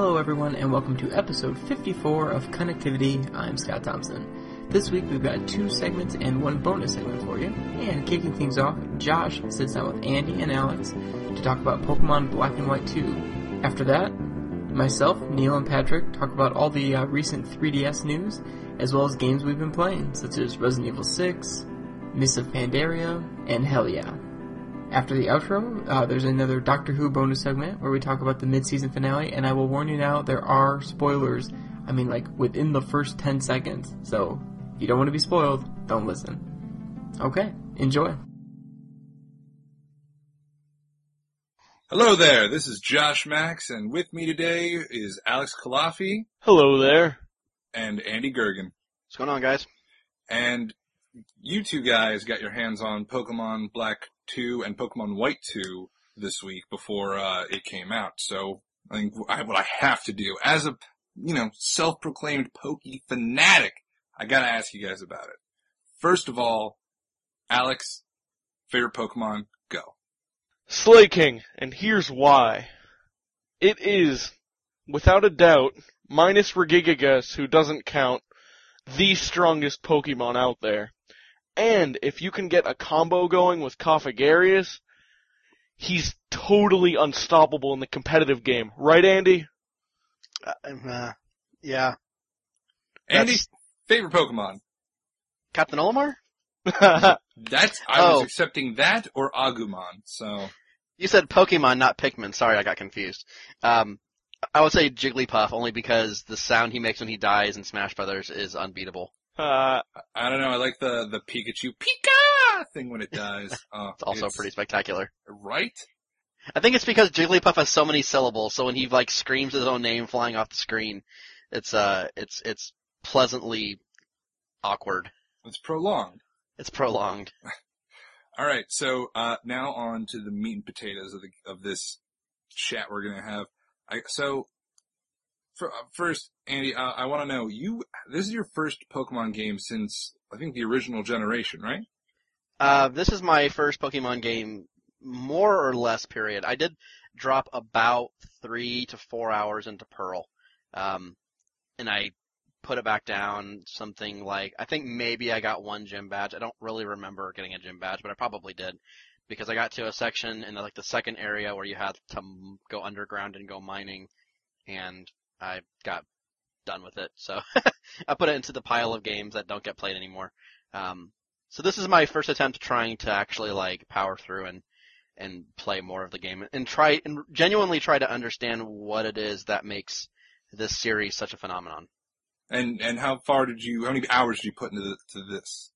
Hello, everyone, and welcome to episode 54 of Connectivity. I'm Scott Thompson. This week we've got two segments and one bonus segment for you. And kicking things off, Josh sits down with Andy and Alex to talk about Pokemon Black and White 2. After that, myself, Neal, and Patrick talk about all the uh, recent 3DS news, as well as games we've been playing, such as Resident Evil 6, Mists of Pandaria, and Hell Yeah. After the outro, uh, there's another Doctor Who bonus segment where we talk about the mid-season finale, and I will warn you now, there are spoilers. I mean, like, within the first 10 seconds. So, if you don't want to be spoiled, don't listen. Okay, enjoy. Hello there, this is Josh Max, and with me today is Alex Culafi Hello there. and Andy Goergen. What's going on, guys? And you two guys got your hands on Pokemon Black 2 and Pokemon White 2 this week before uh, it came out. So I think I, what I have to do, as a you know self-proclaimed Pokey fanatic, I gotta ask you guys about it. First of all, Alex, favorite Pokemon, go. Slaking, and here's why. It is, without a doubt, minus Regigigas, who doesn't count, the strongest Pokemon out there. And if you can get a combo going with Cofagrigus, he's totally unstoppable in the competitive game. Right, Andy? Uh, uh, yeah. Andy, That's- favorite Pokemon. Captain Olimar? That's I was Oh. accepting that or Agumon. So You said Pokemon, not Pikmin. Sorry, I got confused. Um, I would say Jigglypuff only because the sound he makes when he dies in Smash Brothers is unbeatable. Uh, I don't know. I like the the Pikachu Pika thing when it dies. Uh, It's also pretty spectacular. right. I think it's because Jigglypuff has so many syllables, so when he like screams his own name flying off the screen, it's uh, it's it's pleasantly awkward. It's prolonged. It's prolonged. All right. So uh, now on to the meat and potatoes of the of this chat we're gonna have. I, so for, uh, first, Andy, uh, I want to know you. This is your first Pokemon game since I think the original generation, right? Uh, this is my first Pokemon game, more or less. Period. I did drop about three to four hours into Pearl, um, and I put it back down. Something like I think maybe I got one gym badge. I don't really remember getting a gym badge, but I probably did because I got to a section in the, like the second area where you had to go underground and go mining, and I got done with it. So I put it into the pile of games that don't get played anymore. Um, so this is my first attempt trying to actually like power through and and play more of the game and try and genuinely try to understand what it is that makes this series such a phenomenon. And and how far did you? How many hours did you put into the, to this?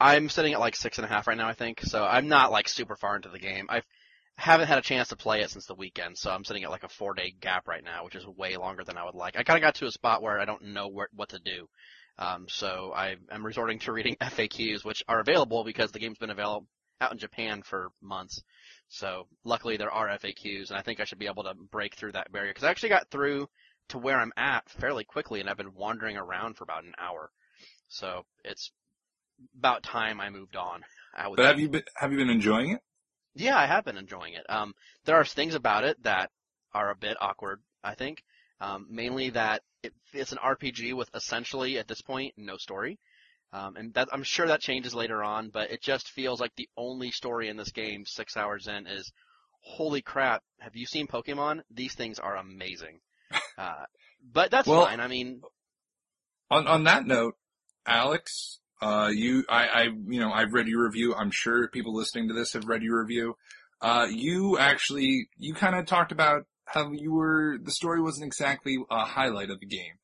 I'm sitting at like six and a half right now, I think. So I'm not like super far into the game. I haven't had a chance to play it since the weekend, so I'm sitting at like a four day gap right now, which is way longer than I would like. I kind of got to a spot where I don't know where, what to do. Um, so I am resorting to reading FAQs, which are available because the game's been available out in Japan for months. So luckily there are FAQs, and I think I should be able to break through that barrier because I actually got through to where I'm at fairly quickly, and I've been wandering around for about an hour. So it's about time I moved on. I would But have you been have you been enjoying it? Yeah, I have been enjoying it. Um, there are things about it that are a bit awkward, I think. Um, mainly that it, it's an RPG with essentially, at this point, no story. Um, and that, I'm sure that changes later on, but it just feels like the only story in this game, six hours in, is, holy crap, have you seen Pokemon? These things are amazing. Uh, but that's Well- fine. I mean, On on that note, Alex, uh, you, I, I, you know, I've read your review. I'm sure people listening to this have read your review. Uh, you actually, you kind of talked about how you were, the story wasn't exactly a highlight of the game.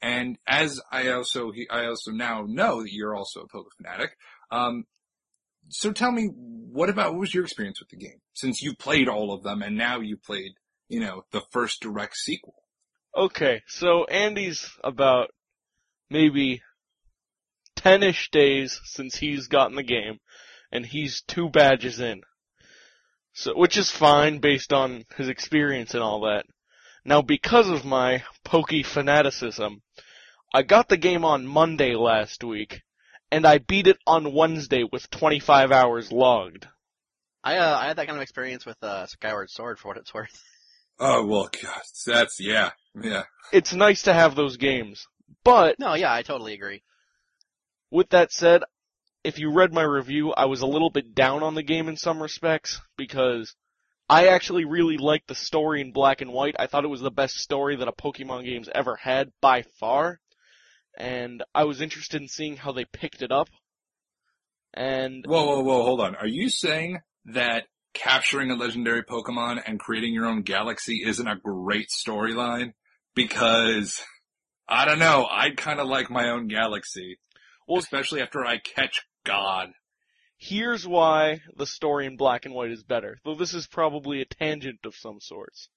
And as I also, I also now know that you're also a Poke fanatic. Um, so tell me, what about, what was your experience with the game? Since you played all of them and now you played, you know, the first direct sequel. Okay, so Andy's about maybe 10-ish days since he's gotten the game, and he's two badges in. So, which is fine based on his experience and all that. Now because of my pokey fanaticism, I got the game on Monday last week, and I beat it on Wednesday with 25 hours logged. I, uh, I had that kind of experience with, uh, Skyward Sword for what it's worth. Oh well, God, that's yeah, yeah. It's nice to have those games. But No, yeah, I totally agree. With that said, if you read my review, I was a little bit down on the game in some respects because I actually really liked the story in black and white. I thought it was the best story that a Pokemon game's ever had by far. And I was interested in seeing how they picked it up. And Whoa, whoa, whoa, hold on. Are you saying that capturing a legendary Pokemon and creating your own galaxy isn't a great storyline? Because I don't know, I'd kind of like my own galaxy, well, especially after I catch God. here's why the story in black and white is better, though this is probably a tangent of some sorts.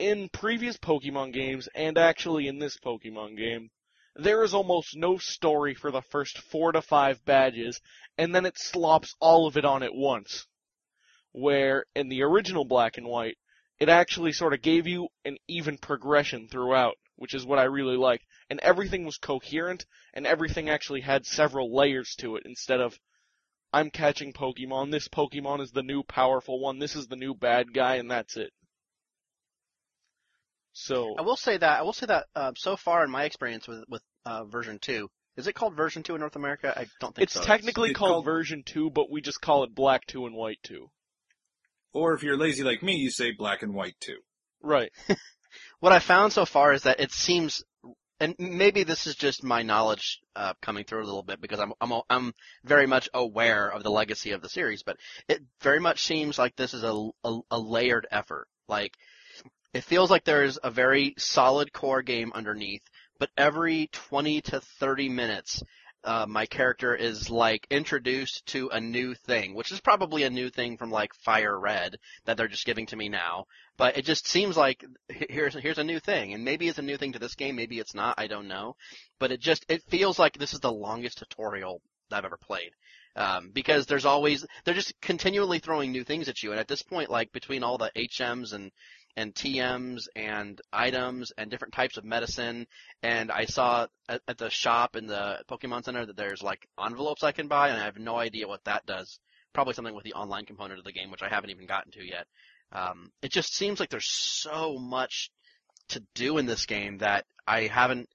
In previous Pokemon games, and actually in this Pokemon game, there is almost no story for the first four to five badges, and then it slops all of it on at once. Where, in the original black and white, it actually sort of gave you an even progression throughout, which is what I really liked. And everything was coherent, and everything actually had several layers to it instead of I'm catching Pokemon, this Pokemon is the new powerful one, this is the new bad guy, and that's it. So, I will say that I will say that uh, so far in my experience with with uh, version two, is it called version two in North America? I don't think it's so. technically it's called, called- version 2, but we just call it black 2 and white 2. Or if you're lazy like me, you say black and white two. Right. what I found so far is that it seems, and maybe this is just my knowledge uh, coming through a little bit because I'm I'm I'm very much aware of the legacy of the series, but it very much seems like this is a a, a layered effort. Like it feels like there's a very solid core game underneath, but every 20 to 30 minutes. Uh, my character is like introduced to a new thing, which is probably a new thing from like Fire Red that they're just giving to me now but it just seems like here's here's a new thing, and maybe it's a new thing to this game, maybe it's not, I don't know. But it just it feels like this is the longest tutorial I've ever played, um, because there's always they're just continually throwing new things at you, and at this point, like between all the HMs and and TMs and items and different types of medicine, and I saw at, at the shop in the Pokemon Center that there's like envelopes I can buy, and I have no idea what that does. Probably something with the online component of the game, which I haven't even gotten to yet. Um, it just seems like there's so much to do in this game that I haven't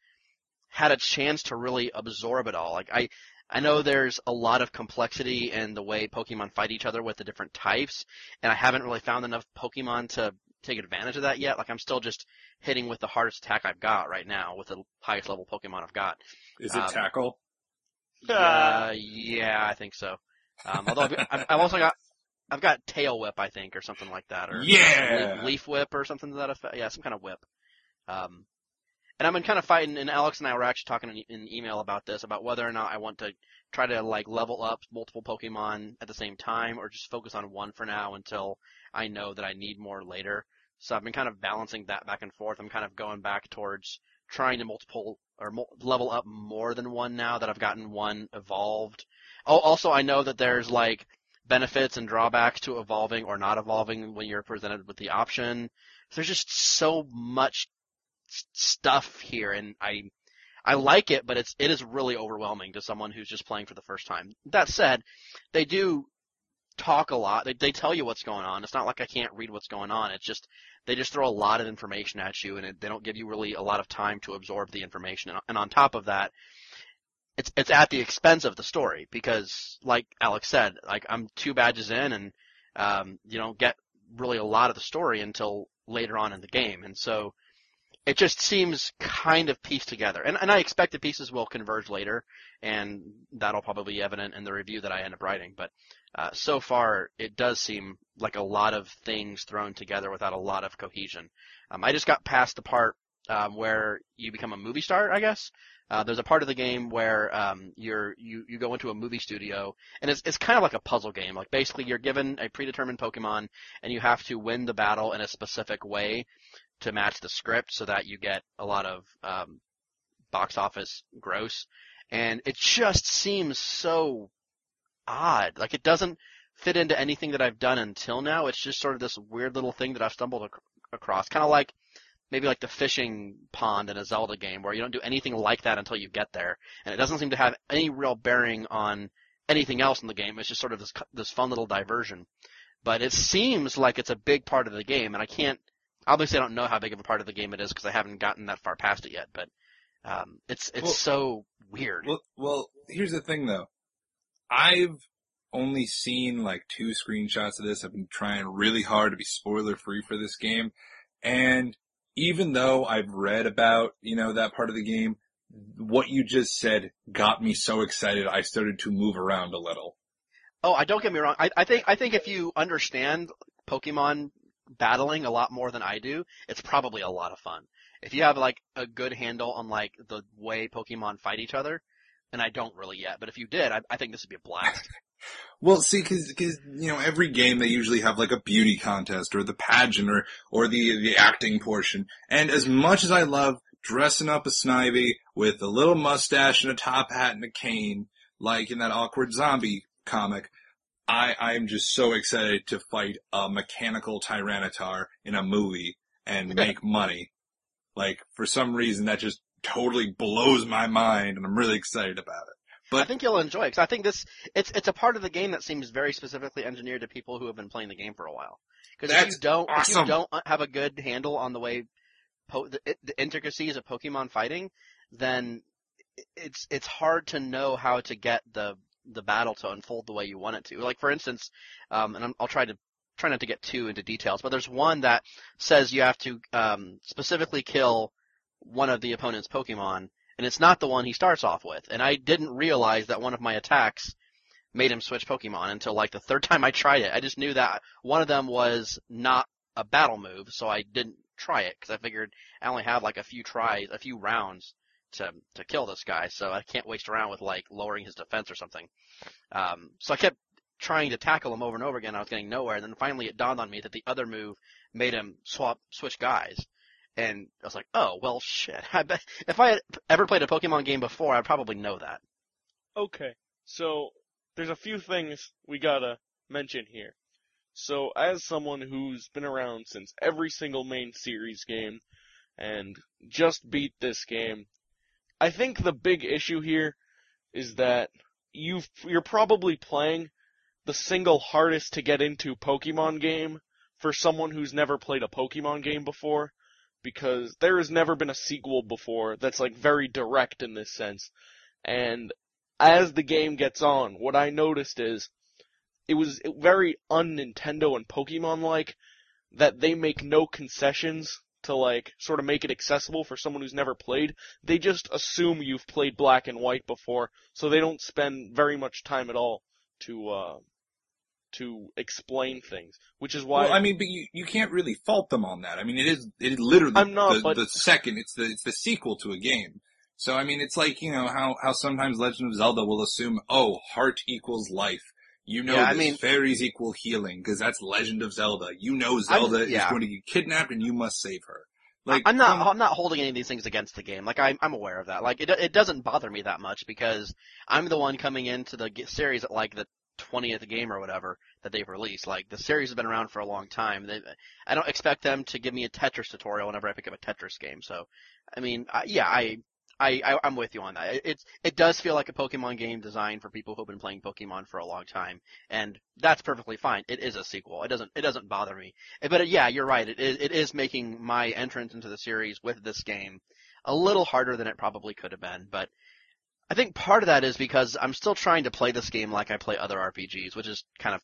had a chance to really absorb it all. Like I, I know there's a lot of complexity in the way Pokemon fight each other with the different types, and I haven't really found enough Pokemon to take advantage of that yet. Like I'm still just hitting with the hardest attack I've got right now with the highest level Pokemon I've got. Is it Um, tackle? Uh, yeah, I think so. Um, although I've, I've, also got I've got Tail Whip, I think, or something like that, or Yeah! Leaf, leaf Whip or something to that effect. Yeah, some kind of whip. Um, and I've been kind of fighting, and Alex and I were actually talking in, in email about this, about whether or not I want to try to like level up multiple Pokemon at the same time, or just focus on one for now until I know that I need more later. So I've been kind of balancing that back and forth. I'm kind of going back towards trying to multiple or mul- level up more than one now that I've gotten one evolved. Oh, also I know that there's like benefits and drawbacks to evolving or not evolving when you're presented with the option. There's just so much stuff here, and I I like it, but it's it is really overwhelming to someone who's just playing for the first time. That said, they do talk a lot. They they tell you what's going on. It's not like I can't read what's going on. It's just they just throw a lot of information at you, and it, they don't give you really a lot of time to absorb the information. And, and on top of that, it's it's at the expense of the story because, like Alex said, like I'm two badges in, and um, you don't get really a lot of the story until later on in the game, and so it just seems kind of pieced together. And and I expect the pieces will converge later, and that'll probably be evident in the review that I end up writing. But uh, so far, it does seem like a lot of things thrown together without a lot of cohesion. Um, I just got past the part um, where you become a movie star, I guess. Uh, there's a part of the game where um, you're you you go into a movie studio, and it's it's kind of like a puzzle game. Like basically, you're given a predetermined Pokemon, and you have to win the battle in a specific way to match the script, so that you get a lot of um, box office gross. And it just seems so odd. Like it doesn't fit into anything that I've done until now. It's just sort of this weird little thing that I've stumbled ac- across, kind of like maybe like the fishing pond in a Zelda game where you don't do anything like that until you get there, and it doesn't seem to have any real bearing on anything else in the game. It's just sort of this this fun little diversion. but it seems like it's a big part of the game, and I can't. Obviously, I don't know how big of a part of the game it is because I haven't gotten that far past it yet. But um, it's it's Well- so weird. Well, well, here's the thing though. I've only seen like two screenshots of this. I've been trying really hard to be spoiler free for this game. And even though I've read about, you know, that part of the game, what you just said got me so excited I started to move around a little. Oh, I don't get me wrong. I, I think I think if you understand Pokemon battling a lot more than I do, it's probably a lot of fun. If you have like a good handle on like the way Pokemon fight each other, and I don't really yet, but if you did, I, I think this would be a blast. Well, see, cause, 'cause, you know, every game they usually have like a beauty contest or the pageant or, or the, the acting portion. And as much as I love dressing up a Snivy with a little mustache and a top hat and a cane, like in that awkward zombie comic, I, I'm just so excited to fight a mechanical Tyranitar in a movie and make money. Like, for some reason that just totally blows my mind and I'm really excited about it. But I think you'll enjoy it because I think this it's it's a part of the game that seems very specifically engineered to people who have been playing the game for a while. Because if you don't if you don't uh, have a good handle on the way po- the, the intricacies of Pokemon fighting, then it's it's hard to know how to get the the battle to unfold the way you want it to. Like for instance, um, and I'm, I'll try to try not to get too into details, but there's one that says you have to um, specifically kill one of the opponent's Pokemon and it's not the one he starts off with. And I didn't realize that one of my attacks made him switch Pokemon until like the third time I tried it. I just knew that one of them was not a battle move, so I didn't try it because I figured I only have like a few tries, a few rounds to to kill this guy, so I can't waste around with like lowering his defense or something. Um, so I kept trying to tackle him over and over again. I was getting nowhere, and then finally it dawned on me that the other move made him swap switch guys. And I was like, oh, well, shit. I bet if I had ever played a Pokemon game before, I'd probably know that. Okay, so there's a few things we gotta mention here. So as someone who's been around since every single main series game and just beat this game, I think the big issue here is that you you're probably playing the single hardest to get into Pokemon game for someone who's never played a Pokemon game before because there has never been a sequel before that's like very direct in this sense. And as the game gets on, what I noticed is it was very un-Nintendo and Pokemon like that they make no concessions to like sort of make it accessible for someone who's never played. They just assume you've played black and white before, so they don't spend very much time at all to uh to explain things, which is why Well, I mean, but you, you can't really fault them on that. I mean, it is it is literally I'm not, the, but- the second. It's the it's the sequel to a game. So I mean, it's like you know how how sometimes Legend of Zelda will assume, oh, heart equals life. You know, Yeah, I mean- fairies equal healing because that's Legend of Zelda. You know, Zelda is going to get kidnapped and you must save her. Like I'm not. come- I'm not holding any of these things against the game. Like I'm, I'm aware of that. Like it, it doesn't bother me that much because I'm the one coming into the g- series at like the 20th game or whatever that they've released. Like the series has been around for a long time. They, I don't expect them to give me a Tetris tutorial whenever I pick up a Tetris game. So, I mean, I, yeah, I, I, I, I'm with you on that. It, it's, it does feel like a Pokemon game designed for people who've been playing Pokemon for a long time, and that's perfectly fine. It is a sequel. It doesn't, it doesn't bother me. But uh, yeah, you're right. It is, it is making my entrance into the series with this game a little harder than it probably could have been. But I think part of that is because I'm still trying to play this game like I play other RPGs, which is kind of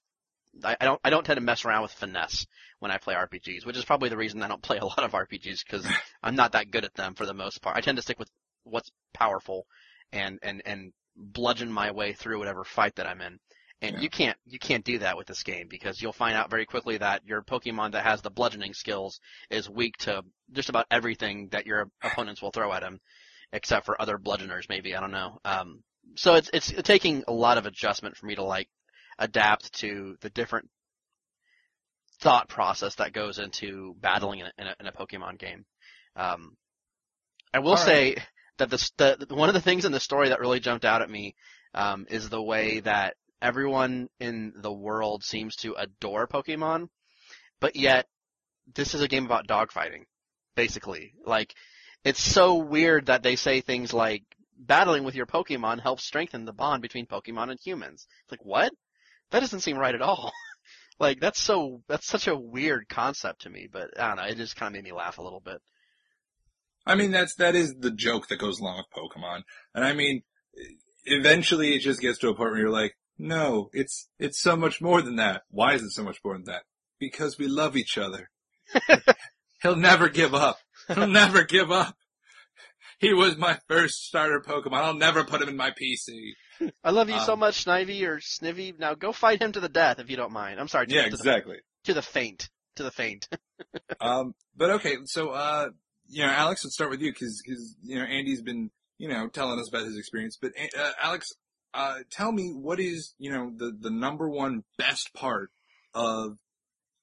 I don't I don't tend to mess around with finesse when I play RPGs, which is probably the reason I don't play a lot of RPGs because I'm not that good at them for the most part. I tend to stick with what's powerful and and and bludgeon my way through whatever fight that I'm in. And Yeah. you can't you can't do that with this game because you'll find out very quickly that your Pokemon that has the bludgeoning skills is weak to just about everything that your opponents will throw at him, except for other bludgeoners maybe I don't know. Um, so it's it's taking a lot of adjustment for me to like adapt to the different thought process that goes into battling in a, in a, in a Pokemon game. Um, I will right. say that the, the one of the things in the story that really jumped out at me um, is the way that everyone in the world seems to adore Pokemon, but yet this is a game about dogfighting, basically. Like, it's so weird that they say things like battling with your Pokemon helps strengthen the bond between Pokemon and humans. It's like, what? That doesn't seem right at all. Like that's so that's such a weird concept to me, but I don't know. It just kind of made me laugh a little bit. I mean, that's, that is the joke that goes along with Pokemon. And I mean, eventually it just gets to a point where you're like, no, it's, it's so much more than that. Why is it so much more than that? Because we love each other. He'll never give up. He'll never give up. He was my first starter Pokemon. I'll never put him in my PC. I love you so Um, much, Snivy or Snivy. Now go fight him to the death if you don't mind. I'm sorry. To, Yeah, to the, exactly. to the faint. To the faint. Um, but okay, so, uh, you know, Alex, let's start with you because, because you know, Andy's been, you know, telling us about his experience. But, uh, Alex, uh, tell me what is, you know, the, the number one best part of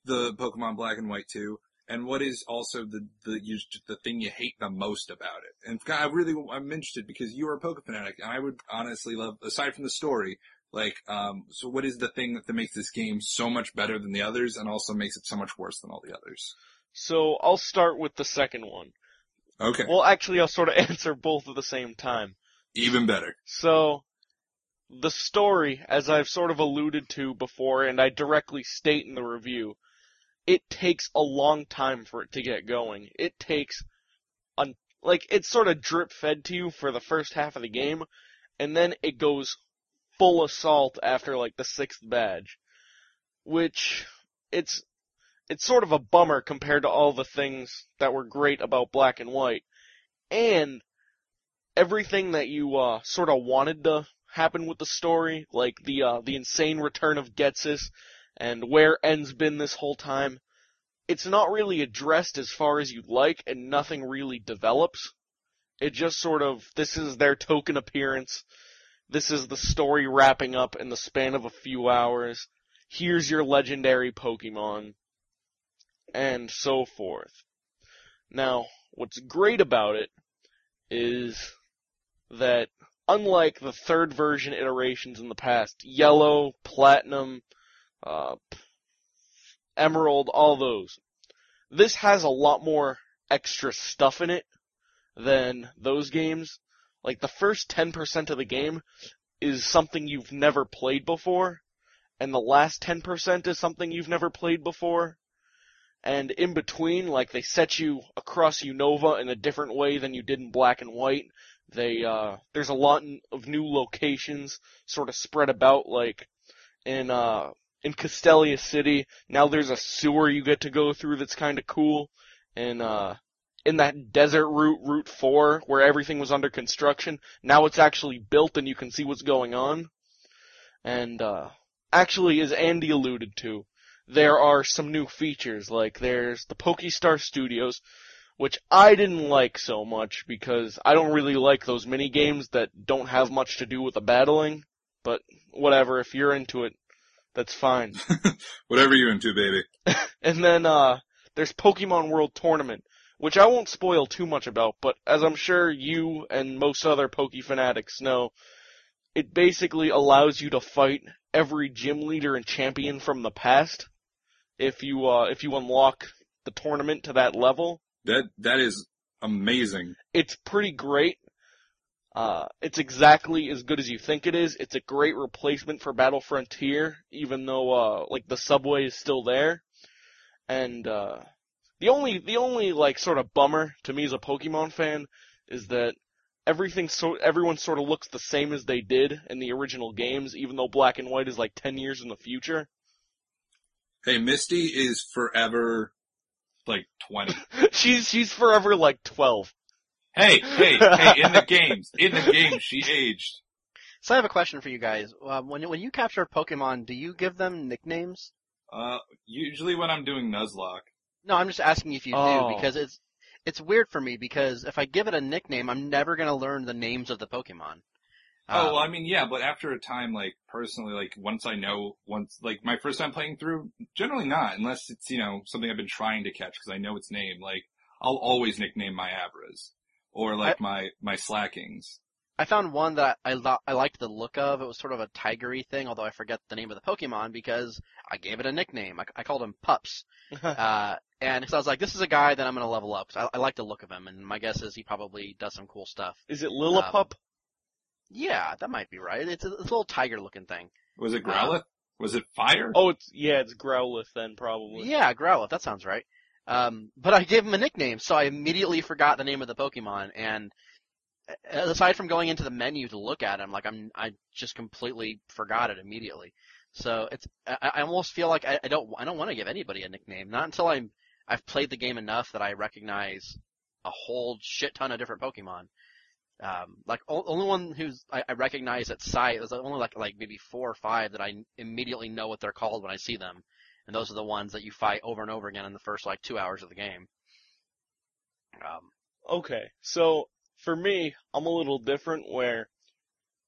the Pokemon Black and White 2 and what is also the, the, you, the thing you hate the most about it? And I really, I'm interested because you are a Poke fanatic and I would honestly love, aside from the story, like, um, so what is the thing that makes this game so much better than the others and also makes it so much worse than all the others? So I'll start with the second one. Okay. Well, actually, I'll sort of answer both at the same time. Even better. So, the story, as I've sort of alluded to before, and I directly state in the review, it takes a long time for it to get going. It takes, un- like, it's sort of drip fed to you for the first half of the game, and then it goes full assault after, like, the sixth badge. Which, it's, it's sort of a bummer compared to all the things that were great about Black and White. And, everything that you uh sort of wanted to happen with the story, like the uh the insane return of Ghetsis and where N's been this whole time, it's not really addressed as far as you'd like and nothing really develops. It just sort of this is their token appearance. This is the story wrapping up in the span of a few hours. Here's your legendary Pokemon. And so forth. Now, what's great about it is that unlike the third version iterations in the past, yellow, platinum, uh, emerald, all those, this has a lot more extra stuff in it than those games. Like the first 10% of the game is something you've never played before, and the last 10% is something you've never played before. And in between, like they set you across Unova in a different way than you did in Black and White. They uh there's a lot of new locations sort of spread about like in uh in Castelia City. Now there's a sewer you get to go through that's kind of cool. And uh in that desert route, Route 4, where everything was under construction, now it's actually built and you can see what's going on. And uh actually as Andy alluded to, there are some new features like there's the Pokestar Studios which I didn't like so much because I don't really like those mini games that don't have much to do with the battling. But whatever, if you're into it, that's fine. Whatever you're into, baby. and then uh there's Pokemon World Tournament, which I won't spoil too much about, but as I'm sure you and most other Poke fanatics know, it basically allows you to fight every gym leader and champion from the past if you uh if you unlock the tournament to that level. That that is amazing. it's pretty great. Uh, it's exactly as good as you think it is. It's a great replacement for Battle Frontier, even though, uh, like the subway is still there. And, uh, the only, the only, like, sort of bummer to me as a Pokemon fan is that everything so, everyone sort of looks the same as they did in the original games, even though Black and White is like 10 years in the future. Hey, Misty is forever like 20. she's, she's forever like 12. hey, hey, hey, in the games, in the games, she aged. So I have a question for you guys. Uh, when when you capture Pokemon, do you give them nicknames? Uh, usually when I'm doing Nuzlocke. No, I'm just asking if you Oh. do because it's it's weird for me because if I give it a nickname, I'm never gonna learn the names of the Pokemon. Oh, Um, well, I mean, yeah, but after a time, like, personally, like, once I know, once, like, my first time playing through, generally not, unless it's, you know, something I've been trying to catch because I know its name. Like, I'll always nickname my Abras. Or, like, my, my Slakings. I found one that I lo- I liked the look of. It was sort of a tigery thing, although I forget the name of the Pokemon because I gave it a nickname. I, I called him Pups. Uh, and so I was like, this is a guy that I'm gonna level up. 'cause I, I like the look of him, and my guess is he probably does some cool stuff. is it Lillipup? Yeah, that might be right. It's a, it's a little tiger looking thing. Was it Uh, Was it fire? Oh, it's yeah, it's Growlithe then probably. Yeah, Growlithe. That sounds right. Um, but I gave him a nickname, so I immediately forgot the name of the Pokemon. And uh, aside from going into the menu to look at him, like I'm, I just completely forgot it immediately. So it's, I, I almost feel like I, I don't, I don't want to give anybody a nickname. Not until I'm, I've played the game enough that I recognize a whole shit ton of different Pokemon. Um, like o- only one who's I, I recognize at sight is only like like maybe four or five that I immediately know what they're called when I see them, and those are the ones that you fight over and over again in the first like two hours of the game. Um, Okay, so for me, I'm a little different where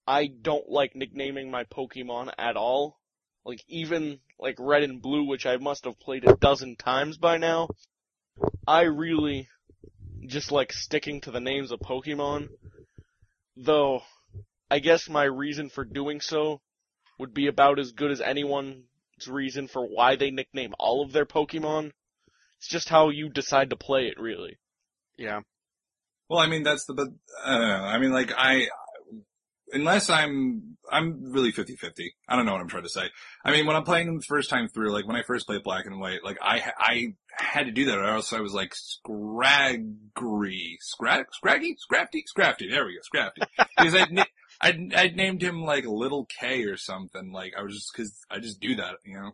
I don't like nicknaming my Pokemon at all. Like even like Red and Blue, which I must have played a dozen times by now. I really just like sticking to the names of Pokemon. Though, I guess my reason for doing so would be about as good as anyone's reason for why they nickname all of their Pokemon. It's just how you decide to play it, really. yeah, Well, I mean, that's the, but, I don't know. I mean, like, I, unless I'm, I'm really 50-50. I don't know what I'm trying to say. I mean, when I'm playing them the first time through, like, when I first played Black and White, like, I, I had to do that or else I was like, scraggy, scrag, scraggy, scrafty, scrafty. There we go, scrafty. Because I'd, na- I'd, I'd named him like Little K or something. Like, I was just, cause I just do that, you know?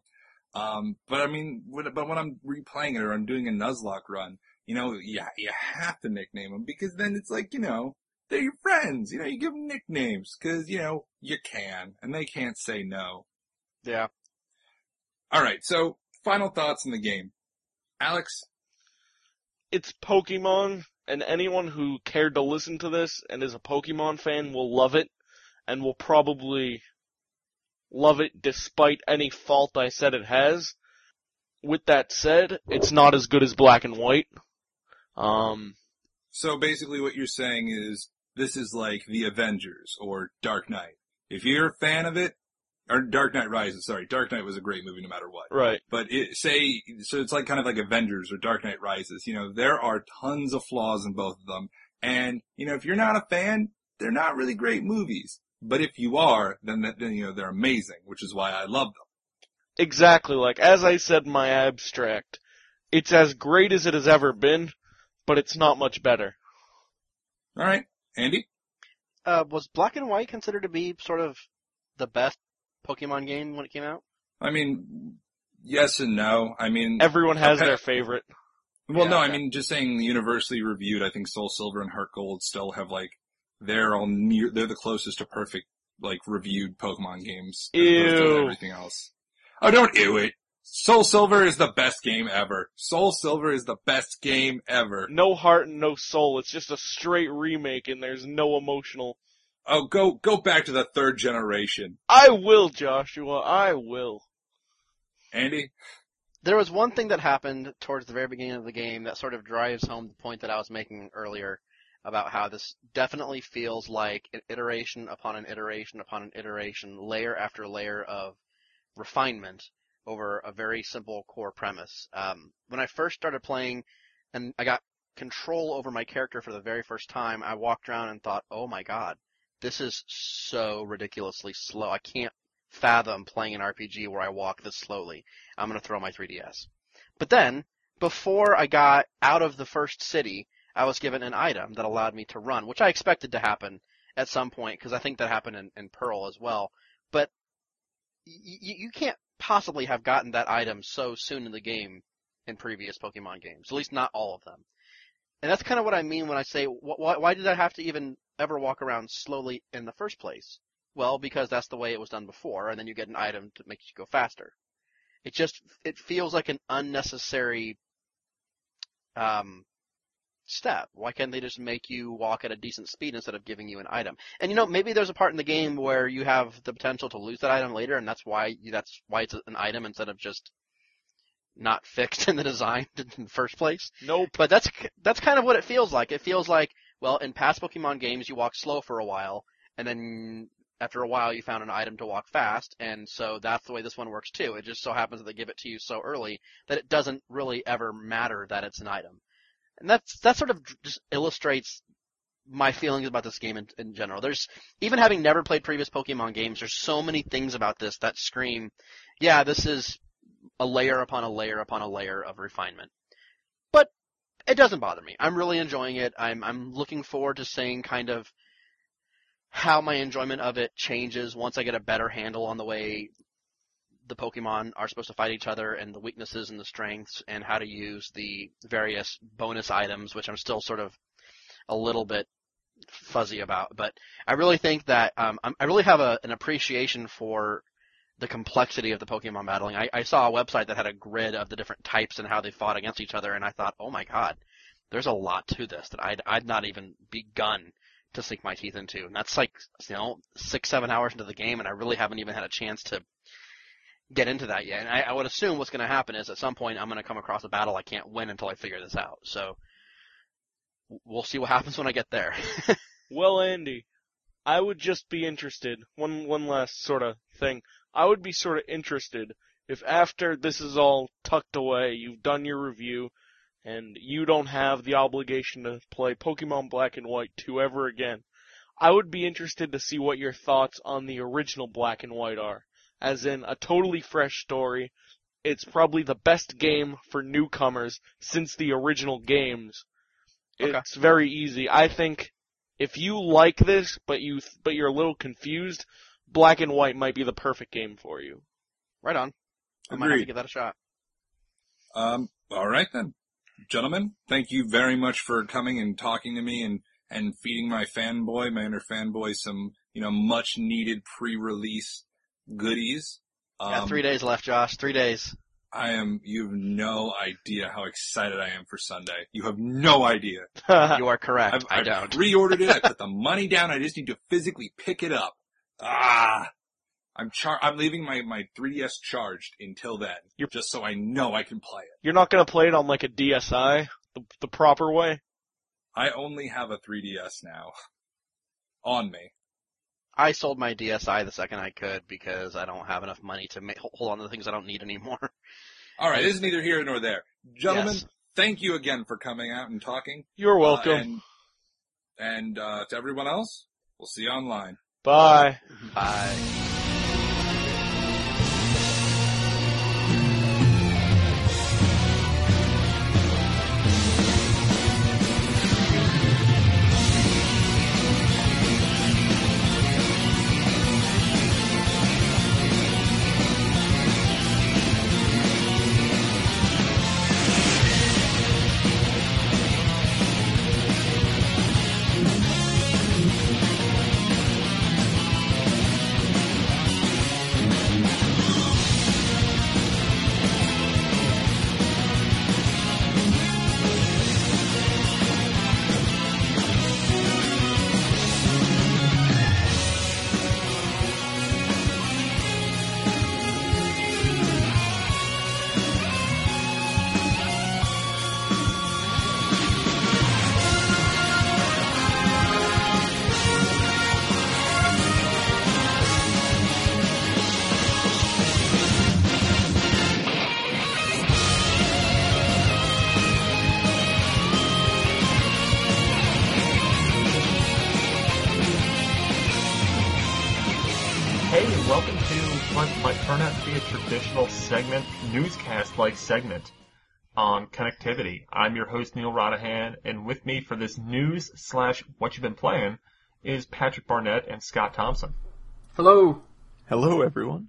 Um, but I mean, when, but when I'm replaying it or I'm doing a Nuzlocke run, you know, yeah, you have to nickname them because then it's like, you know, they're your friends. You know, you give them nicknames because, you know, you can and they can't say no. yeah. All right. So final thoughts on the game. Alex, it's Pokemon, and anyone who cared to listen to this and is a Pokemon fan will love it, and will probably love it despite any fault I said it has. With that said, it's not as good as Black and White. Um, so basically what you're saying is this is like the Avengers or Dark Knight. If you're a fan of it, or Dark Knight Rises, sorry, Dark Knight was a great movie no matter what. right. But it, say, so it's like kind of like Avengers or Dark Knight Rises. You know, there are tons of flaws in both of them. And, you know, if you're not a fan, they're not really great movies. But if you are, then, then, you know, they're amazing, which is why I love them. Exactly, like, as I said in my abstract, it's as great as it has ever been, but it's not much better. All right. Andy? Uh, was Black and White considered to be sort of the best Pokemon game when it came out? I mean, yes and no. I mean, Everyone has Okay. their favorite. well, Yeah, no, I mean, just saying universally reviewed, I think Soul Silver and Heart Gold still have like, they're all near, they're the closest to perfect, like, reviewed Pokemon games. as opposed to Ew. everything else. Oh, don't ew it. Soul Silver is the best game ever. Soul Silver is the best game ever. No heart and no soul, it's just a straight remake and there's no emotional. Oh, go, go back to the third generation. I will, Joshua, I will. Andy? There was one thing that happened towards the very beginning of the game that sort of drives home the point that I was making earlier about how this definitely feels like an iteration upon an iteration upon an iteration, layer after layer of refinement over a very simple core premise. Um, when I first started playing and I got control over my character for the very first time, I walked around and thought, oh my god, this is so ridiculously slow. I can't fathom playing an RPG where I walk this slowly. I'm going to throw my 3DS. But then, before I got out of the first city, I was given an item that allowed me to run, which I expected to happen at some point because I think that happened in, in Pearl as well. But y- you can't possibly have gotten that item so soon in the game in previous Pokemon games, at least not all of them. And that's kind of what I mean when I say, why, why did I have to even ever walk around slowly in the first place? Well, because that's the way it was done before, and then you get an item to make you go faster. It just it feels like an unnecessary um, step. Why can't they just make you walk at a decent speed instead of giving you an item? And you know, maybe there's a part in the game where you have the potential to lose that item later, and that's why that's why it's an item instead of just not fixed in the design in the first place. Nope. But that's that's kind of what it feels like. It feels like, well, in past Pokemon games, you walk slow for a while, and then after a while, you found an item to walk fast, and so that's the way this one works too. It just so happens that they give it to you so early that it doesn't really ever matter that it's an item, and that's that sort of just illustrates my feelings about this game in, in general. There's even having never played previous Pokemon games, there's so many things about this that scream, yeah, this is a layer upon a layer upon a layer of refinement. But it doesn't bother me. I'm really enjoying it. I'm I'm looking forward to seeing kind of how my enjoyment of it changes once I get a better handle on the way the Pokemon are supposed to fight each other and the weaknesses and the strengths and how to use the various bonus items, which I'm still sort of a little bit fuzzy about. But I really think that um, I really have a, an appreciation for the complexity of the Pokemon battling. I, I saw a website that had a grid of the different types and how they fought against each other, and I thought, oh my god, there's a lot to this that I'd, I'd not even begun to sink my teeth into. And that's like, you know, six, seven hours into the game, and I really haven't even had a chance to get into that yet. And I, I would assume what's going to happen is at some point I'm going to come across a battle I can't win until I figure this out. So we'll see what happens when I get there. Well, Andy, I would just be interested. One one last sort of thing. I would be sort of interested if after this is all tucked away, you've done your review, and you don't have the obligation to play Pokemon Black and White 2 ever again. I would be interested to see what your thoughts on the original Black and White are. As in, a totally fresh story. It's probably the best game for newcomers since the original games. Okay. It's very easy. I think if you like this, but you but you're a little confused, Black and White might be the perfect game for you. right on. I might have to give that a shot. Um, all right then, gentlemen. Thank you very much for coming and talking to me and and feeding my fanboy, my inner fanboy, some you know much needed pre-release goodies. Um, yeah, three days left, Josh. Three days. I am. You have no idea how excited I am for Sunday. You have no idea. You are correct. I've, I I've don't. pre-ordered it. I put the money down. I just need to physically pick it up. Ah, I'm char- I'm leaving my my 3ds charged until then, You're- just so I know I can play it. You're not gonna play it on like a DSi, the, the proper way. I only have a 3ds now on me. I sold my DSi the second I could because I don't have enough money to ma- hold on to the things I don't need anymore. All right, this is neither here nor there, gentlemen. Yes. Thank you again for coming out and talking. You're Uh, welcome. and and uh, to everyone else, we'll see you online. Bye. Bye. Out to be a traditional segment, newscast-like segment on connectivity. I'm your host Neal Ronaghan, and with me for this news slash what you've been playing is Patrick Barnett and Scott Thompson. Hello. Hello, everyone.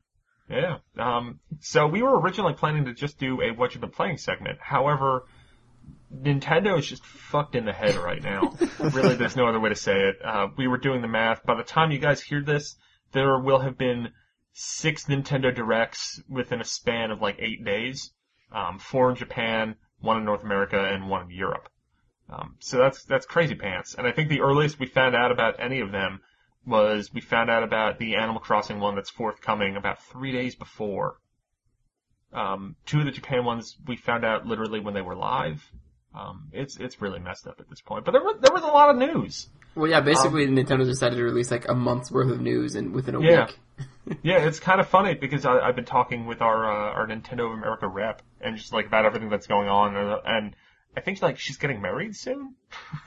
Yeah. Um, so we were originally planning to just do a what you've been playing segment. However, Nintendo is just fucked in the head right now. really, there's no other way to say it. Uh, we were doing the math. By the time you guys hear this, there will have been six Nintendo Directs within a span of like eight days. Um, four in Japan, one in North America, and one in Europe. Um, so that's that's crazy pants. And I think the earliest we found out about any of them was we found out about the Animal Crossing one that's forthcoming about three days before. Um, two of the Japan ones we found out literally when they were live. Um, it's it's really messed up at this point. But there was there was a lot of news. Well, yeah, basically Nintendo decided to release like a month's worth of news and within a Yeah. week. Yeah, it's kind of funny because I, I've been talking with our uh, our Nintendo of America rep and just like about everything that's going on, and, and I think like she's getting married soon.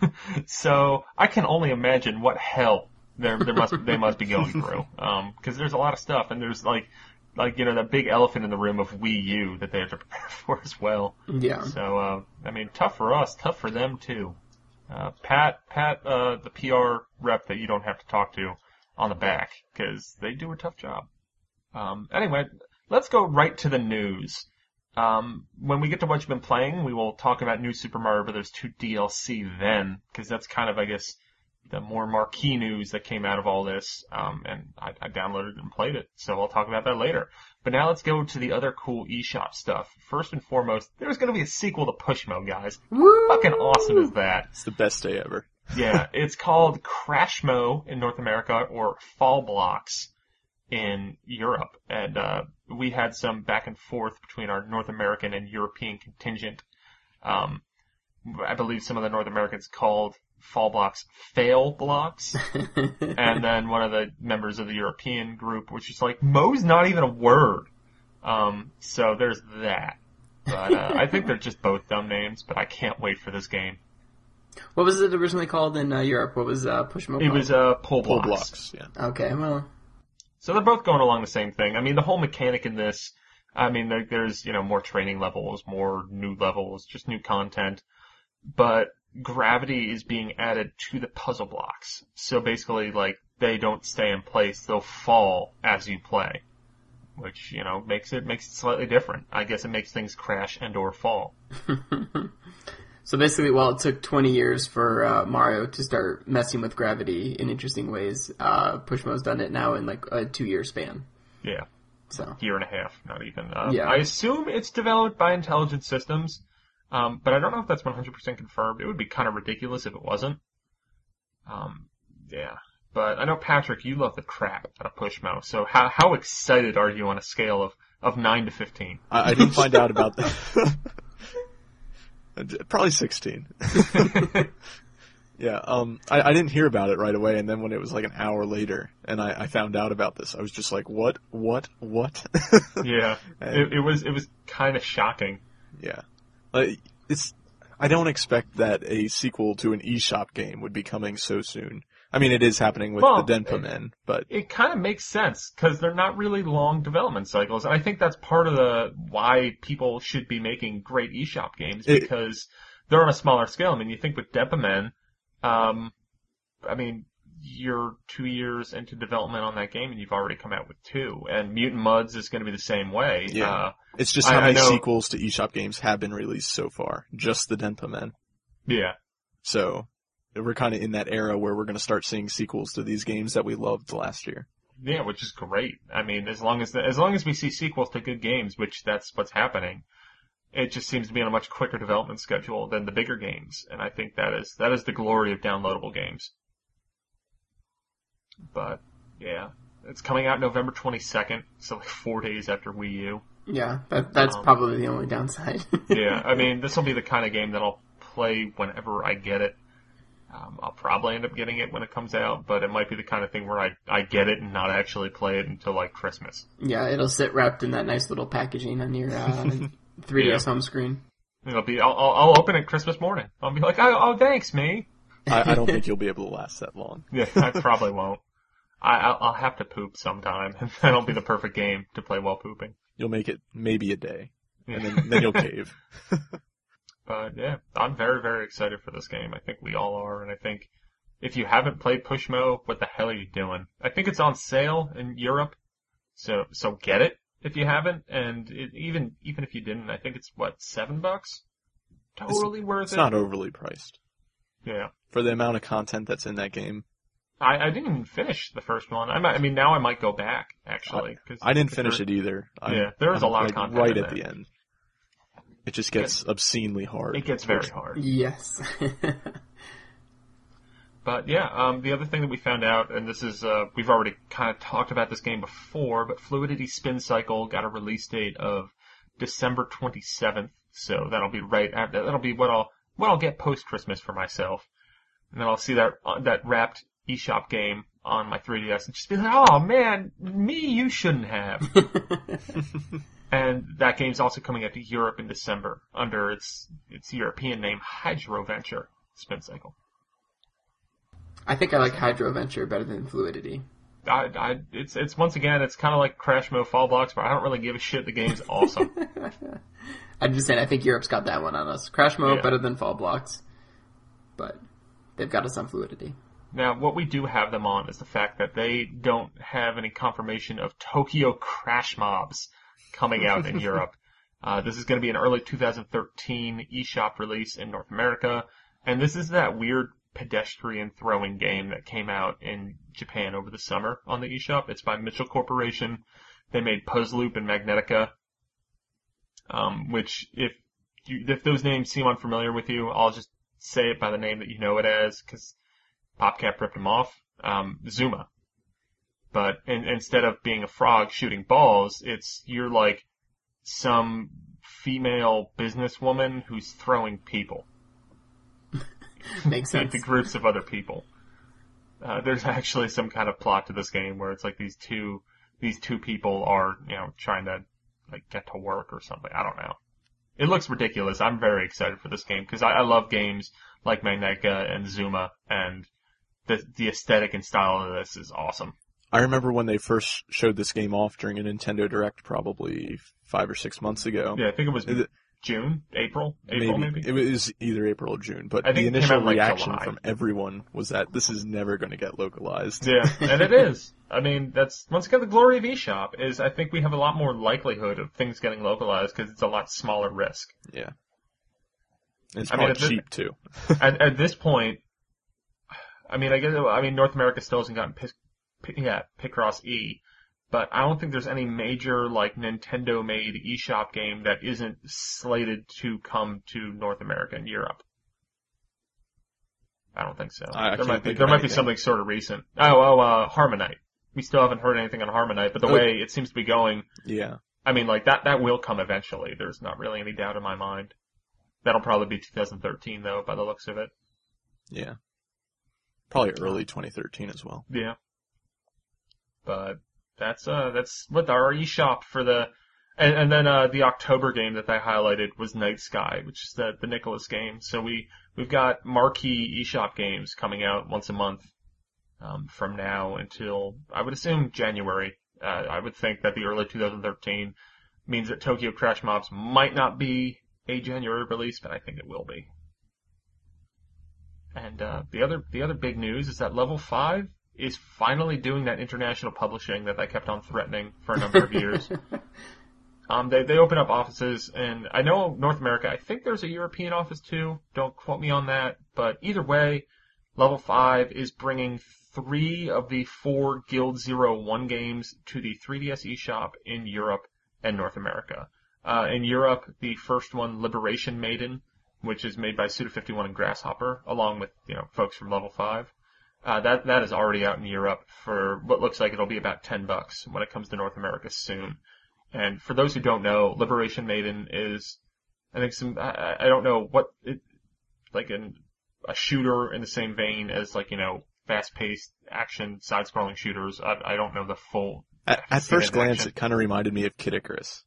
so I can only imagine what hell there there must they must be going through. Um, because there's a lot of stuff, and there's like like you know that big elephant in the room of Wii U that they have to prepare for as well. Yeah. So uh, I mean, tough for us, tough for them too. Uh, pat pat uh, the PR rep that you don't have to talk to on the back because they do a tough job. Um, anyway, let's go right to the news. Um, when we get to what you've been playing, we will talk about New Super Mario Bros. 2 DLC then, because that's kind of, I guess, the more marquee news that came out of all this. Um, and I, I downloaded and played it, so I'll talk about that later. But now let's go to the other cool eShop stuff. First and foremost, there's going to be a sequel to Pushmo, guys. Woo! Fucking awesome is that? It's the best day ever. Yeah, it's called Crashmo in North America or Fall Blocks in Europe. And uh, we had some back and forth between our North American and European contingent. Um, I believe some of the North Americans called Fall Blocks Fail Blocks. and then one of the members of the European group was just like, Mo's not even a word. Um, so there's that. But uh, I think they're just both dumb names, but I can't wait for this game. What was it originally called in uh, Europe? What was uh, Pushmo? It was uh, pull Pull blocks. blocks, yeah. Okay, well, So they're both going along the same thing. I mean, the whole mechanic in this, I mean, there, there's, you know, more training levels, more new levels, just new content. But gravity is being added to the puzzle blocks. So basically, like, they don't stay in place, they'll fall as you play. Which, you know, makes it, makes it slightly different. I guess it makes things crash and or fall. so basically, while it took 20 years for uh, Mario to start messing with gravity in interesting ways, uh, Pushmo's done it now in like a two-year span. Yeah. So year and a half, not even. Uh, Yeah. I assume it's developed by Intelligent Systems, um, but I don't know if that's 100% confirmed. It would be kind of ridiculous if it wasn't. Um, yeah. But I know Patrick, you love the crap out of Pushmo. So how how excited are you on a scale of of nine to fifteen? I, I didn't find out about that. Probably 16. yeah, um, I, I didn't hear about it right away, and then when it was like an hour later, and I, I found out about this, I was just like, what, what, what? yeah, it, it was it was kind of shocking. yeah. It's, I don't expect that a sequel to an eShop game would be coming so soon. I mean, it is happening with Well, the Denpa Men, but it kind of makes sense because they're not really long development cycles. And I think that's part of the why people should be making great eShop games It- because they're on a smaller scale. I mean, you think with Denpa Men, um, I mean, you're two years into development on that game and you've already come out with two. And Mutant Mudds is going to be the same way. Yeah. Uh, it's just how I many know- sequels to eShop games have been released so far. Just the Denpa Men. yeah. So, we're kind of in that era where we're going to start seeing sequels to these games that we loved last year. Yeah, which is great. I mean, as long as as long as we see sequels to good games, which that's what's happening, it just seems to be on a much quicker development schedule than the bigger games, and I think that is that is the glory of downloadable games. But yeah, it's coming out November twenty second, so like four days after Wii U. yeah, that that's Um, probably the only downside. Yeah, I mean, this will be the kind of game that I'll play whenever I get it. Um, I'll probably end up getting it when it comes out, but it might be the kind of thing where I, I get it and not actually play it until like Christmas. yeah, it'll sit wrapped in that nice little packaging on your uh, 3DS Yeah. home screen. It'll be, I'll, I'll, I'll open it Christmas morning. I'll be like, oh, oh thanks, me. I, I don't think you'll be able to last that long. Yeah, I probably won't. I, I'll, I'll have to poop sometime, and that'll be the perfect game to play while pooping. You'll make it maybe a day, and then, then you'll cave. But yeah, I'm very, very excited for this game. I think we all are, and I think if you haven't played Pushmo, what the hell are you doing? I think it's on sale in Europe, so so get it if you haven't, and it, even even if you didn't, I think it's what seven bucks. Totally worth It's it. It's not overly priced. Yeah, For the amount of content that's in that game, I, I didn't even finish the first one. I might, I mean, now I might go back actually. Cause I didn't finish it either. I'm- Yeah, there is a I'm, lot of content right in at there. the end. It just gets obscenely hard. It gets very hard. Yes. But yeah, um, the other thing that we found out, and this is, uh, we've already kind of talked about this game before, but Fluidity Spin Cycle got a release date of December 27th, so that'll be right after, that'll be what I'll, what I'll get post Christmas for myself. And then I'll see that, uh, that wrapped eShop game on my 3DS and just be like, oh man, me you shouldn't have. and that game's also coming out to Europe in December under its, its European name, Hydro Venture Spin Cycle. I think I like Hydro Venture better than Fluidity. I, I, it's, it's once again, it's kind of like Crashmo Fall Blocks, but I don't really give a shit. The game's awesome. I'm just saying, I think Europe's got that one on us. Crashmo Yeah. better than fall blocks, but they've got us on fluidity. now, what we do have them on is the fact that they don't have any confirmation of Tokyo Crash Mobs coming out in Europe. Uh, this is going to be an early 2013 eShop release in North America, and this is that weird pedestrian throwing game that came out in Japan over the summer on the eShop. It's by Mitchell Corporation. They made Puzzle Loop and Magnetica, um, which if you, if those names seem unfamiliar with you, I'll just say it by the name that you know it as, because PopCap ripped them off. Um, Zuma. But in, instead of being a frog shooting balls, it's you're like some female businesswoman who's throwing people Makes sense. into groups of other people. Uh, there's actually some kind of plot to this game where it's like these two these two people are you know trying to like get to work or something. I don't know. It looks ridiculous. I'm very excited for this game because I, I love games like Magnetica and Zuma, and the the aesthetic and style of this is awesome. I remember when they first showed this game off during a Nintendo Direct probably five or six months ago. Yeah, I think it was it- June, April, April maybe. It was either April or June, but the initial out, like, reaction July. from everyone was that this is never going to get localized. Yeah, and it is. I mean, that's once again the glory of eShop is I think we have a lot more likelihood of things getting localized because it's a lot smaller risk. Yeah. It's I mean, probably if it- cheap too. at, at this point, I mean, I guess I mean North America still hasn't gotten Pic, Pic- yeah Picross E, but I don't think there's any major like Nintendo made eShop game that isn't slated to come to North America and Europe. I don't think so. I- there might be there might be something sort of recent. Oh, oh, uh, HarmoKnight. We still haven't heard anything on HarmoKnight, but the Oh. way it seems to be going, Yeah. I mean, like that that will come eventually. There's not really any doubt in my mind. That'll probably be 2013 though, by the looks of it. Yeah. Probably early 2013 as well. Yeah. But that's uh that's what our eShop for the and, and then uh the October game that they highlighted was Night Sky, which is the the Nicalis game. So we we've got marquee eShop games coming out once a month um, from now until I would assume January. Uh, I would think that the early 2013 means that Tokyo Crash Mobs might not be a January release, but I think it will be. And uh, the other the other big news is that Level Five is finally doing that international publishing that they kept on threatening for a number of years. Um, they they open up offices, and I know North America. I think there's a European office too. Don't quote me on that, but either way, Level Five is bringing three of the four Guild Zero One games to the 3DS eShop in Europe and North America. Uh, in Europe, the first one, Liberation Maiden, which is made by Suda51 and Grasshopper, along with you know folks from Level Five. Uh, that that is already out in Europe for what looks like it'll be about ten bucks when it comes to North America soon. And for those who don't know, Liberation Maiden is, I think some, I, I don't know what it, like an, a shooter in the same vein as like, you know, fast-paced action side-scrolling shooters. I, I don't know the full. At, at first glance, action. it kind of reminded me of Kid Icarus.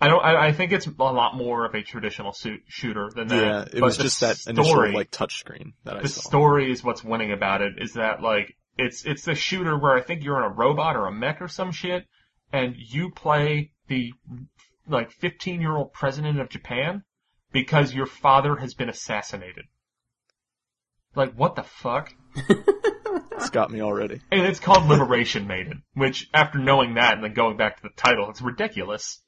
I don't, I, I think it's a lot more of a traditional suit shooter than that. Yeah, it but was just that story, initial like touchscreen that I the saw. story is what's winning about it is that like it's it's the shooter where I think you're in a robot or a mech or some shit and you play the like 15 year old president of Japan because your father has been assassinated. Like what the fuck? It's got me already. And it's called Liberation Maiden, which after knowing that and then going back to the title, it's ridiculous.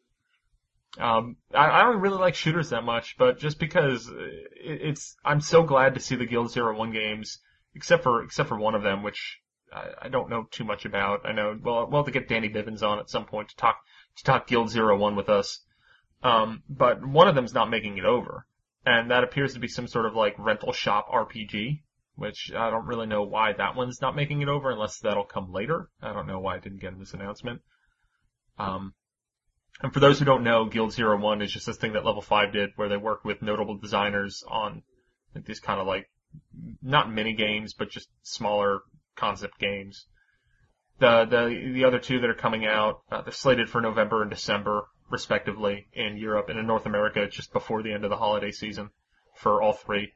Um, I, I don't really like shooters that much, but just because it, it's, I'm so glad to see the Guild Zero One games, except for except for one of them, which I, I don't know too much about. I know well, we'll have to get Danny Bivens on at some point to talk to talk Guild Zero One with us. Um, but one of them's not making it over, and that appears to be some sort of like rental shop RPG, which I don't really know why that one's not making it over unless that'll come later. I don't know why I didn't get this announcement. Um, and for those who don't know, Guild Zero One is just this thing that Level 5 did where they worked with notable designers on like, these kind of like, not mini games, but just smaller concept games. The, the, the other two that are coming out, uh, they're slated for November and December, respectively, in Europe and in North America just before the end of the holiday season for all three.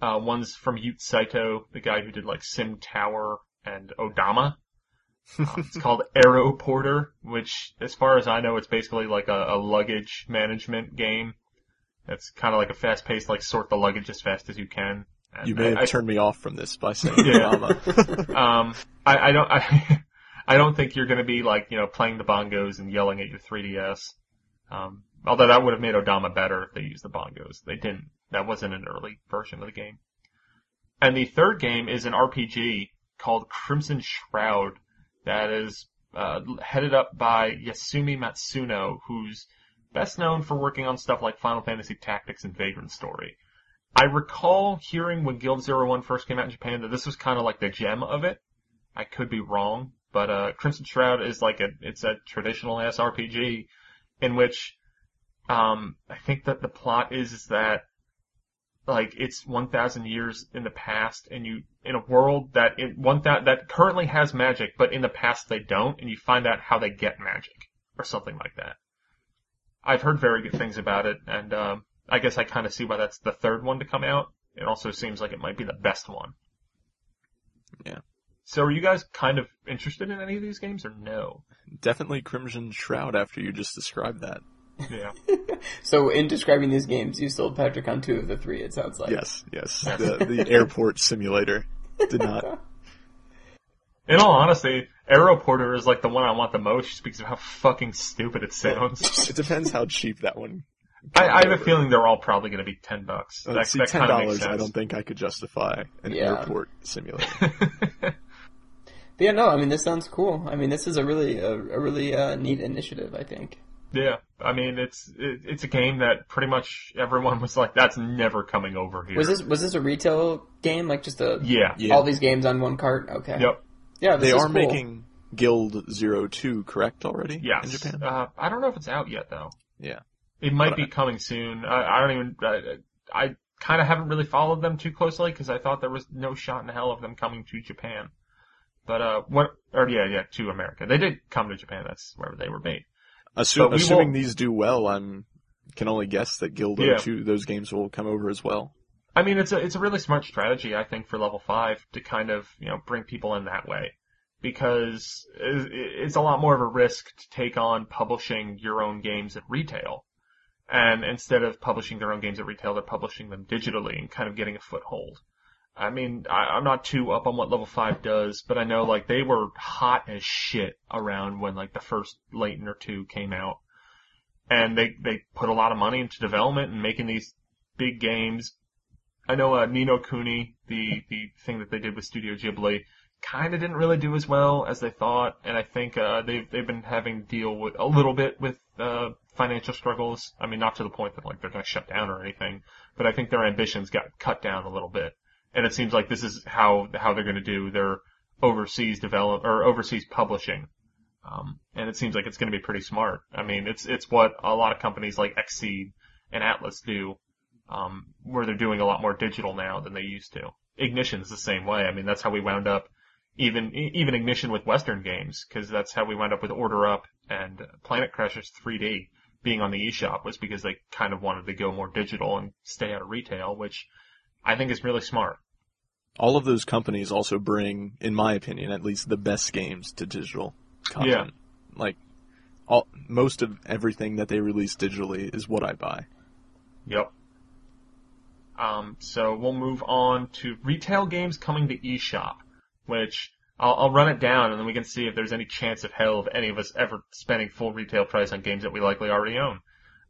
Uh, one's from Yoot Saito, the guy who did like Sim Tower and Odama. it's called Aeroporter, which, as far as I know, it's basically like a, a luggage management game. It's kind of like a fast-paced, like sort the luggage as fast as you can. And You may have I- I- turned me off from this by saying Yeah. Um, I, I don't, I, I don't think you're going to be like, you know, playing the bongos and yelling at your 3DS. Um, although that would have made Odama better if they used the bongos. They didn't. That wasn't an early version of the game. And the third game is an RPG called Crimson Shroud that is uh, headed up by Yasumi Matsuno, who's best known for working on stuff like Final Fantasy Tactics and Vagrant Story. I recall hearing when Guild Zero One first came out in Japan that this was kind of like the gem of it. I could be wrong, but uh, Crimson Shroud is like a it's a traditional SRPG in which um, I think that the plot is, is that like it's 1,000 years in the past, and you in a world that in one that that currently has magic, but in the past they don't, and you find out how they get magic or something like that. I've heard very good things about it, and um, I guess I kind of see why that's the third one to come out. It also seems like it might be the best one. Yeah. So are you guys kind of interested in any of these games or no? Definitely Crimson Shroud after you just described that. Yeah. So in describing these games, you sold Patrick on two of the three. It sounds like. Yes, yes. The, the airport simulator did not. In all honesty, Aeroporter is like the one I want the most just because of how fucking stupid it sounds. It depends how cheap that one. I, I have a feeling they're all probably going to be ten bucks. Uh, that see, that ten kind of makes dollars. I don't think I could justify an Yeah. airport simulator. But yeah, no, I mean this sounds cool. I mean this is a really a, a really uh, neat initiative. I think. Yeah, I mean it's it, it's a game that pretty much everyone was like, "That's never coming over here." Was this was this a retail game? Like just a Yeah. Yeah. all these games on one cart? Okay. Yep. Yeah, this they is are cool. making Guild Zero Two, correct already? Yes. In Japan. Uh, I don't know if it's out yet though. Yeah. It might But be I- coming soon. I, I don't even. I, I kind of haven't really followed them too closely because I thought there was no shot in hell of them coming to Japan. But uh, what? Or yeah, yeah, to America. They did come to Japan. That's where they were made. Assu- assuming won't- these do well, I'm can only guess that Guild Yeah. 2 those games will come over as well. I mean, it's a it's a really smart strategy, I think, for level five to kind of you know bring people in that way, because it's a lot more of a risk to take on publishing your own games at retail, and instead of publishing their own games at retail, they're publishing them digitally and kind of getting a foothold. I mean, I, I'm not too up on what level five does, but I know like they were hot as shit around when like the first Layton or two came out, and they they put a lot of money into development and making these big games. I know uh, Ni no Kuni, the the thing that they did with Studio Ghibli, kind of didn't really do as well as they thought, and I think uh, they've they've been having to deal with a little bit with uh, financial struggles. I mean, not to the point that like they're going to shut down or anything, but I think their ambitions got cut down a little bit, and it seems like this is how how they're going to do their overseas develop or overseas publishing. Um, and it seems like it's going to be pretty smart. I mean, it's it's what a lot of companies like Xseed and Atlus do um, where they're doing a lot more digital now than they used to. Ignition's the same way. I mean, that's how we wound up, even even Ignition with Western games, because that's how we wound up with Order Up and Planet Crashers 3D being on the eShop was because they kind of wanted to go more digital and stay out of retail, which I think is really smart. All of those companies also bring, in my opinion, at least the best games to digital content. Yeah. Like, all, most of everything that they release digitally is what I buy. Yep. Um, so we'll move on to retail games coming to eShop, which I'll, I'll run it down and then we can see if there's any chance of hell of any of us ever spending full retail price on games that we likely already own.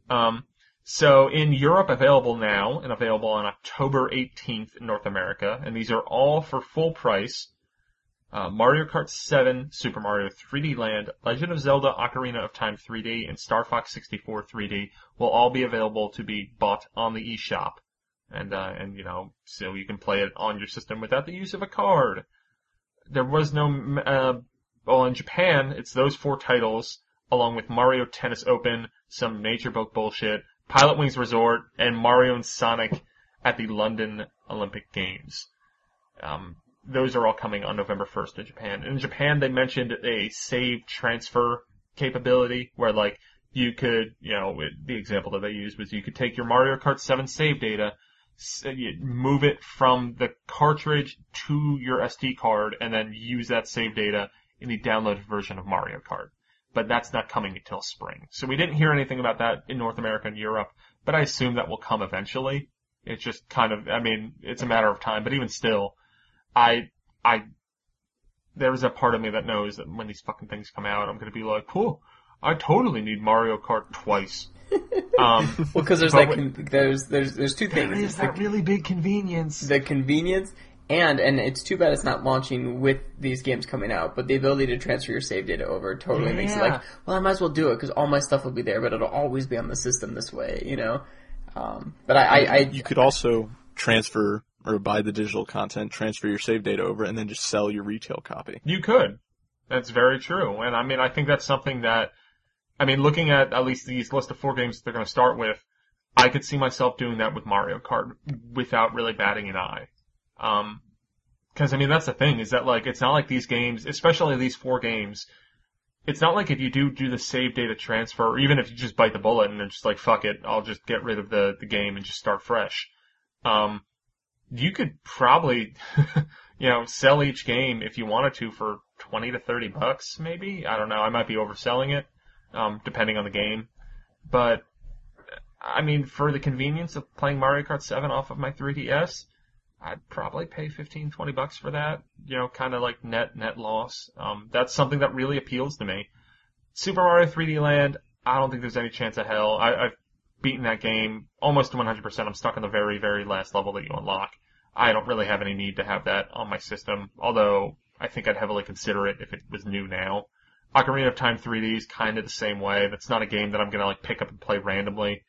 Um, so in Europe, available now and available on October 18th in North America, and these are all for full price. Uh, Mario Kart 7, Super Mario 3D Land, Legend of Zelda Ocarina of Time 3D, and Star Fox 64 3D will all be available to be bought on the eShop. And, uh, and, you know, so you can play it on your system without the use of a card. There was no, uh, well, in Japan, it's those four titles, along with Mario Tennis Open, some Nature Book bullshit, Pilot Wings Resort, and Mario and Sonic at the London Olympic Games. Um, those are all coming on November 1st in Japan. In Japan, they mentioned a save transfer capability where like you could, you know, the example that they used was you could take your Mario Kart 7 save data, s- move it from the cartridge to your SD card and then use that save data in the downloaded version of Mario Kart. But that's not coming until spring. So we didn't hear anything about that in North America and Europe, but I assume that will come eventually. It's just kind of, I mean, it's a matter of time, but even still, I, I, there's a part of me that knows that when these fucking things come out, I'm gonna be like, cool, I totally need Mario Kart twice. Um, Well, because there's But like what- con- there's there's there's two there things. is It's that the, really big convenience. the convenience and and it's too bad it's not launching with these games coming out. But the ability to transfer your save data over totally makes it like, well, I might as well do it because all my stuff will be there, but it'll always be on the system this way, you know. Um, but I, I, I you could also transfer or buy the digital content, transfer your save data over, and then just sell your retail copy. You could. That's very true. And I mean, I think that's something that, I mean, looking at at least these list of four games that they're going to start with, I could see myself doing that with Mario Kart without really batting an eye. Um, cause I mean, that's the thing is that like, it's not like these games, especially these four games, it's not like if you do do the save data transfer, or even if you just bite the bullet and then just like, fuck it, I'll just get rid of the, the game and just start fresh. Um, you could probably, you know, sell each game if you wanted to for 20 to 30 bucks, maybe. I don't know. I might be overselling it, um, depending on the game. But, I mean, for the convenience of playing Mario Kart 7 off of my 3DS, I'd probably pay 15, 20 bucks for that. You know, kind of like net, net loss. Um, that's something that really appeals to me. Super Mario 3D Land, I don't think there's any chance of hell. I, I've beaten that game almost to 100%. I'm stuck on the very, very last level that you unlock. I don't really have any need to have that on my system, although I think I'd heavily consider it if it was new now. Ocarina of Time 3D is kind of the same way. That's not a game that I'm gonna like pick up and play randomly.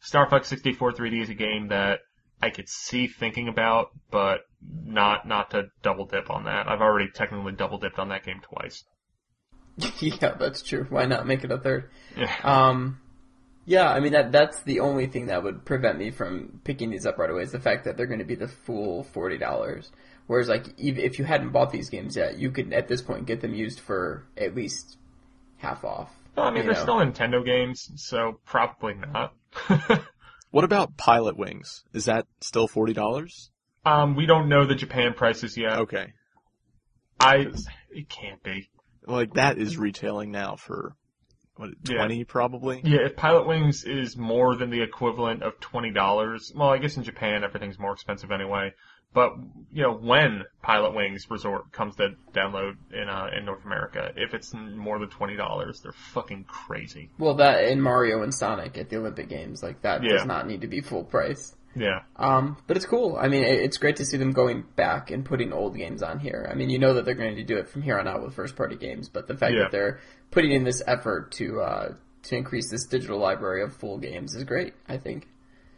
Star Fox 64 3D is a game that I could see thinking about, but not, not to double dip on that. I've already technically double dipped on that game twice. yeah, that's true. Why not make it a third? Yeah. Um, yeah, I mean that that's the only thing that would prevent me from picking these up right away is the fact that they're going to be the full forty dollars. Whereas, like, if you hadn't bought these games yet, you could at this point get them used for at least half off. Well, I mean, they're know. still Nintendo games, so probably not. What about Pilot Wings? Is that still forty dollars? um, we don't know the Japan prices yet. Okay, I, it can't be. like that is retailing now for what Yeah. twenty probably. Yeah, if Pilot Wings is more than the equivalent of twenty dollars, well, I guess in Japan everything's more expensive anyway. But you know, when Pilot Wings Resort comes to download in uh, in North America, if it's more than twenty dollars, they're fucking crazy. Well, that in Mario and Sonic at the Olympic Games, like that Yeah. does not need to be full price. Yeah, Um, but it's cool. I mean, it, it's great to see them going back and putting old games on here. I mean, you know that they're going to do it from here on out with first party games, but the fact Yeah. that they're putting in this effort to uh, to increase this digital library of full games is great. I think.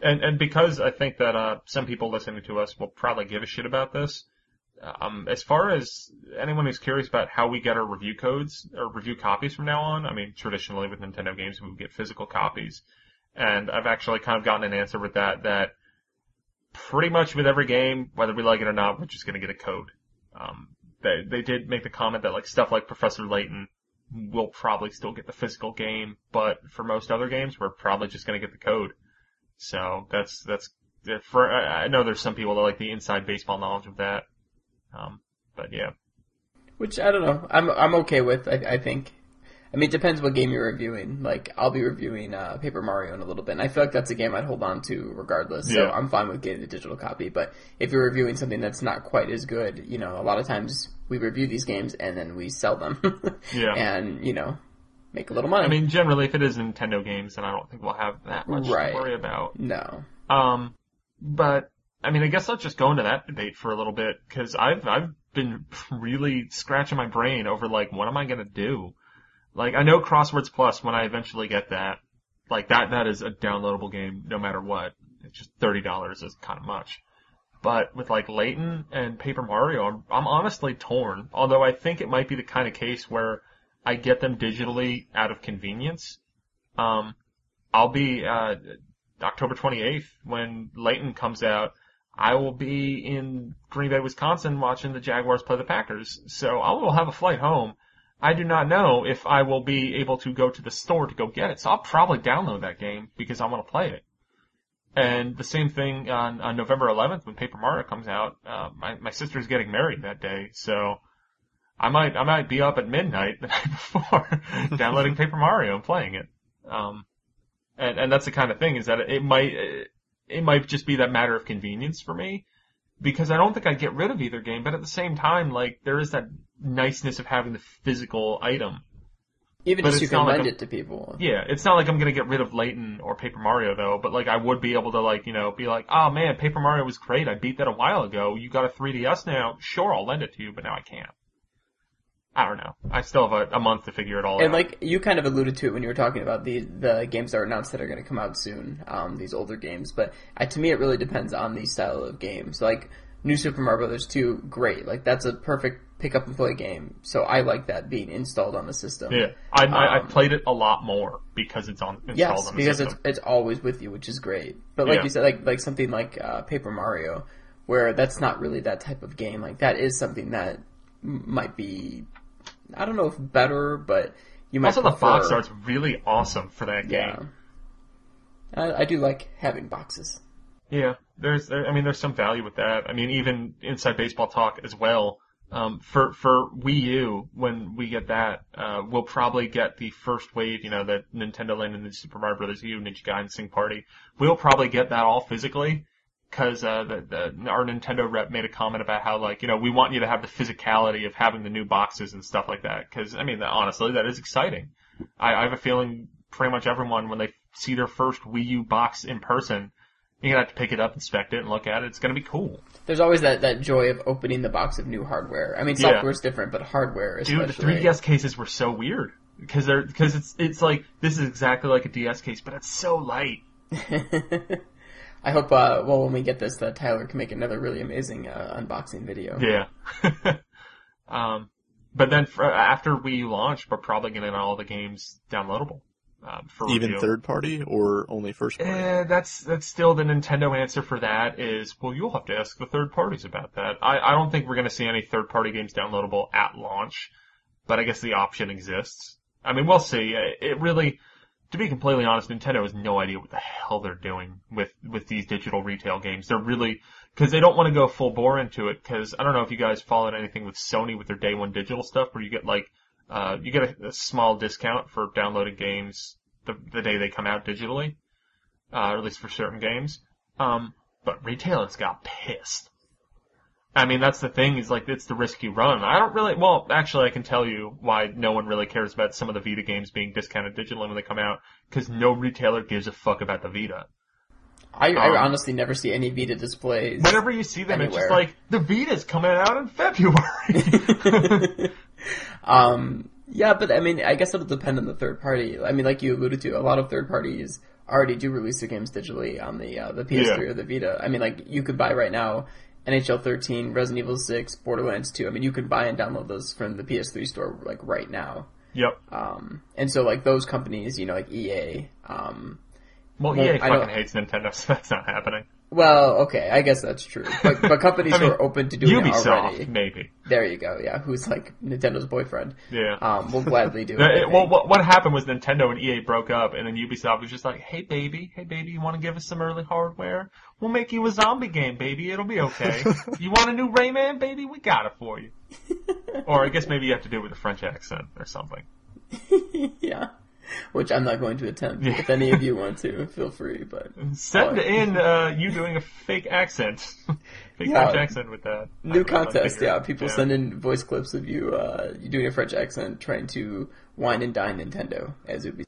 And and because I think that uh, some people listening to us will probably give a shit about this. Um, as far as anyone who's curious about how we get our review codes or review copies from now on, I mean, traditionally with Nintendo games, we get physical copies. And I've actually kind of gotten an answer with that, that pretty much with every game, whether we like it or not, we're just gonna get a code. Um, they, they did make the comment that like stuff like Professor Layton will probably still get the physical game, but for most other games, we're probably just gonna get the code. So that's, that's, for, I know there's some people that like the inside baseball knowledge of that. Um, but yeah. Which I don't know. I'm I'm okay with. I, I think. I mean, it depends what game you're reviewing. Like, I'll be reviewing uh, Paper Mario in a little bit, and I feel like that's a game I'd hold on to regardless. So I'm fine with getting the digital copy. But if you're reviewing something that's not quite as good, you know, a lot of times we review these games and then we sell them, Yeah. and you know, make a little money. I mean, generally, if it is Nintendo games, then I don't think we'll have that much Right. to worry about. no. Um, but I mean, I guess let's just go into that debate for a little bit because I've I've been really scratching my brain over like what am I gonna do? Like I know Crosswords Plus when I eventually get that, like that that is a downloadable game no matter what. It's just thirty dollars is kind of much. But with like Layton and Paper Mario, I'm, I'm honestly torn. Although I think it might be the kind of case where I get them digitally out of convenience. Um, I'll be uh, October 28th when Layton comes out. I will be in Green Bay, Wisconsin, watching the Jaguars play the Packers. So I will have a flight home. I do not know if I will be able to go to the store to go get it. So I'll probably download that game because I want to play it. And the same thing on, on November 11th when Paper Mario comes out. Uh, my my sister's getting married that day, so I might I might be up at midnight the night before downloading Paper Mario and playing it. Um, and and that's the kind of thing is that it might it might just be that matter of convenience for me because I don't think I'd get rid of either game, but at the same time, like there is that niceness of having the physical item. Even But just you can not like lend it to people. Yeah, it's not like I'm gonna get rid of Layton or Paper Mario though, but like I would be able to like, you know, be like, oh man, Paper Mario was great, I beat that a while ago, you got a 3DS now, sure I'll lend it to you, but now I can't. I don't know. I still have a, a month to figure it all And out. And like you kind of alluded to it when you were talking about the the games that are announced that are going to come out soon, um, these older games. But uh, to me, it really depends on the style of game. So like New Super Mario Brothers 2, great. Like that's a perfect pick up and play game. So I like that being installed on the system. yeah, I, I, um, I've played it a lot more because it's on installed Yes, on the because system. it's it's always with you, which is great. But like Yeah. you said, like like something like uh, Paper Mario, where that's not really that type of game. Like that is something that m- might be, I don't know if better, but you might also the box art's really awesome for that Yeah, game. I, I do like having boxes. Yeah, there's, there, I mean, there's some value with that. I mean, even inside baseball talk as well. Um, for for Wii U, when we get that, uh, we'll probably get the first wave. You know, that Nintendo Land and the Super Mario Brothers U, Ninja Gaiden Sing Party. We'll probably get that all physically, because uh, the, the our Nintendo rep made a comment about how like you know we want you to have the physicality of having the new boxes and stuff like that. Because I mean, honestly, that is exciting. I, I have a feeling pretty much everyone when they see their first Wii U box in person, you're gonna have to pick it up, inspect it, and look at it. It's gonna be cool. There's always that, that joy of opening the box of new hardware. I mean, Yeah. software's different, but hardware especially. Dude, the 3DS cases were so weird because they're because it's it's like this is exactly like a DS case, but it's so light. I hope, uh, well, when we get this, that Tyler can make another really amazing uh, unboxing video. Yeah. um, but then for, after we launch, we're probably gonna get all the games downloadable um, for Even review. third party or only first party? Eh, that's that's still the Nintendo answer for that is well you'll have to ask the third parties about that. I, I don't think we're gonna see any third party games downloadable at launch, but I guess the option exists. I mean we'll see. It it really to be completely honest, Nintendo has no idea what the hell they're doing with with these digital retail games. They're really because they don't want to go full bore into it. Because I don't know if you guys followed anything with Sony with their day one digital stuff, where you get like uh, you get a, a small discount for downloading games the, the day they come out digitally, uh, or at least for certain games. Um, but retailers got pissed. I mean, that's the thing is like, it's the risk you run. I don't really, well, actually I can tell you why no one really cares about some of the Vita games being discounted digitally when they come out, cause no retailer gives a fuck about the Vita. I, I Um, honestly never see any Vita displays. Whenever you see them, it's just like, the Vita's coming out in February. um, yeah, but I mean, I guess it'll depend on the third party. I mean, like you alluded to, a lot of third parties already do release their games digitally on the uh, the PS3 Yeah. or the Vita. I mean, like you could buy right now NHL 13, Resident Evil 6, Borderlands 2. I mean, you could buy and download those from the PS3 store like right now. yep. Um, and so like those companies, you know, like EA. Um, Well, EA I fucking hates Nintendo, so that's not happening. Well, okay, I guess that's true. But but companies I mean, who are open to doing it Ubisoft, already, maybe. there you go. Yeah, who's like Nintendo's boyfriend. Yeah. Um, will gladly do it. The- I it- think. well, what, what happened was Nintendo and EA broke up, and then Ubisoft was just like, "Hey, baby, hey, baby, you want to give us some early hardware? We'll make you a zombie game, baby. It'll be okay. you want a new Rayman, baby? We got it for you." or I guess maybe you have to do it with a French accent or something. yeah. Which I'm not going to attempt. If any of you want to, feel free. But Send Oh. in uh, you doing a fake accent, fake Yeah. French accent with that. new I'd love to contest, yeah. it. People send in voice clips of you, uh, you doing a French accent, trying to wine and dine Nintendo as Ubisoft.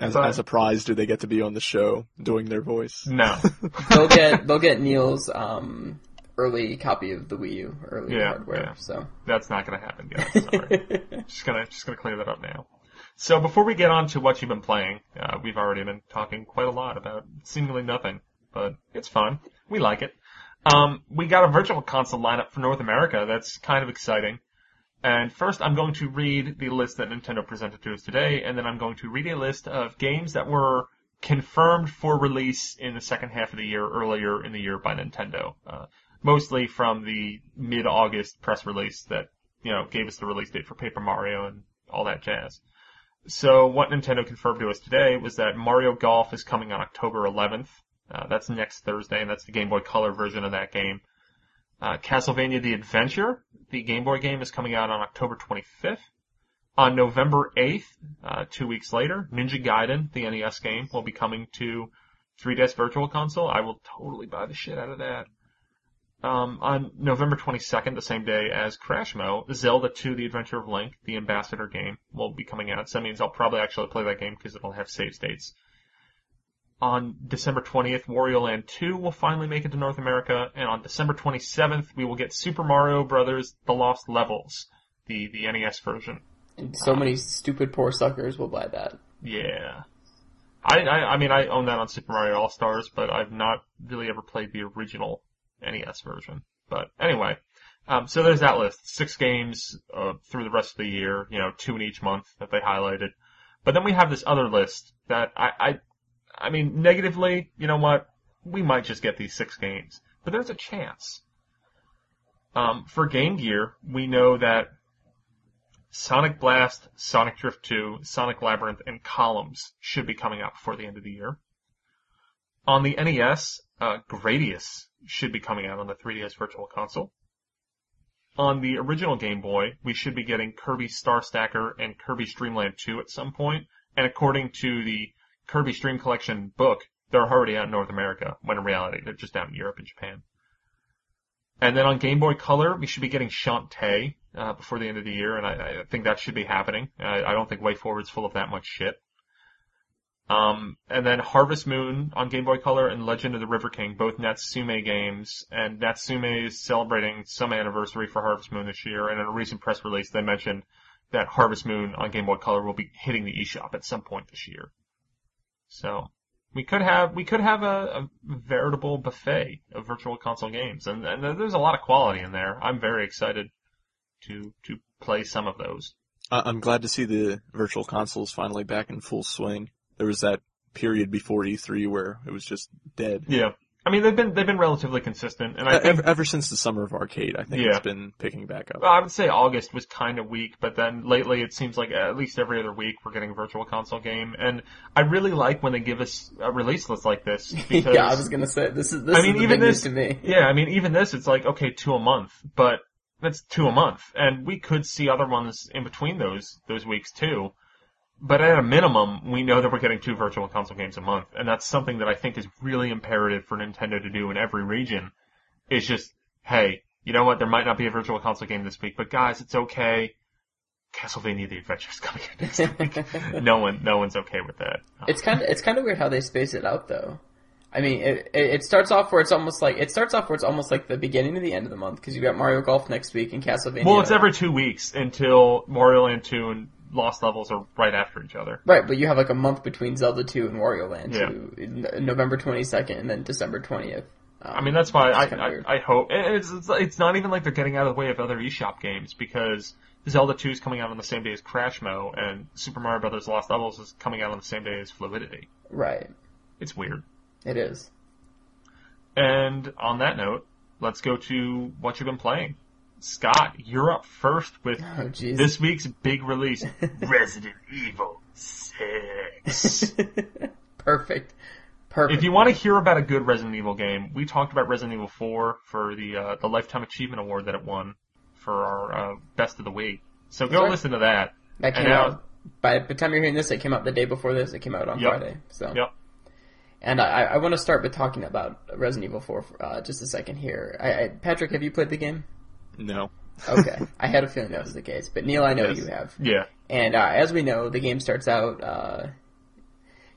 As, But- as a prize, do they get to be on the show doing their voice? No. They'll get they'll get Neal's um, early copy of the Wii U, early Yeah, hardware. yeah. So That's not going to happen, guys. Sorry. just gonna just gonna clear that up now. So before we get on to what you've been playing, uh, we've already been talking quite a lot about seemingly nothing, but it's fun. We like it. Um, we got a virtual console lineup for North America. That's kind of exciting. And first, I'm going to read the list that Nintendo presented to us today, and then I'm going to read a list of games that were confirmed for release in the second half of the year, earlier in the year by Nintendo. Uh, mostly from the mid-August press release that, you know, gave us the release date for Paper Mario and all that jazz. So what Nintendo confirmed to us today was that Mario Golf is coming on October 11th. Uh, that's next Thursday, and that's the Game Boy Color version of that game. Uh, Castlevania The Adventure, the Game Boy game, is coming out on October 25th. On November 8th, uh, two weeks later, Ninja Gaiden, the NES game, will be coming to 3DS Virtual Console. I will totally buy the shit out of that. Um, on November 22nd, the same day as Crashmo, Zelda 2 The Adventure of Link, the Ambassador game, will be coming out. So that means I'll probably actually play that game because it'll have save states. On December 20th, Wario Land 2 will finally make it to North America, and on December 27th, we will get Super Mario Brothers The Lost Levels, the, the NES version. And so many stupid poor suckers will buy that. Yeah. I, I, I mean, I own that on Super Mario All Stars, but I've not really ever played the original NES version. But anyway, um, so there's that list. Six games uh, through the rest of the year, you know, two in each month that they highlighted. But then we have this other list that I, I, I mean, negatively, you know what? We might just get these six games, but there's a chance. Um, for Game Gear, we know that Sonic Blast, Sonic Drift 2, Sonic Labyrinth, and Columns should be coming out before the end of the year. On the NES, uh, Gradius should be coming out on the 3DS Virtual Console. On the original Game Boy, we should be getting Kirby Star Stacker and Kirby's Dream Land 2 at some point, and according to the Kirby's Dream Collection book, they're already out in North America, when in reality they're just out in Europe and Japan. And then on Game Boy Color, we should be getting Shantae uh, before the end of the year, and I, I think that should be happening. I, I don't think WayForward's full of that much shit. Um, and then Harvest Moon on Game Boy Color and Legend of the River King, both Natsume games, and Natsume is celebrating some anniversary for Harvest Moon this year, and in a recent press release they mentioned that Harvest Moon on Game Boy Color will be hitting the eShop at some point this year. So, we could have we could have a, a veritable buffet of virtual console games, and, and there's a lot of quality in there. I'm very excited to to play some of those. I'm glad to see the virtual consoles finally back in full swing. There was that period before E3 where it was just dead. Yeah, I mean they've been they've been relatively consistent, and I think ever, ever since the summer of arcade, I think Yeah. it's been picking back up. well, I would say August was kind of weak, but then lately it seems like at least every other week we're getting a virtual console game, and I really like when they give us a release list like this because yeah, I was gonna say this is this I is mean, the even this- to me. Yeah, I mean, even this, it's like, okay, two a month, but that's two a month. And we could see other ones in between those, those weeks too. But at a minimum, we know that we're getting two virtual console games a month. And that's something that I think is really imperative for Nintendo to do in every region. Is just, hey, you know what, there might not be a virtual console game this week, but guys, it's okay. Castlevania The Adventure is coming out next week. no one, no one's okay with that. It's kind of it's kind of weird how they space it out though. I mean, it, it starts off where it's almost like it starts off where it's almost like the beginning to the end of the month because you got Mario Golf next week and Castlevania. Well, it's every two weeks until Mario Land 2 and Lost Levels are right after each other. right, but you have like a month between Zelda 2 and Wario Land Yeah. 2, in- November 22nd and then December 20th. Um, I mean, that's why I, I. I hope it's, it's it's not even like they're getting out of the way of other eShop games because Zelda 2 is coming out on the same day as Crashmo and Super Mario Brothers Lost Levels is coming out on the same day as Fluidity. right, It's weird. it is. And on that note, let's go to what you've been playing. Scott, you're up first with Oh this week's big release, Resident Evil 6. Perfect. Perfect. If you want to hear about a good Resident Evil game, we talked about Resident Evil 4 for the uh, the Lifetime Achievement Award that it won for our uh, Best of the Week. So go listen to that. that came and now- out by the time you're hearing this, it came out the day before this. It came out on Yep. Friday. So Yep. And I, I want to start with talking about Resident Evil 4 for uh, just a second here. I, I, Patrick, have you played the game? No. Okay, I had a feeling that was the case, but Neal, I know Yes. you have. Yeah. And uh, as we know, the game starts out, uh,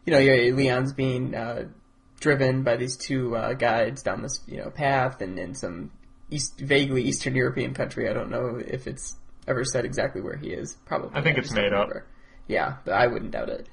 you know, Leon's being uh, driven by these two uh, guides down this, you know, path, and in some East, vaguely Eastern European country. I don't know if it's ever said exactly where he is. Probably. I think it's made up. Yeah, but I wouldn't doubt it.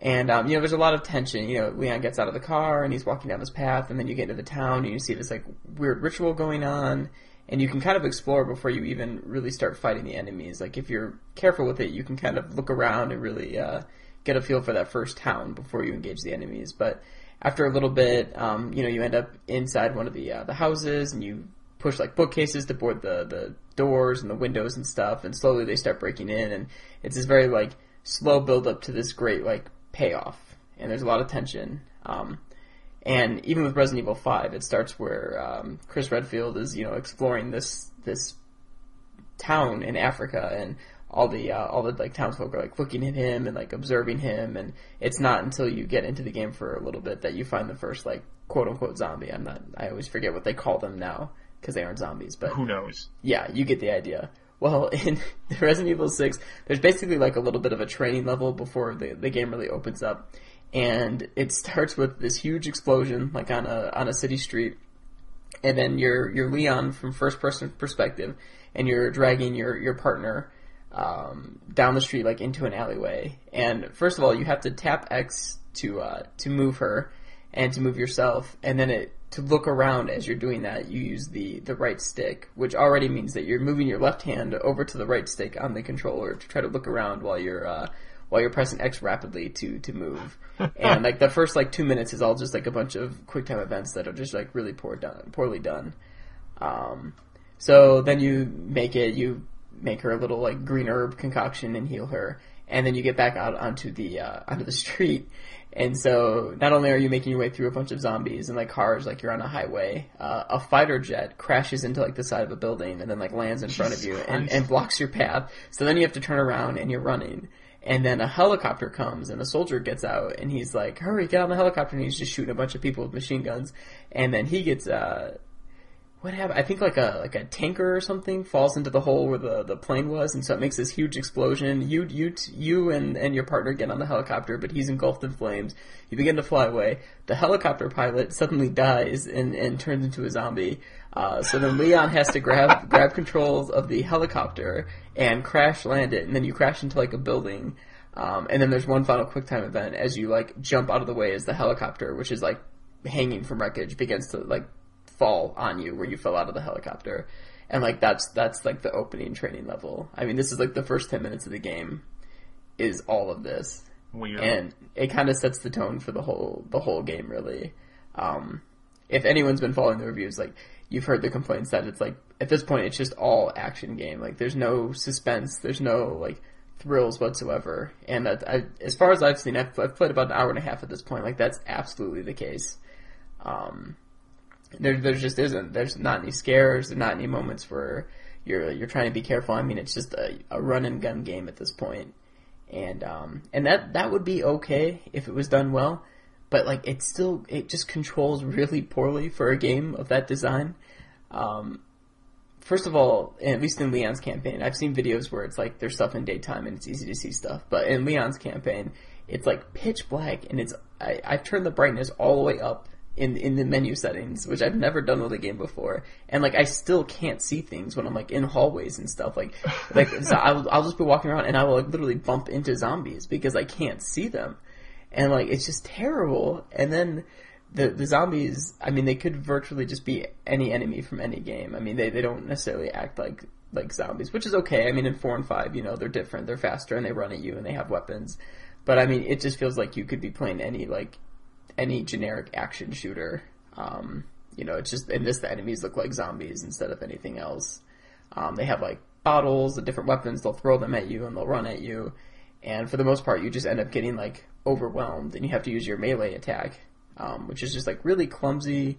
And um, you know, there's a lot of tension. You know, Leon gets out of the car and he's walking down this path, and then you get into the town and you see this like weird ritual going on, and you can kind of explore before you even really start fighting the enemies. Like if you're careful with it, you can kind of look around and really uh, get a feel for that first town before you engage the enemies. But after a little bit, um, you know, you end up inside one of the uh, the houses, and you push like bookcases to board the the doors and the windows and stuff, and slowly they start breaking in, and it's this very like slow build up to this great like payoff, and there's a lot of tension. Um, And even with Resident Evil 5, it starts where um, Chris Redfield is, you know, exploring this this town in Africa, and all the uh, all the like townsfolk are like looking at him and like observing him, and it's not until you get into the game for a little bit that you find the first like quote unquote zombie. I'm not. I always forget what they call them now because they aren't zombies, but Who knows? yeah, you get the idea. Well, in Resident Evil 6, there's basically like a little bit of a training level before the, the game really opens up. And it starts with this huge explosion, like on a, on a city street. And then you're, you're Leon from first person perspective, and you're dragging your, your partner, um, down the street, like into an alleyway. And first of all, you have to tap X to, uh, to move her, and to move yourself, and then it to look around as you're doing that, you use the the right stick, which already means that you're moving your left hand over to the right stick on the controller to try to look around while you're uh, while you're pressing X rapidly to to move. and like the first like two minutes is all just like a bunch of quick time events that are just like really poor done, poorly done. Um, so then you make it, you make her a little like green herb concoction and heal her, and then you get back out onto the uh, onto the street. And so not only are you making your way through a bunch of zombies and like cars, like you're on a highway, uh, a fighter jet crashes into like the side of a building and then like lands in front of you and, and blocks your path. So then you have to turn around and you're running. And then a helicopter comes and a soldier gets out and he's like, hurry, get on the helicopter. And he's just shooting a bunch of people with machine guns. And then he gets, uh, what happened? I think like a like a tanker or something falls into the hole where the, the plane was, and so it makes this huge explosion. You you you and, and your partner get on the helicopter, but he's engulfed in flames. You begin to fly away. The helicopter pilot suddenly dies and, and turns into a zombie. Uh, so then Leon has to grab grab controls of the helicopter and crash land it, and then you crash into like a building. Um, and then there's one final quick time event as you like jump out of the way as the helicopter, which is like hanging from wreckage, begins to like fall on you where you fell out of the helicopter. And like that's that's like the opening training level. I mean, this is like the first ten minutes of the game is all of this, Weird. and it kind of sets the tone for the whole the whole game. Really, um, if anyone's been following the reviews, like you've heard the complaints that it's like at this point it's just all action game. Like there's no suspense, there's no like thrills whatsoever. And that, I, as far as I've seen, I've, I've played about an hour and a half at this point. Like that's absolutely the case. Um, there, there just isn't. There's not any scares. There's not any moments where you're you're trying to be careful. I mean, it's just a, a run and gun game at this point. and um, and that that would be okay if it was done well, but like it still it just controls really poorly for a game of that design. Um, first of all, at least in Leon's campaign, I've seen videos where it's like there's stuff in daytime and it's easy to see stuff, but in Leon's campaign, it's like pitch black and it's I, I've turned the brightness all the way up in in the menu settings, which I've never done with a game before, and like I still can't see things when I'm like in hallways and stuff. Like like so I'll I'll just be walking around and I will like literally bump into zombies because I can't see them, and like it's just terrible. And then the the zombies, I mean, they could virtually just be any enemy from any game. I mean, they they don't necessarily act like like zombies, which is okay. I mean, in four and five, you know, they're different. They're faster and they run at you and they have weapons. But I mean, it just feels like you could be playing any like any generic action shooter. Um, you know, it's just in this the enemies look like zombies instead of anything else. Um, they have like bottles and different weapons. They'll throw them at you and they'll run at you. And for the most part, you just end up getting like overwhelmed, and you have to use your melee attack, um, which is just like really clumsy.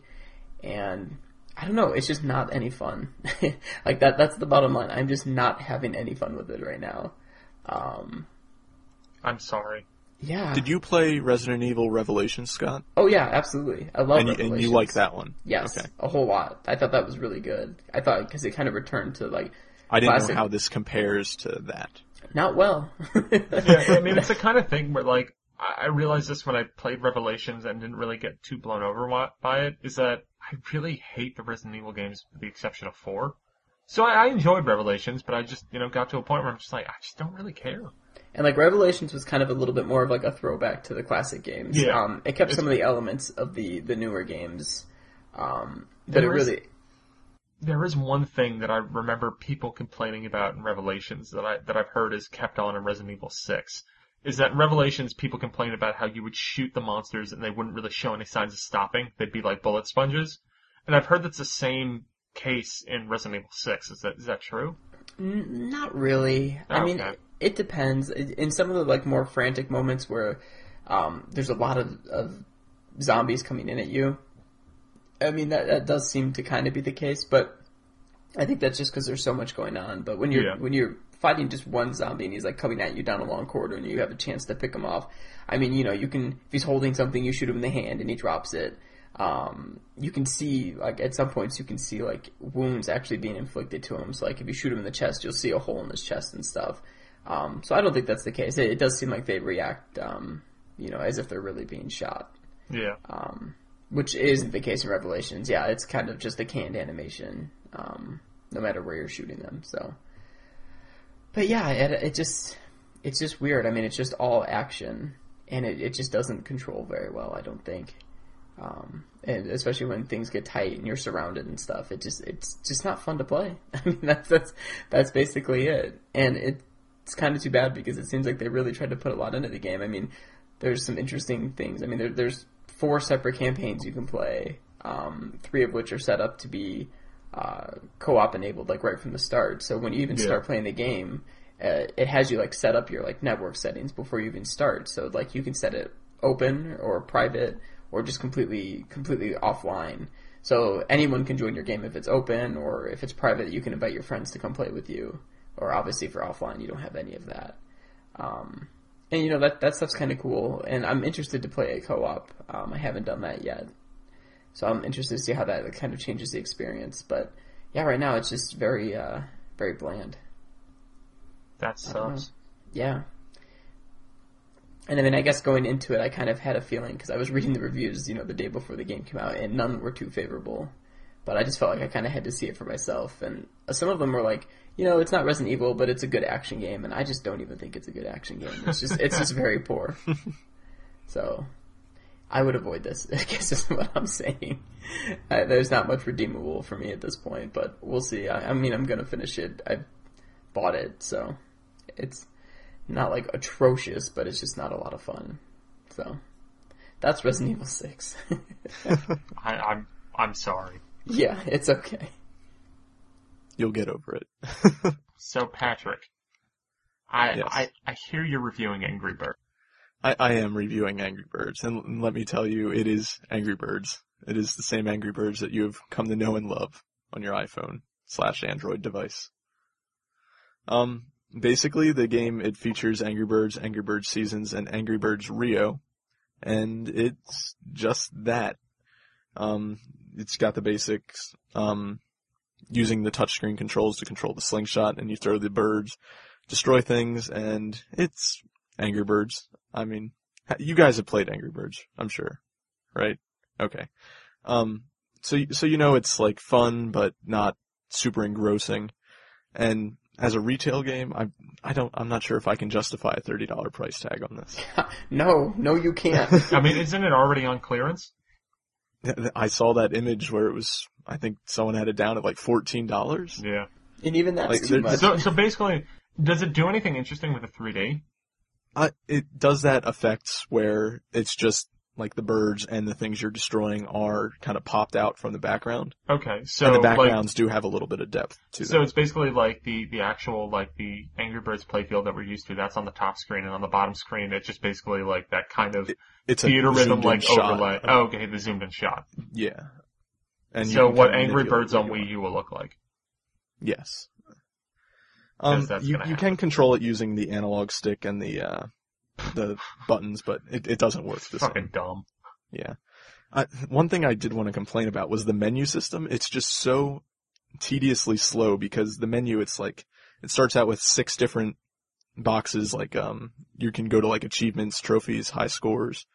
And I don't know, it's just not any fun. like that. That's the bottom line. I'm just not having any fun with it right now. Um, I'm sorry. yeah. Did you play Resident Evil Revelations, Scott? Oh yeah, absolutely. I love And you, and you like that one? Yes, Okay. a whole lot. I thought that was really good. I thought because it kind of returned to like I didn't Classic. know how this compares to that. Not well. yeah, I mean, it's the kind of thing where, like, I realized this when I played Revelations and didn't really get too blown over by it, is that I really hate the Resident Evil games with the exception of 4. So I, I enjoyed Revelations, but I just, you know, got to a point where I'm just like, I just don't really care. and like Revelations was kind of a little bit more of like a throwback to the classic games. Yeah. Um, it kept some of the elements of the the newer games, um, but it really There is one thing that I remember people complaining about in Revelations that I, that I've heard is kept on in Resident Evil 6. Is that in Revelations people complain about how you would shoot the monsters and they wouldn't really show any signs of stopping. They'd be like bullet sponges. And I've heard that's the same case in Resident Evil 6. Is that, is that true? N- Not really. I mean, Okay. it, it depends. In some of the like more frantic moments where um, there's a lot of, of zombies coming in at you. I mean, that, that does seem to kind of be the case, but I think that's just because there's so much going on. But when you're Yeah. when you're fighting just one zombie and he's like coming at you down a long corridor and you have a chance to pick him off, I mean, you know, you can if he's holding something, you shoot him in the hand and he drops it. Um, you can see like at some points you can see like wounds actually being inflicted to him. So like if you shoot him in the chest, you'll see a hole in his chest and stuff. Um, so I don't think that's the case. It, it does seem like they react, um, you know, as if they're really being shot Yeah. um, which isn't the case in Revelations. Yeah, it's kind of just a canned animation, um, no matter where you're shooting them. So, but yeah, it, it just it's just weird. I mean, it's just all action, and it, it just doesn't control very well. I don't think, um, and especially when things get tight and you're surrounded and stuff. It just it's just not fun to play. I mean, that's that's that's basically it, and it. It's kind of too bad because it seems like they really tried to put a lot into the game. I mean, there's some interesting things. I mean, there, there's four separate campaigns you can play, um, three of which are set up to be uh, co-op enabled, like right from the start. So when you even Yeah. start playing the game, uh, it has you like set up your like network settings before you even start. So like you can set it open or private or just completely completely offline. So anyone can join your game if it's open or if it's private. You can invite your friends to come play with you. Or obviously for offline, you don't have any of that. Um, and you know that that stuff's kind of cool, and I'm interested to play a co-op. Um, I haven't done that yet, so I'm interested to see how that kind of changes the experience. But yeah, right now it's just very uh, very bland. That sucks. Yeah. And I mean, I guess going into it, I kind of had a feeling because I was reading the reviews, you know, the day before the game came out, and none were too favorable. But I just felt like I kind of had to see it for myself, and some of them were like, you know, it's not Resident Evil, but it's a good action game, and I just don't even think it's a good action game. It's just, it's just very poor. So, I would avoid this. I guess is what I'm saying. Uh, there's not much redeemable for me at this point, but we'll see. I, I mean, I'm gonna finish it. I bought it, so it's not like atrocious, but it's just not a lot of fun. So that's Resident Evil Six. I, I'm I'm sorry. Yeah, it's okay. You'll get over it. So Patrick, I Yes. I I hear you're reviewing Angry Bird. I, I am reviewing Angry Birds, and l- let me tell you, it is Angry Birds. It is the same Angry Birds that you have come to know and love on your iPhone slash Android device. Um, basically, the game it features Angry Birds, Angry Birds Seasons, and Angry Birds Rio, and it's just that. Um, it's got the basics. Um, using the touchscreen controls to control the slingshot, and you throw the birds, destroy things, and it's Angry Birds. I mean, you guys have played Angry Birds, I'm sure, right? Okay. Um, so so you know it's like fun, but not super engrossing. And as a retail game, I I don't I'm not sure if I can justify a thirty dollar price tag on this. no, no, you can't. I mean, isn't it already on clearance? I saw that image where it was I think someone had it down at like fourteen dollars. Yeah. and even that's Like, too much. So so basically, does it do anything interesting with a 3D? Uh, it does that effects where it's just like the birds and the things you're destroying are kind of popped out from the background, Okay, so and the like backgrounds do have a little bit of depth to them. So it's basically like the, the actual, like the Angry Birds playfield that we're used to, that's on the top screen, and on the bottom screen, it's just basically like that kind of It's a theater rhythm like overlay. Oh, okay, the zoomed in shot. Yeah. And so what Angry Birds on Wii. U will look like. Yes. Um, you, you can control it using the analog stick and the, uh, the buttons, but it, it doesn't work the Fucking dumb. Yeah. I, one thing I did want to complain about was the menu system. It's just so tediously slow because the menu, it's like, it starts out with six different boxes, like, um, you can go to like achievements, trophies, high scores,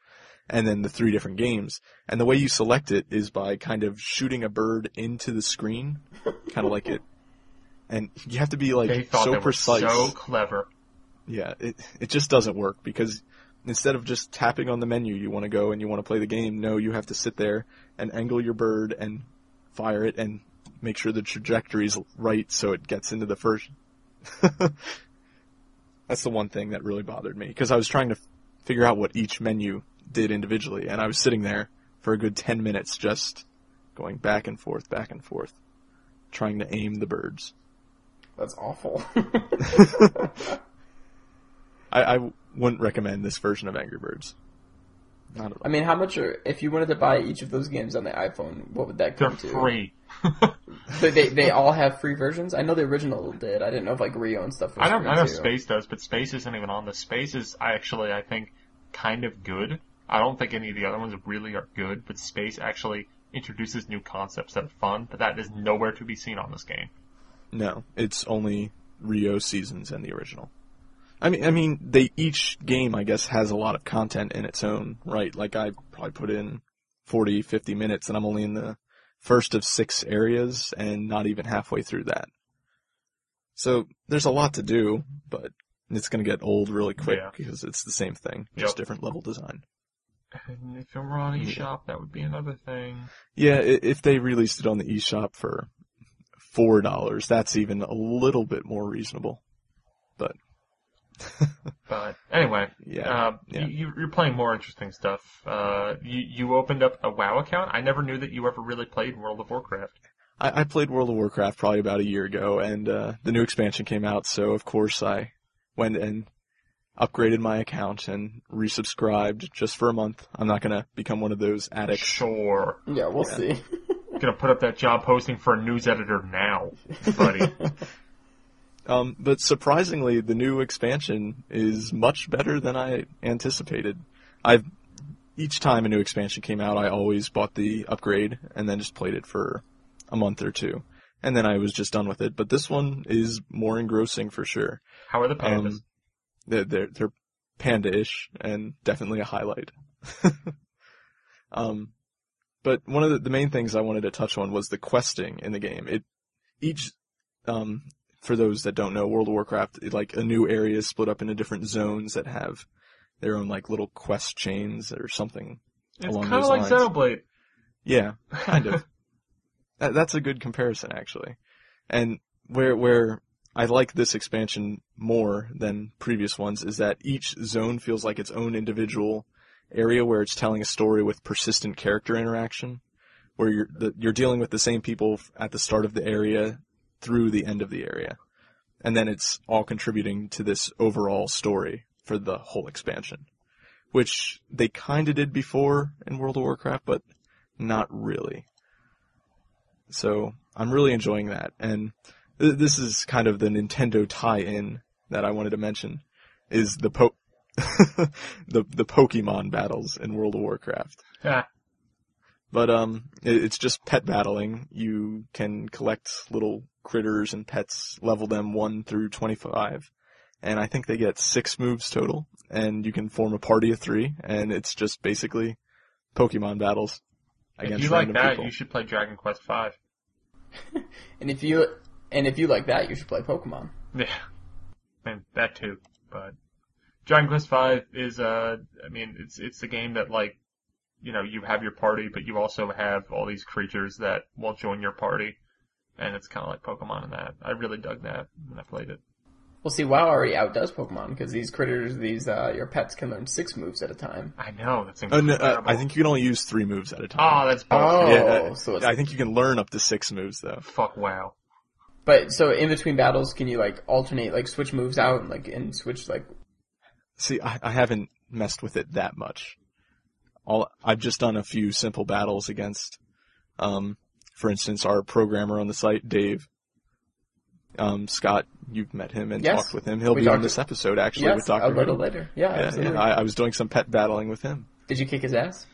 and then the three different games. And the way you select it is by kind of shooting a bird into the screen, kind of like it. And you have to be like They thought so they were precise. so clever. Yeah, it it just doesn't work because instead of just tapping on the menu, you want to go and you want to play the game. No, you have to sit there and angle your bird and fire it and make sure the trajectory's right so it gets into the first. That's the one thing that really bothered me because I was trying to f- figure out what each menu did individually, and I was sitting there for a good ten minutes just going back and forth, back and forth, trying to aim the birds. That's awful. I, I wouldn't recommend this version of Angry Birds. Not at all. I mean, how much are if you wanted to buy each of those games on the iPhone? What would that come They're come to? free. So they they all have free versions. I know the original did. I didn't know if like Rio and stuff. Was I know, free I know too. Space does, but Space isn't even on this. Space is I actually, I think, kind of good. I don't think any of the other ones really are good, but Space actually introduces new concepts that are fun, but that is nowhere to be seen on this game. No, it's only Rio seasons and the original. I mean, I mean, they each game, I guess, has a lot of content in its own right. Like I probably put in 40, 50 minutes, and I'm only in the first of six areas, and not even halfway through that. So there's a lot to do, but it's going to get old really quick Yeah. because it's the same thing, just different level design. And if it were on eShop, that would be another thing. Yeah, if they released it on the eShop for four dollars, that's even a little bit more reasonable. But But anyway, yeah, uh, yeah. You, you're playing more interesting stuff. Uh, you, you opened up a WoW account. I never knew that you ever really played World of Warcraft. I, I played World of Warcraft probably about a year ago, and uh, the new expansion came out, so of course I went and upgraded my account and resubscribed just for a month. I'm not gonna become one of those addicts. Sure. Yeah, we'll Yeah. see. Gonna put up that job posting for a news editor now, buddy. Um, but surprisingly, the new expansion is much better than I anticipated. I've each time a new expansion came out, I always bought the upgrade and then just played it for a month or two, and then I was just done with it. But this one is more engrossing for sure. How are the pandas? Um, they're, they're, they're panda-ish and definitely a highlight. um, but one of the, the main things I wanted to touch on was the questing in the game. It, each, um, for those that don't know, World of Warcraft, like a new area is split up into different zones that have their own like little quest chains or something. it's kind of like lines. Xenoblade. Yeah, kind of. that, that's a good comparison, actually. And where where I like this expansion more than previous ones is that each zone feels like its own individual area where it's telling a story with persistent character interaction, where you're the, you're dealing with the same people at the start of the area through the end of the area, and then it's all contributing to this overall story for the whole expansion, which they kind of did before in World of Warcraft, but not really. So I'm really enjoying that, and th- this is kind of the Nintendo tie-in that I wanted to mention, is the po- the the Pokemon battles in World of Warcraft. But um, it, it's just pet battling. You can collect little critters and pets, level them one through twenty-five, and I think they get six moves total. And you can form a party of three, and it's just basically Pokemon battles Against if against you like random that, people. you should play Dragon Quest Five. And if you and if you like that, you should play Pokemon. Yeah, and that too. But Dragon Quest Five is, uh, I mean, it's it's a game that like, you know, you have your party, but you also have all these creatures that will join your party, and it's kind of like Pokemon in that. I really dug that when I played it. Well, see, WoW already outdoes Pokemon because these critters, these uh, your pets can learn six moves at a time. I know that's Oh, incredible. no, uh, I think you can only use three moves at a time. Oh, time. that's Oh, bullshit. Yeah, so it's I think you can learn up to six moves though. Fuck wow. But so in between battles, can you like alternate, like switch moves out, and like and switch like? See, I, I haven't messed with it that much. All I've just done a few simple battles against, um, for instance, our programmer on the site, Dave. Um, Scott, you've met him and Yes. talked with him. He'll We be on this to- episode actually yes, with Doctor a little later. Yeah, Yeah, absolutely. yeah. I, I was doing some pet battling with him. Did you kick his ass?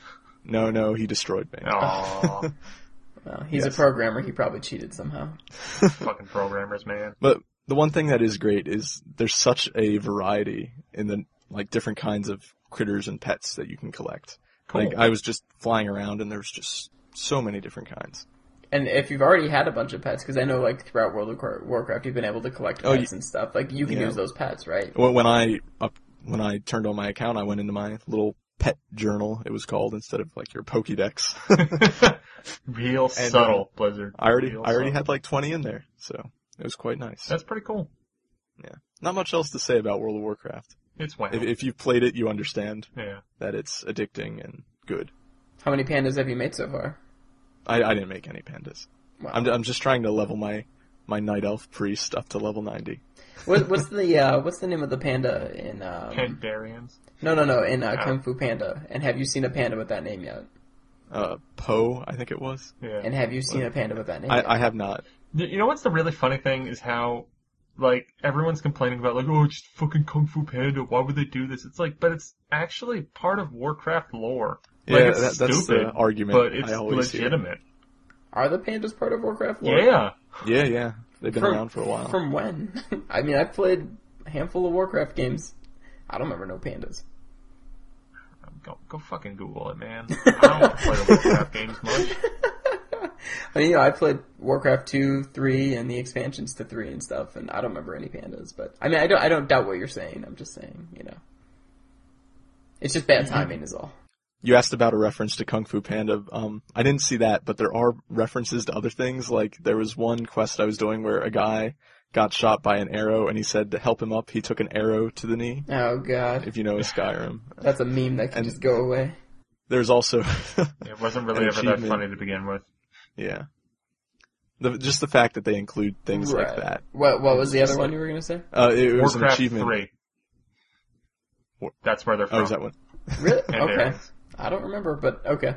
No, no, he destroyed me. Oh, Well, he's Yes. a programmer. He probably cheated somehow. fucking programmers, man. But the one thing that is great is there's such a variety in the like different kinds of critters and pets that you can collect. Cool. Like I was just flying around and there's just so many different kinds. And if you've already had a bunch of pets, because I know like throughout World of Warcraft, you've been able to collect Oh, pets and stuff. Like you can yeah. use those pets, right? When when I up when I turned on my account, I went into my little pet journal. It was called instead of like your Pokédex. Real And, um, subtle, Blizzard. I already Real I already subtle. had like 20 in there, so it was quite nice. That's pretty cool. Yeah, not much else to say about World of Warcraft. It's wow. If, if you've played it, you understand yeah. that it's addicting and good. How many pandas have you made so far? I, I didn't make any pandas. Wow. I'm, I'm just trying to level my my night elf priest up to level 90. What, what's the uh, what's the name of the panda in? Um, Pandarians. no, no, no, in uh, Oh. Kung Fu Panda. And have you seen a panda with that name yet? Uh, Po, I think it was. Yeah. And have you seen a panda with that name? yet? I, I have not. You know what's the really funny thing is how, like, everyone's complaining about, like, oh, it's just fucking Kung Fu Panda, why would they do this? It's like, but it's actually part of Warcraft lore. Like, Yeah, it's that- that's stupid, the argument but it's I always hear. legitimate. Are the pandas part of Warcraft lore? Yeah. Yeah, yeah. They've been From- around for a while. From when? I mean, I've played a handful of Warcraft games. I don't remember no pandas. Go, go fucking Google it, man. I don't play the Warcraft games much. I mean, you know, I played Warcraft 2, 3, and the expansions to 3 and stuff, and I don't remember any pandas, but, I mean, I don't, I don't doubt what you're saying, I'm just saying, you know. It's just bad mm-hmm. timing is all. You asked about a reference to Kung Fu Panda. Um, I didn't see that, but there are references to other things. Like there was one quest I was doing where a guy got shot by an arrow, and he said to help him up, he took an arrow to the knee. Oh god. If you know Skyrim, That's a meme that can And- just go away. there's also It wasn't really ever that funny to begin with. yeah, the, just the fact that they include things like that. What, what was the Just other one you were gonna say? Uh, it, it was an achievement. 3. That's where they're from. Oh, is that one? Really? And okay. I don't remember, but okay.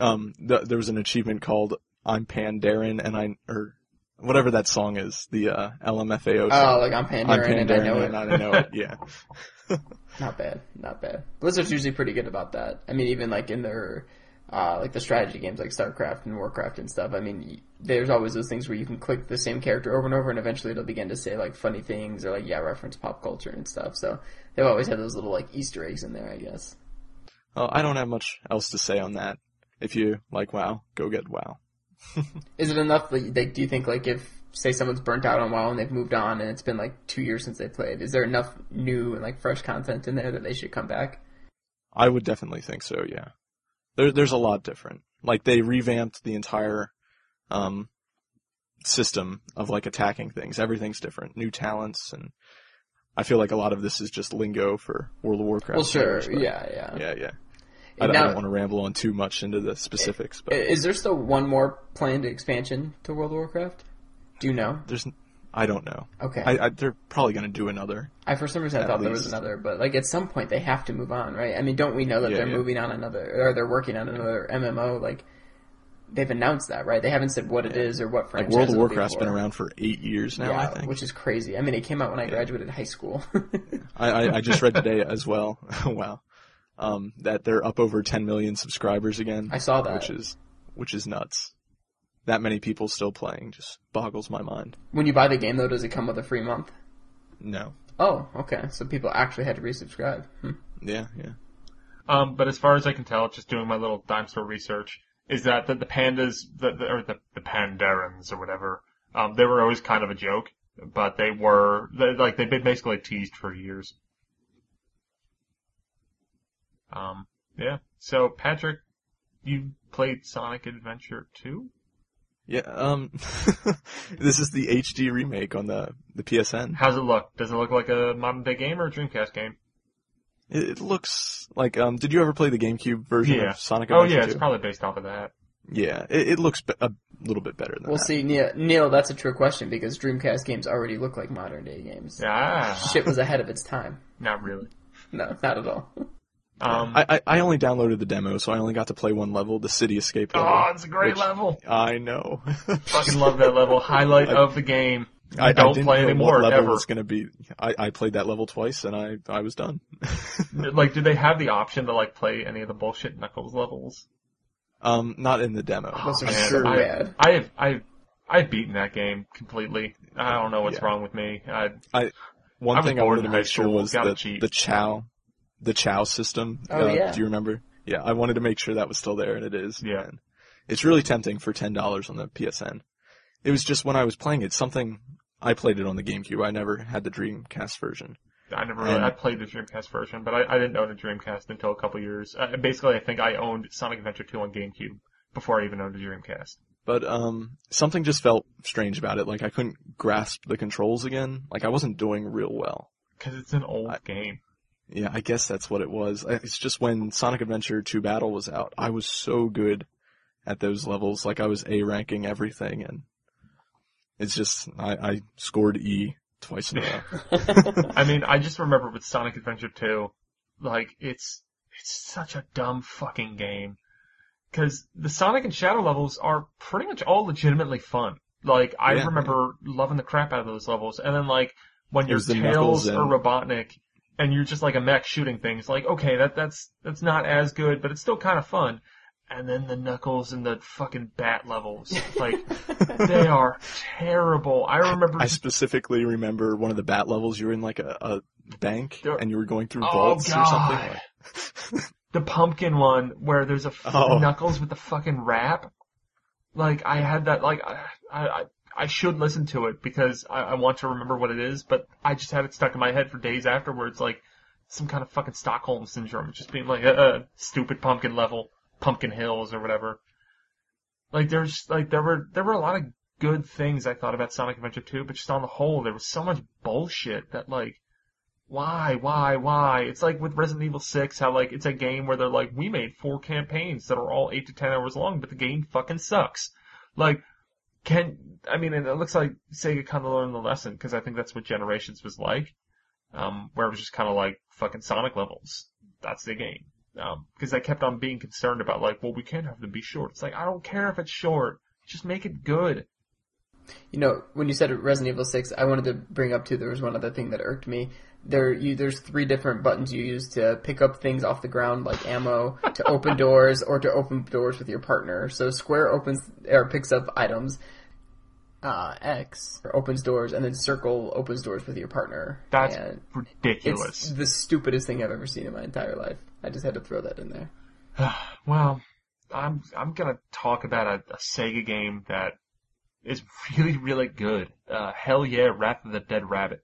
Um, th- there was an achievement called "I'm Pandaren" and I or whatever that song is, the uh, LMFAO Oh, like I'm I'm Pandaren and I know Pandaren it. and I know it. Yeah. Not bad, not bad. Blizzard's usually pretty good about that. I mean, even like in their, uh, like the strategy games like StarCraft and Warcraft and stuff. I mean, there's always those things where you can click the same character over and over and eventually it'll begin to say like funny things or like, yeah, reference pop culture and stuff. So they've always had those little like Easter eggs in there, I guess. Well, I don't have much else to say on that. If you like WoW, go get WoW. Is it enough that, like, do you think like if, say someone's burnt out on WoW and they've moved on and it's been like two years since they played, is there enough new and like fresh content in there that they should come back? I would definitely think so. Yeah. There, there's a lot different. Like they revamped the entire um, system of like attacking things. Everything's different. New talents, and I feel like a lot of this is just lingo for World of Warcraft. Well, sure, players, yeah, yeah. yeah, yeah. I, And I don't want to ramble on too much into the specifics, but Is there still one more planned expansion to World of Warcraft? Do you know? there's, I don't know. Okay. I, I they're probably gonna do another. I for some reason I thought there was another, but like at some point they have to move on, right? I mean, don't we know that Yeah, they're yeah. moving on another, or they're working on another MMO? Like they've announced that, right? They haven't said what it is or what Like. World of Warcraft's been around for eight years now. yeah, I think. which is crazy. I mean, it came out when I graduated high school. I, I, I just read today as well. wow. Um, that they're up over 10 million subscribers again. I saw that. Which is, which is nuts. That many people still playing just boggles my mind. when you buy the game, though, does it come with a free month? No. Oh, okay. So people actually had to resubscribe. Hmm. Yeah, yeah. Um, but as far as I can tell, just doing my little dime store research, is that the, the pandas, the, the, or the, the pandarans or whatever, um, they were always kind of a joke, but they were, they, like, they've been basically teased for years. Um, yeah. So, Patrick, you played Sonic Adventure 2? Yeah, um, this is the HD remake on the, the PSN. How's it look? Does it look like a modern day game or a Dreamcast game? It, it looks like, um, did you ever play the GameCube version Yeah. of Sonic Oh Adventure yeah, it's probably based off of that. Yeah, it, it looks be- a little bit better than We'll that. see, Neil. Neil, that's a true question because Dreamcast games already look like modern day games. Ah, Shit was ahead of its time. not really. No, not at all. Um, I, I, I only downloaded the demo, so I only got to play one level, the City Escape level. oh, it's a great which- level. I know. Fucking love that level. Highlight I- of the game. I, don't I didn't play know anymore, what level ever. was gonna be. I, I played that level twice and I, I was done. Like, do they have the option to like play any of the bullshit Knuckles levels? um, not in the demo. Those are Man, sure I, bad. I have, I, I've beaten that game completely. I don't know what's Yeah. wrong with me. I, One I was thing I wanted to make sure was the, cheat. the Chao, the Chao system. Oh, uh, yeah. Do you remember? Yeah, I wanted to make sure that was still there and it is. Yeah. And it's really tempting for $10 on the PSN. It was just when I was playing it, something, I played it on the GameCube. I never had the Dreamcast version. I never really, And- I played the Dreamcast version, but I, I didn't own a Dreamcast until a couple years. Uh, basically, I think I owned Sonic Adventure 2 on GameCube before I even owned a Dreamcast. But um, something just felt strange about it. Like I couldn't grasp the controls again. Like I wasn't doing real well. Cause it's an old I- game. Yeah, I guess that's what it was. It's just when Sonic Adventure 2 Battle was out, I was so good at those levels. Like I was A ranking everything and It's just I, I scored E twice in a row. I mean, I just remember with Sonic Adventure 2, like, it's, it's such a dumb fucking game. Cause the Sonic and Shadow levels are pretty much all legitimately fun. Like, I Yeah. remember loving the crap out of those levels. And then like, when you're There's the Tails Knuckles or Robotnik, and you're just like a mech shooting things, like, okay, that, that's, that's not as good, but it's still kind of fun. And then the Knuckles and the fucking Bat levels, like, they are terrible. I remember I specifically remember one of the bat levels. You were in like a, a bank There- and you were going through Oh, vaults or something. God. Like, the pumpkin one where there's a f- Oh. Knuckles with the fucking rap. Like I had that. Like I I I should listen to it because I, I want to remember what it is, but I just had it stuck in my head for days afterwards, like some kind of fucking Stockholm syndrome, just being like, uh, uh stupid pumpkin level, pumpkin hills or whatever. Like there's like there were there were a lot of good things I thought about Sonic Adventure 2, but just on the whole there was so much bullshit that like why, why, why? It's like with Resident Evil 6, how like it's a game where they're like, we made four campaigns that are all eight to ten hours long, but the game fucking sucks. Like, can, I mean, and it looks like Sega kind of learned the lesson, because I think that's what Generations was like, um, where it was just kind of like fucking Sonic levels. That's the game. Um, because I kept on being concerned about like, well, we can't have them be short. It's like, I don't care if it's short. Just make it good. You know, when you said Resident Evil 6, I wanted to bring up too, there was one other thing that irked me. There, you, there's three different buttons you use to pick up things off the ground, like ammo, to open doors, or to open doors with your partner. So square opens, or picks up items, uh, X opens doors, and then circle opens doors with your partner. That's and ridiculous. it's the stupidest thing I've ever seen in my entire life. I just had to throw that in there. Well, I'm I'm gonna talk about a, a Sega game that is really really good. Uh, hell yeah, Wrath of the Dead Rabbit.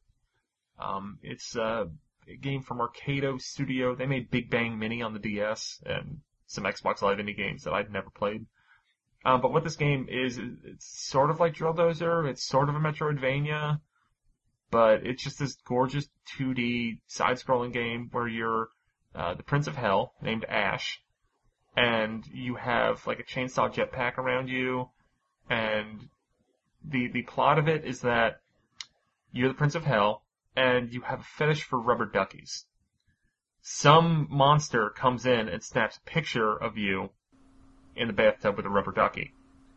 Um, it's a game from Arkedo Studio. They made Big Bang Mini on the DS and some Xbox Live indie games that I'd never played. Um, but what this game is, is it's sort of like Drill Dozer. It's sort of a Metroidvania, but it's just this gorgeous 2D side-scrolling game where you're uh, the Prince of Hell named Ash, and you have like a chainsaw jetpack around you, and the the plot of it is that you're the Prince of Hell, and you have a fetish for rubber duckies. Some monster comes in and snaps a picture of you in the bathtub with a rubber ducky,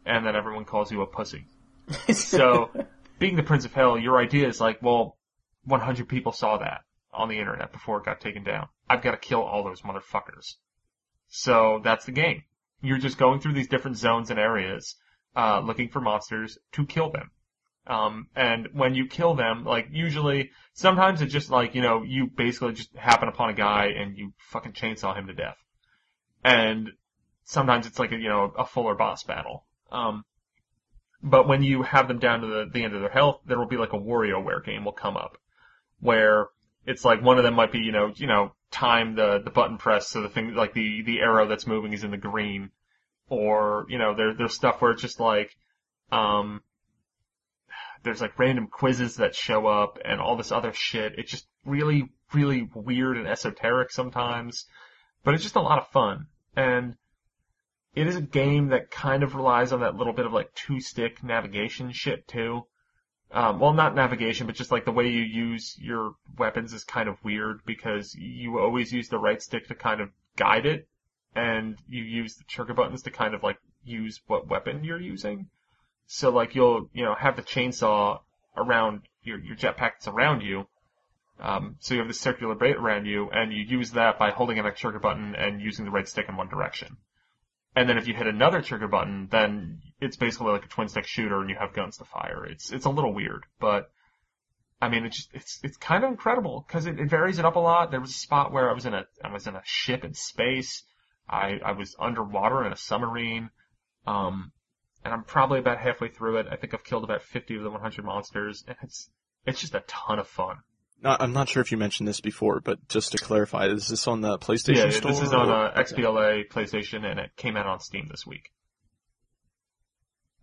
and then everyone calls you a pussy. So, being the Prince of Hell, your idea is like, well, 100 people saw that on the internet before it got taken down. I've got to kill all those motherfuckers. So that's the game. You're just going through these different zones and areas, uh, looking for monsters to kill them. Um, and when you kill them, like usually, sometimes it's just like, you know, you basically just happen upon a guy and you fucking chainsaw him to death. And sometimes it's like a, you know, a fuller boss battle. Um, but when you have them down to the, the end of their health, there will be like a WarioWare game will come up where it's like one of them might be, you know, you know, time the, the button press so the thing, like the, the arrow that's moving is in the green. Or, you know, there, there's stuff where it's just like, um, there's like random quizzes that show up and all this other shit. It's just really, really weird and esoteric sometimes, but it's just a lot of fun. And it is a game that kind of relies on that little bit of like two stick navigation shit too. Um, well, not navigation, but just like the way you use your weapons is kind of weird because you always use the right stick to kind of guide it, and you use the trigger buttons to kind of like use what weapon you're using. So like you'll, you know, have the chainsaw around your, your jetpack that's around you. Um, so you have this circular bait around you and you use that by holding in a trigger button and using the right stick in one direction. And then if you hit another trigger button, then it's basically like a twin stick shooter and you have guns to fire. It's, it's a little weird, but I mean, it's just, it's, it's kind of incredible because it, it varies it up a lot. There was a spot where I was in a, I was in a ship in space. I, I was underwater in a submarine. Um, and I'm probably about halfway through it. I think I've killed about 50 of the 100 monsters, and it's it's just a ton of fun. Not, I'm not sure if you mentioned this before, but just to clarify, is this on the PlayStation yeah, Store? this is on or- uh, XBLA, PlayStation, and it came out on Steam this week.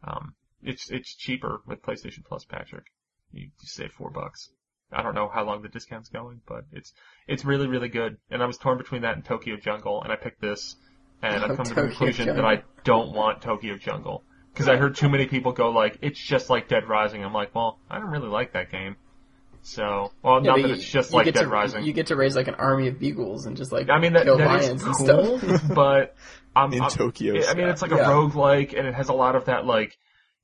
Um, it's it's cheaper with PlayStation Plus, Patrick. You, you save four bucks. I don't know how long the discount's going, but it's it's really really good. And I was torn between that and Tokyo Jungle, and I picked this, and I've come to the conclusion Jungle. that I don't want Tokyo Jungle. Because I heard too many people go like, it's just like Dead Rising. I'm like, well, I don't really like that game. So, well, Yeah, not that you- it's just like Dead to, Rising. You get to raise like an army of beagles and just like I mean, that, kill that is lions and cool, stuff. but I'm, In I'm- Tokyo. I mean, it's like a Yeah. roguelike, and it has a lot of that, like,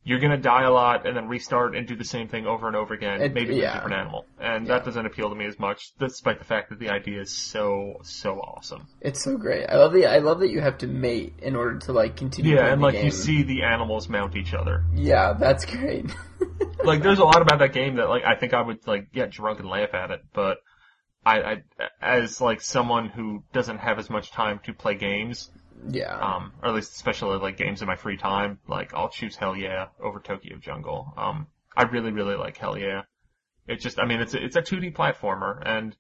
you're gonna die a lot and then restart and do the same thing over and over again, It- maybe with yeah. a different animal. And Yeah. that doesn't appeal to me as much, despite the fact that the idea is so, so awesome. It's so great. I love the I love that you have to mate in order to like continue. Yeah, and the like, game. you see the animals mount each other. Yeah, that's great. Like, there's a lot about that game that, like, I think I would, like, get drunk and laugh at it, but I, I, as, like, someone who doesn't have as much time to play games, yeah. um, or at least especially like games in my free time, like I'll choose Hell Yeah over Tokyo Jungle. Um, I really, really like Hell Yeah. It just, I mean, it's a, it's a 2D platformer, and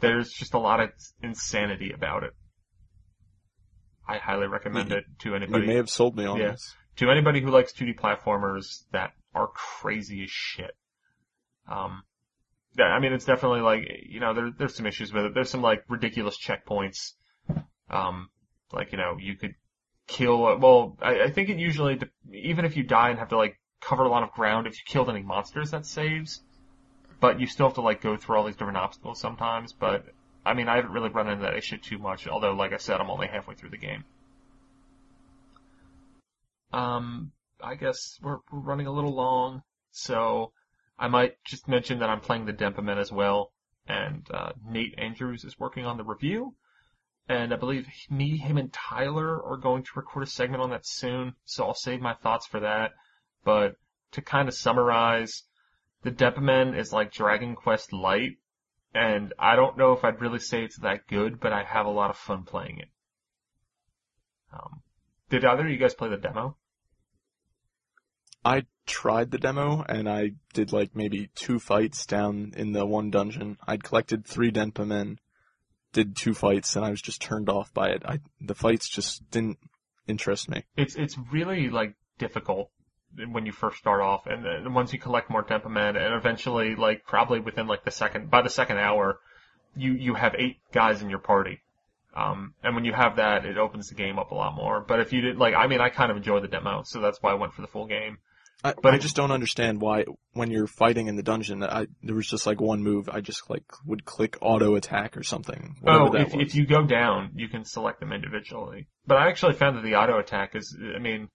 there's just a lot of insanity about it. I highly recommend You- it to anybody. You may have sold me on Yeah. this. To anybody who likes 2D platformers that are crazy as shit. Um, yeah, I mean, it's definitely like, you know, there, there's some issues with it. There's some like ridiculous checkpoints. Um, like, you know, you could kill, well, I, I think it usually, even if you die and have to like cover a lot of ground, if you killed any monsters, that saves. But you still have to like go through all these different obstacles sometimes, but I mean, I haven't really run into that issue too much, although like I said, I'm only halfway through the game. Um, I guess we're, we're running a little long, so I might just mention that I'm playing the Denpa Men as well, and uh, Nate Andrews is working on the review, and I believe me, him, and Tyler are going to record a segment on that soon, so I'll save my thoughts for that. But to kind of summarize, the Denpa Men is like Dragon Quest Light, and I don't know if I'd really say it's that good, but I have a lot of fun playing it. Um, did either of you guys play the demo? I tried the demo and I did like maybe two fights down in the one dungeon. I'd collected three Denpa men, did two fights, and I was just turned off by it. I the fights just didn't interest me. It's it's really like difficult when you first start off, and then once you collect more Denpa Men, and eventually, like probably within like the second by the second hour, you you have eight guys in your party. Um, and when you have that, it opens the game up a lot more. But if you did, like, I mean, I kind of enjoy the demo, so that's why I went for the full game. I, But I just don't understand why when you're fighting in the dungeon, I there was just like one move. I just like would click auto attack or something. Oh, that if, if you go down, you can select them individually. But I actually found that the auto attack is, I mean,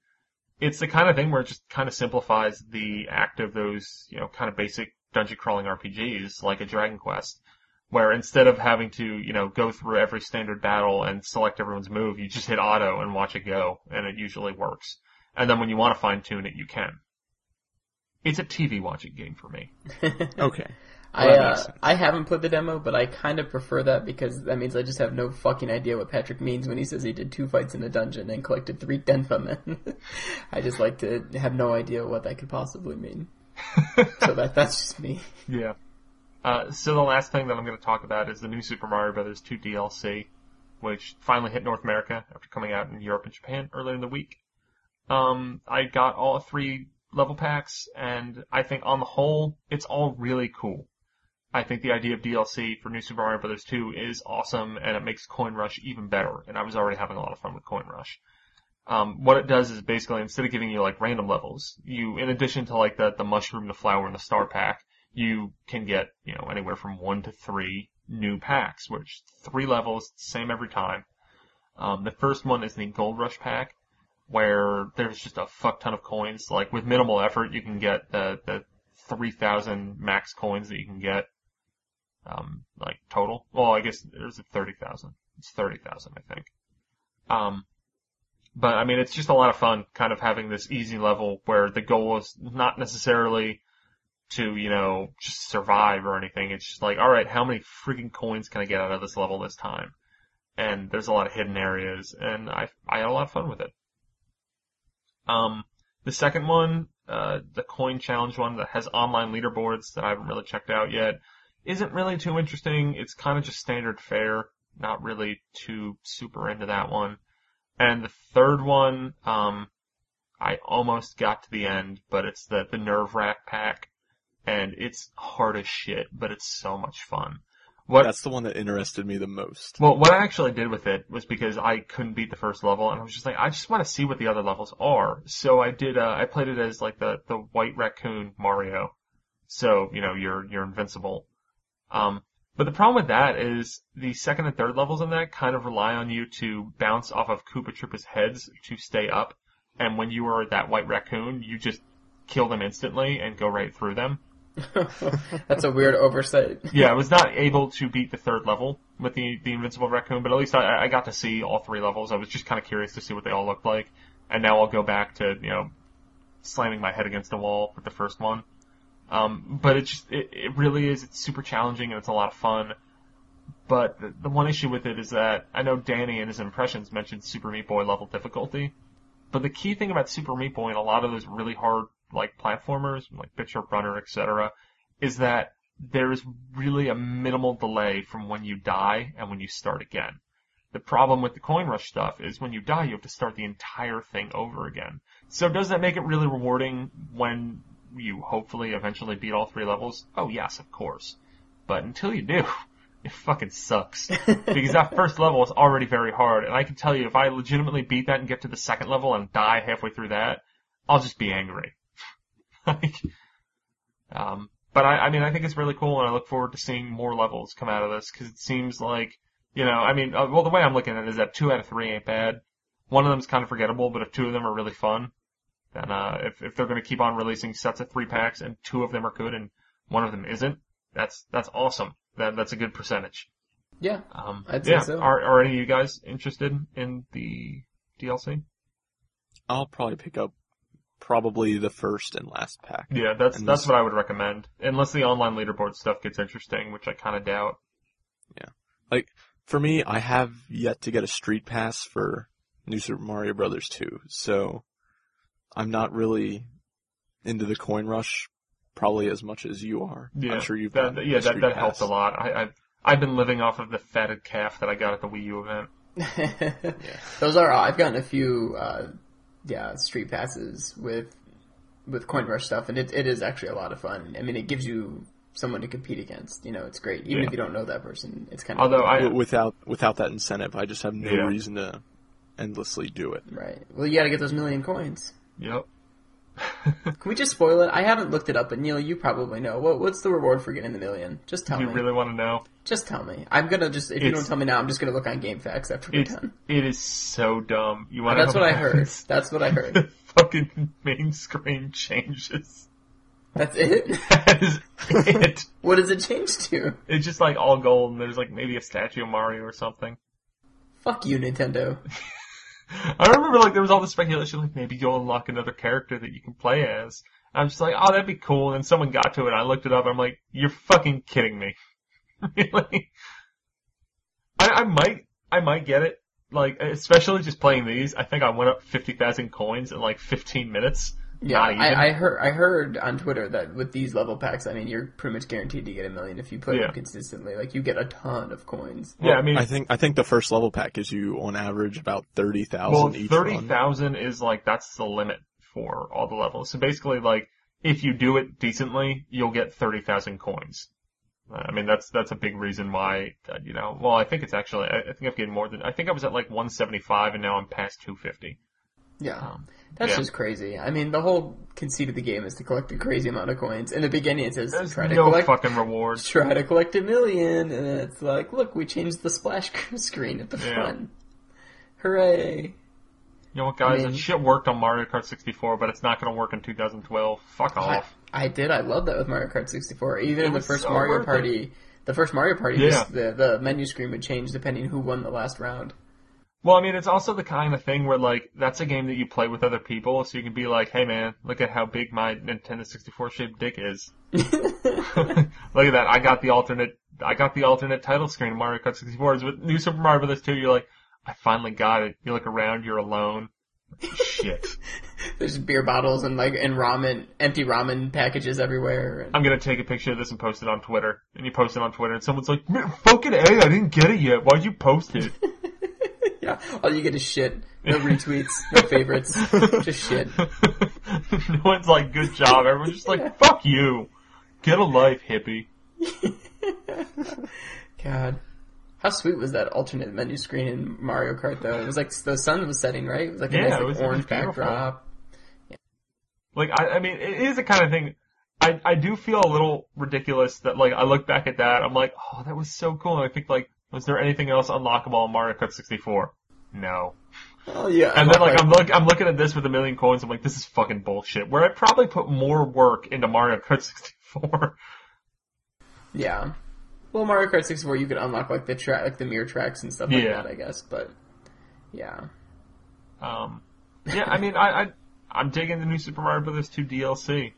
it's the kind of thing where it just kind of simplifies the act of those, you know, kind of basic dungeon crawling RPGs like a Dragon Quest, where instead of having to, you know, go through every standard battle and select everyone's move, you just hit auto and watch it go, and it usually works. And then when you want to fine tune it, you can. It's a TV watching game for me. okay, I Well, that uh. I haven't played the demo, but I kind of prefer that because that means I just have no fucking idea what Patrick means when he says he did two fights in a dungeon and collected three Denpa men. I just like to have no idea what that could possibly mean. so that that's just me. Yeah. Uh, so the last thing that I'm going to talk about is the new Super Mario Brothers 2 DLC, which finally hit North America after coming out in Europe and Japan earlier in the week. Um, I got all three level packs, and I think on the whole, it's all really cool. I think the idea of DLC for New Super Mario Bros. 2 is awesome, and it makes Coin Rush even better, and I was already having a lot of fun with Coin Rush. Um, what it does is basically instead of giving you like random levels, you in addition to like the the mushroom, the flower, and the star pack, you can get you know anywhere from one to three new packs, which three levels, same every time. Um, the first one is the Gold Rush pack, where there's just a fuck ton of coins. Like with minimal effort, you can get the the three thousand max coins that you can get. Um, like total. Well, I guess there's a thirty thousand. It's thirty thousand, I think. Um, but I mean, it's just a lot of fun, kind of having this easy level where the goal is not necessarily to, you know, just survive or anything. It's just like, alright, how many freaking coins can I get out of this level this time? And there's a lot of hidden areas, and I, I had a lot of fun with it. Um, the second one, uh, the coin challenge one that has online leaderboards that I haven't really checked out yet, isn't really too interesting. It's kind of just standard fare. Not really too super into that one. And the third one, um, I almost got to the end, but it's the, the Nerve-Wrack Pack, and it's hard as shit, but it's so much fun. What That's the one that interested me the most. Well, what I actually did with it was because I couldn't beat the first level, and I was just like, I just want to see what the other levels are. So I did. Uh, I played it as like the the white raccoon Mario. So you know you're you're invincible. Um, but the problem with that is the second and third levels in that kind of rely on you to bounce off of Koopa Troopa's heads to stay up, and when you are that white raccoon, you just kill them instantly and go right through them. That's a weird oversight. yeah, I was not able to beat the third level with the the invincible raccoon, but at least I, I got to see all three levels. I was just kind of curious to see what they all looked like, and now I'll go back to you know slamming my head against the wall with the first one. Um, but it just it, it really is. It's super challenging and it's a lot of fun. But the, the one issue with it is that I know Danny in his impressions mentioned Super Meat Boy level difficulty, but the key thing about Super Meat Boy and a lot of those really hard like platformers, like Short Runner, etc., is that there is really a minimal delay from when you die and when you start again. The problem with the coin rush stuff is when you die, you have to start the entire thing over again. So does that make it really rewarding when you hopefully eventually beat all three levels? Oh yes, of course. But until you do, it fucking sucks. because that first level is already very hard, and I can tell you if I legitimately beat that and get to the second level and die halfway through that, I'll just be angry. like, um, but I, I mean, I think it's really cool, and I look forward to seeing more levels come out of this because it seems like, you know, I mean, uh, well, the way I'm looking at it is that two out of three ain't bad. One of them's kind of forgettable, but if two of them are really fun, then uh, if if they're going to keep on releasing sets of three packs and two of them are good and one of them isn't, that's that's awesome. That that's a good percentage. Yeah. Um, I'd say yeah. so. Are are any of you guys interested in the DLC? I'll probably pick up probably the first and last pack. Yeah, that's And that's this- what I would recommend. Unless the online leaderboard stuff gets interesting, which I kind of doubt. Yeah. Like for me, I have yet to get a street pass for New Super Mario Brothers 2, so I'm not really into the coin rush probably as much as you are. Yeah, I'm sure you've that, got yeah, a that that pass. helped a lot. I, I've I've been living off of the fatted calf that I got at the Wii U event. yeah. Those are I've gotten a few uh yeah, street passes with with coin rush stuff and it it is actually a lot of fun. I mean it gives you someone to compete against. You know, it's great. Even Yeah. if you don't know that person, it's kind of Although I W- without without that incentive, I just have no Yeah. reason to endlessly do it. right. Well, you got to get those million coins. yep. Can we just spoil it? I haven't looked it up, but Neal, you probably know. What what's the reward for getting the million? Just tell you me. You really want to know? Just tell me. I'm gonna just if you don't tell me now, I'm just gonna look on GameFAQs after we're It's done. it is so dumb. You want That's what I heard. That's what I heard. the fucking main screen changes. That's it. That is it. What does it change to? It's just like all gold, and there's like maybe a statue of Mario or something. Fuck you, Nintendo. I remember like there was all this speculation like maybe you'll unlock another character that you can play as. I'm just like, oh, that'd be cool. And someone got to it. I looked it up. I'm like, you're fucking kidding me. really? I, I might, I might get it. Like, especially just playing these. I think I went up 50,000 coins in like 15 minutes. Yeah, I, I heard I heard on Twitter that with these level packs, I mean, you're pretty much guaranteed to get a million if you play Yeah. them consistently. Like you get a ton of coins. yeah, I mean, I think I think the first level pack gives you on average about thirty thousand well, each thirty run. is like that's the limit for all the levels. So basically, like if you do it decently, you'll get thirty thousand coins. Uh, I mean, that's that's a big reason why uh, you know. Well, I think it's actually. I, I think I've gained more than. I think I was at like one seventy five, and now I'm past two fifty. Yeah, Um, that's yeah. just crazy. I mean, the whole conceit of the game is to collect a crazy amount of coins. In the beginning, it says There's try to no collect fucking rewards. try to collect a million, and it's like, look, we changed the splash screen at the Yeah. front. Hooray! You know what, guys? I mean- that shit worked on Mario Kart 64, but it's not going to work in 2012. Fuck off. I did. I love that with Mario Kart 64. Even It in the first so Mario Party, the first Mario Party, Yeah. just the the menu screen would change depending who won the last round. Well, I mean, it's also the kind of thing where like that's a game that you play with other people, so you can be like, "Hey, man, look at how big my Nintendo 64 shaped dick is." Look at that. I got the alternate. I got the alternate title screen of Mario Kart 64. It's with New Super Mario Bros. 2. You're like, I finally got it. You look around. You're alone. Shit. There's beer bottles and like and ramen, empty ramen packages everywhere. I'm gonna take a picture of this and post it on Twitter. And you post it on Twitter, and someone's like, "Man, "Fucking a! I didn't get it yet. Why'd you post it?" yeah, all you get is shit. No retweets, no favorites, just shit. no one's like, "Good job." Everyone's just like, "Fuck you. Get a life, hippie." God. How sweet was that alternate menu screen in Mario Kart though? It was like the sun was setting, right? It was like a Yeah, nice like, was- orange backdrop. Like I, I mean, it is the kind of thing. I, I do feel a little ridiculous that like I look back at that, I'm like, oh, that was so cool. And I think like, was there anything else unlockable in Mario Kart 64? No. Oh yeah. And then like I'm look I'm looking at this with a million coins. I'm like, this is fucking bullshit. Where I probably put more work into Mario Kart 64. Yeah. Well, Mario Kart 64, you could unlock like the track, like the mirror tracks and stuff like Yeah. that, I guess. But yeah, Um, yeah, I mean, I, I I'm digging the new Super Mario Brothers 2 DLC.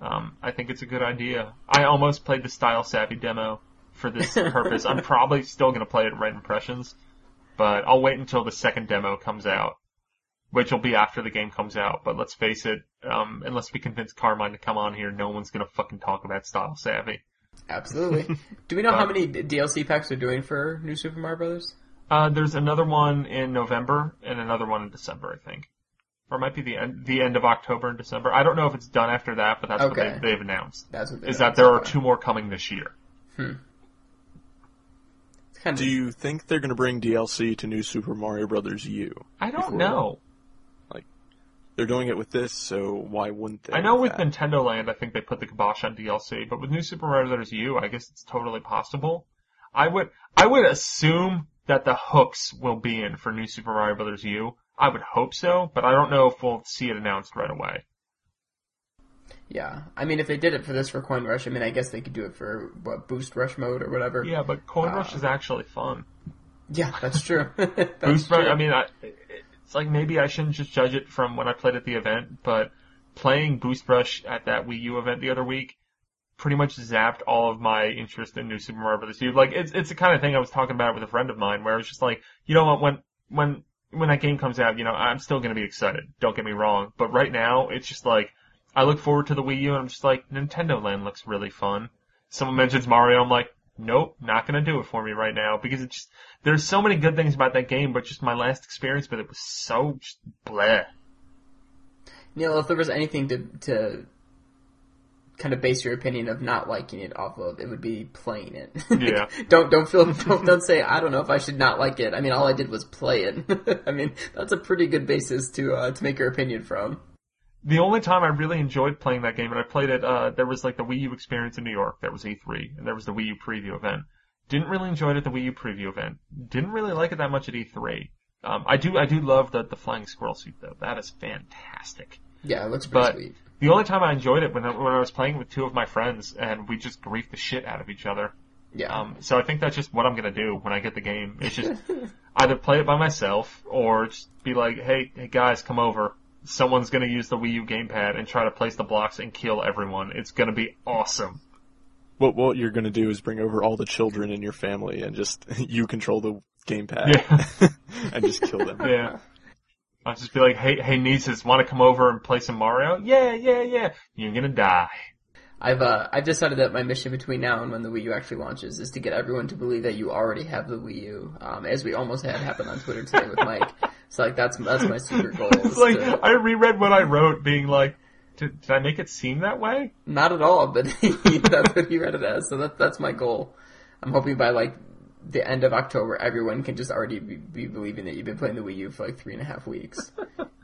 Um, I think it's a good idea. I almost played the Style Savvy demo for this purpose. I'm probably still going to play it at Right Impressions, but I'll wait until the second demo comes out, which will be after the game comes out. But let's face it, um, unless we convince Carmine to come on here, no one's going to fucking talk about Style Savvy. absolutely. Do we know how Uh, many DLC packs are doing for New Super Mario Brothers? Uh, there's another one in November and another one in December, I think. Or it might be the end, the end of October and December. I don't know if it's done after that, but that's Okay. what they, they've announced. That's what they Is that there are two more coming this year. far. Kind of Do you think they're going to bring DLC to New Super Mario Brothers U? I don't Before- know. Like, they're doing it with this, so why wouldn't they? I know with that? Nintendo Land, I think they put the kibosh on DLC, but with New Super Mario Brothers U, I guess it's totally possible. I would, I would assume that the hooks will be in for New Super Mario Brothers U. I would hope so, but I don't know if we'll see it announced right away. Yeah. I mean, if they did it for this for Coin Rush, I mean, I guess they could do it for what Boost Rush mode or whatever. Yeah, but Coin Uh, Rush is actually fun. Yeah, that's true. that's Boost Rush. I mean, I, it's like maybe I shouldn't just judge it from when I played at the event, but playing Boost Rush at that Wii U event the other week pretty much zapped all of my interest in New Super Mario Bros. U. Like, it's, it's the kind of thing I was talking about with a friend of mine where I was just like, you know what, when, when, when that game comes out, you know, I'm still gonna be excited. Don't get me wrong. But right now, it's just like, I look forward to the Wii U and I'm just like, Nintendo Land looks really fun. Someone mentions Mario, I'm like, nope, not gonna do it for me right now because it's just, there's so many good things about that game, but just my last experience with it was so just bleh. Neal, if there was anything to to kind of base your opinion of not liking it off of, it would be playing it. Yeah. don't don't feel don't, don't say I don't know if I should not like it. I mean, all I did was play it. I mean, that's a pretty good basis to uh, to make your opinion from. The only time I really enjoyed playing that game, and I played it, uh, there was like the Wii U experience in New York, there was E3, and there was the Wii U preview event. Didn't really enjoy it at the Wii U preview event. Didn't really like it that much at E3. Um, I do, I do love the, the flying squirrel suit though. That is fantastic. Yeah, it looks pretty But sweet. the only time I enjoyed it when I, when I was playing with two of my friends and we just griefed the shit out of each other. Yeah. Um, so I think that's just what I'm gonna do when I get the game. It's just either play it by myself or just be like, hey, hey guys, come over. Someone's gonna use the Wii U gamepad and try to place the blocks and kill everyone. It's gonna be awesome. What what you're going to do is bring over all the children in your family and just you control the gamepad Yeah. and just kill them. Yeah. I'll just be like, hey, hey nieces, wanna come over and play some Mario? Yeah, yeah, yeah. You're gonna die. I've uh, I've decided that my mission between now and when the Wii U actually launches is to get everyone to believe that you already have the Wii U, um, as we almost had happen on Twitter today with Mike. So like that's that's my secret goal. Like, to- I reread what I wrote being like, did, did I make it seem that way? Not at all, but that's what he read it as. So that, that's my goal. I'm hoping by like the end of October, everyone can just already be, be believing that you've been playing the Wii U for like three and a half weeks.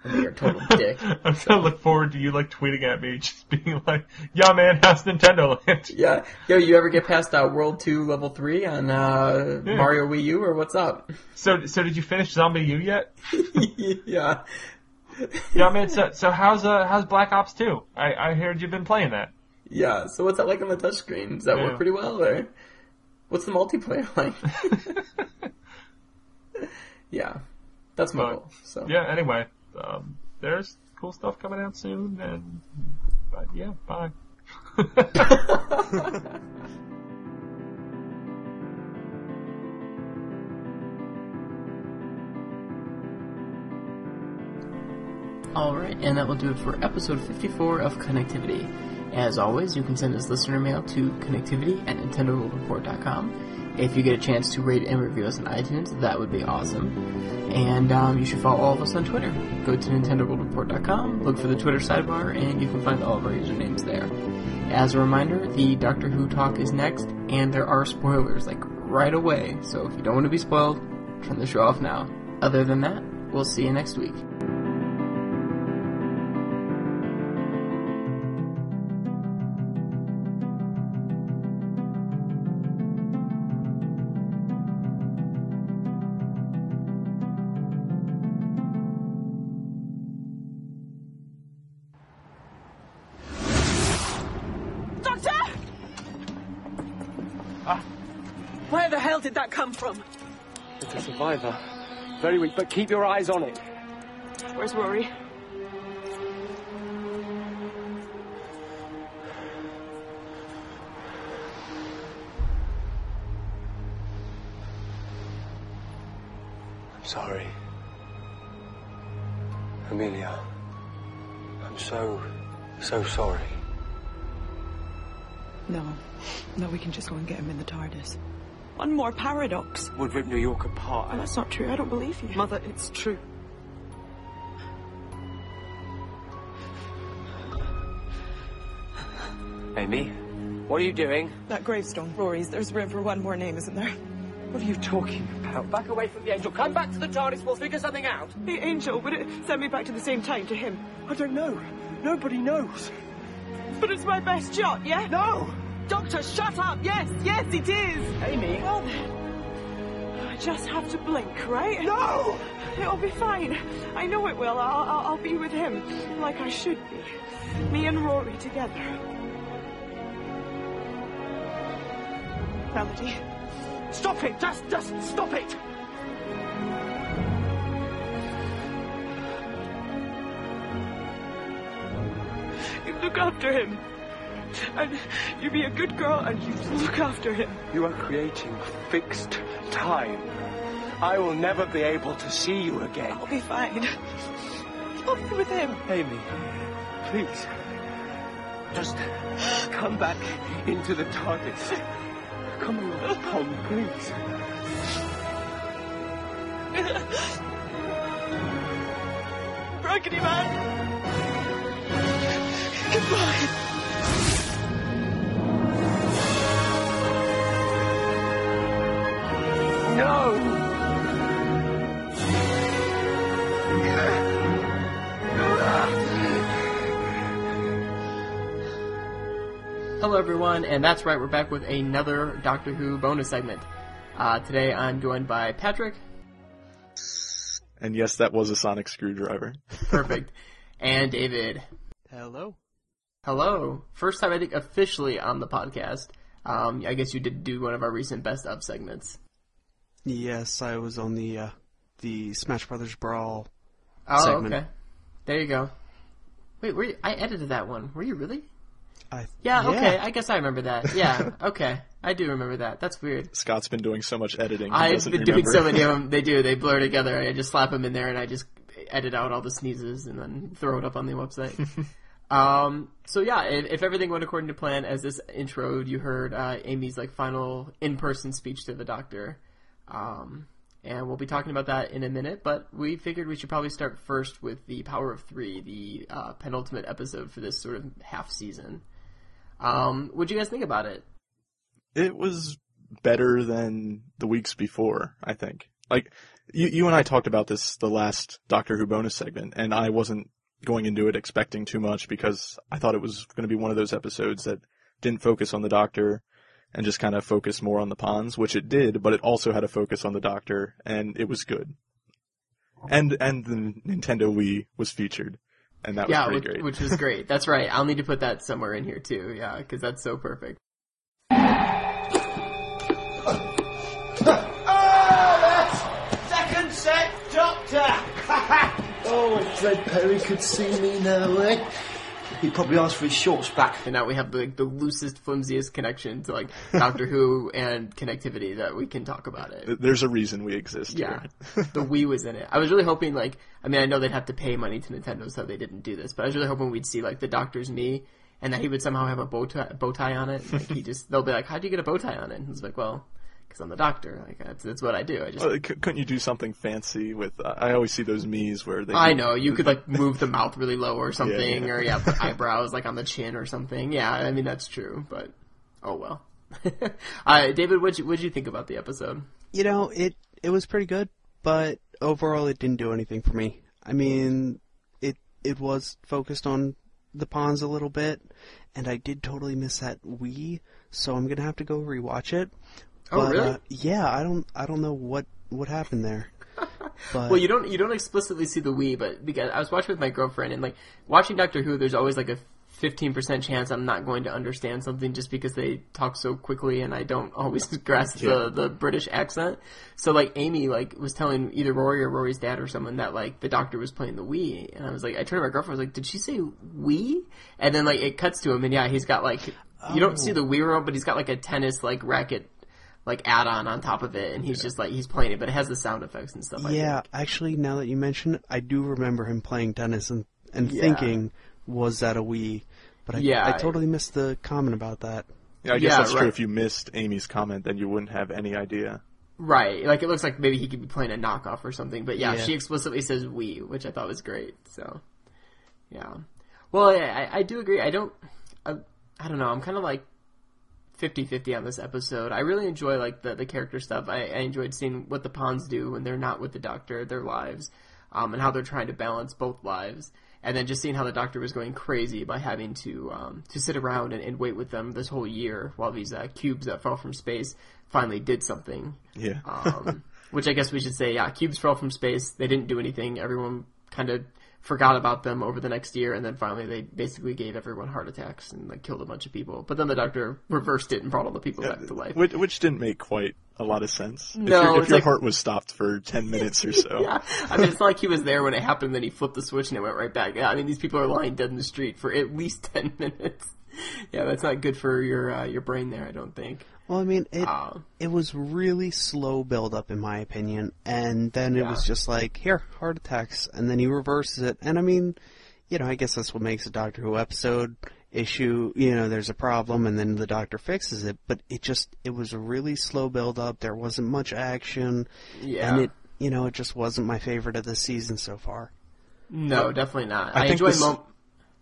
You're a total dick. I'm gonna look forward to you like tweeting at me, just being like, "Yeah, man, how's Nintendo Land?" Yeah. Yo, you ever get past uh, World 2 Level 3 on uh, Yeah. Mario Wii U, or what's up? So, so did you finish ZombiU yet? yeah. Yeah, man. So, so how's uh, how's Black Ops 2? I, I heard you've been playing that. Yeah. So what's that like on the touchscreen? Does that Yeah. work pretty well, or what's the multiplayer like? yeah. That's my But, goal. So. yeah. Anyway, um, there's cool stuff coming out soon, and but yeah, bye. Alright, and that will do it for episode 54 of Connectivity. As always, you can send us listener mail to connectivity at nintendoworldreport.com. If you get a chance to rate and review us on iTunes, that would be awesome. And um, you should follow all of us on Twitter. Go to nintendoworldreport.com, look for the Twitter sidebar, and you can find all of our usernames there. As a reminder, the Doctor Who talk is next, and there are spoilers, like right away, so if you don't want to be spoiled, turn the show off now. Other than that, we'll see you next week. Very but keep your eyes on it. Where's Rory? I'm sorry. Amelia. I'm so, so sorry. No. No, we can just go and get him in the TARDIS. One more paradox. Would rip New York apart. Oh, that's not true. I don't believe you. Mother, it's true. Amy, what are you doing? That gravestone, Rory's. There's room for one more name, isn't there? What are you talking about? Back away from the angel. Come back to the TARDIS. We'll figure something out. The angel, would it send me back to the same time to him? I don't know. Nobody knows. But it's my best shot, yeah? No! Doctor, shut up! Yes, yes, it is! Amy. Well then, I just have to blink, right? No! It'll be fine. I know it will. I'll, I'll, I'll be with him, like I should be. Me and Rory together. Melody, Stop it! Just, just stop it! you look after him. And you be a good girl and you look after him. You are creating fixed time. I will never be able to see you again. I'll be fine. I'll be with him. Amy, please. Just come back into the TARDIS. Come along, Pond, please. Raggedy Man. Goodbye. Hello, everyone, and that's right, we're back with another Doctor Who bonus segment. Uh, today I'm joined by Patrick, And yes, that was a sonic screwdriver. perfect, and David. Hello. Hello. First time I think officially on the podcast. Um, I guess you did do one of our recent best of segments. Yes, I was on the uh, the Smash Brothers Brawl. Oh, Segment. okay. There you go. Wait, were you, I edited that one. Were you really? I, Yeah, okay. I guess I remember that. Yeah, okay. I do remember that. That's weird. Scott's been doing so much editing. he I've doesn't been doing so many of them. They do. They blur together. I just slap them in there and I just edit out all the sneezes and then throw it up on the website. um, so yeah, if, if everything went according to plan, as this intro, you heard uh, Amy's like final in-person speech to the doctor. Um, and we'll be talking about that in a minute, but we figured we should probably start first with the Power of Three, the uh, penultimate episode for this sort of half season. Um, what'd you guys think about it? It was better than the weeks before, I think. Like, you, you and I talked about this the last Doctor Who bonus segment, and I wasn't going into it expecting too much because I thought it was going to be one of those episodes that didn't focus on the Doctor and just kind of focus more on the Ponds, which it did, but it also had a focus on the Doctor, and it was good. And, and the Nintendo Wii was featured, and that was yeah, pretty which, great. which was great. That's right. I'll need to put that somewhere in here too. Yeah, because that's so perfect. oh, that's Second set, Doctor! oh, if Fred Perry could see me now, eh? He'd probably ask for his shorts back. And now we have the, the loosest, flimsiest connection to like Doctor Who and connectivity that we can talk about it. There's a reason we exist Yeah, here. the Wii was in it. I was really hoping like, I mean, I know they'd have to pay money to Nintendo, so they didn't do this. But I was really hoping we'd see like the Doctor's Mii, and that he would somehow have a bow tie, bow tie on it. Like he just, they'll be like, "How'd you get a bow tie on it?" And he's like, "Well, because I'm the Doctor. Like that's, that's what I do. I just." Well, couldn't you do something fancy with? Uh, I always see those Miis where they. I know you could like move the mouth really low or something, yeah. or yeah, put eyebrows like on the chin or something. Yeah, I mean that's true, but oh well. uh, David, what'd you, what'd you think about the episode? You know, it it was pretty good, but overall it didn't do anything for me. I mean, it it was focused on the Ponds a little bit, and I did totally miss that Wii, so I'm gonna have to go rewatch it. Oh, but, really? Uh, yeah, I don't I don't know what what happened there. But Well, you don't you don't explicitly see the Wii, but because I was watching with my girlfriend and like watching Doctor Who, there's always like a fifteen percent chance I'm not going to understand something just because they talk so quickly and I don't always grasp Yeah. the the British accent. So like Amy like was telling either Rory or Rory's dad or someone that like the Doctor was playing the Wii, and I was like, I turned to my girlfriend, I was like, did she say Wii? And then like it cuts to him, and yeah, he's got like you don't see the Wii remote, but he's got like a tennis like racket. Like add-on on top of it, and he's just like he's playing it, but it has the sound effects and stuff. I yeah, think. actually, now that you mention it, I do remember him playing tennis and and Yeah. thinking, was that a Wii? But I, Yeah, I I- totally missed the comment about that. Yeah, I guess Yeah, that's true. If you missed Amy's comment, then you wouldn't have any idea. Right. Like it looks like maybe he could be playing a knockoff or something. But yeah, Yeah. she explicitly says Wii, which I thought was great. So, yeah. Well, yeah, I, I do agree. I don't, I, I don't know. I'm kind of like 50-50 on this episode. I really enjoy like the, the character stuff. I, I enjoyed seeing what the Ponds do when they're not with the doctor, their lives, um, and how they're trying to balance both lives. And then just seeing how the doctor was going crazy by having to um, to sit around and, and wait with them this whole year while these uh, cubes that fell from space finally did something Yeah. um, which I guess we should say, yeah, cubes fell from space. They didn't do anything. Everyone kind of forgot about them over the next year, and then finally they basically gave everyone heart attacks and like killed a bunch of people. But then the doctor reversed it and brought all the people back to life. which, which didn't make quite a lot of sense. No, if, your- if your like- heart was stopped for ten minutes or so. Yeah, I mean, it's not like he was there when it happened, then he flipped the switch and it went right back. Yeah, I mean, these people are lying dead in the street for at least ten minutes. Yeah, that's not good for your uh, your brain there. I don't think. Well, I mean, it Uh, it was really slow build up in my opinion, and then it Yeah. was just like here heart attacks, and then he reverses it, and I mean, you know, I guess that's what makes a Doctor Who episode issue. You know, there's a problem, and then the Doctor fixes it, but it just it was a really slow build up. There wasn't much action, yeah. and it you know it just wasn't my favorite of the season so far. no, definitely not. I I, think enjoy this- mom-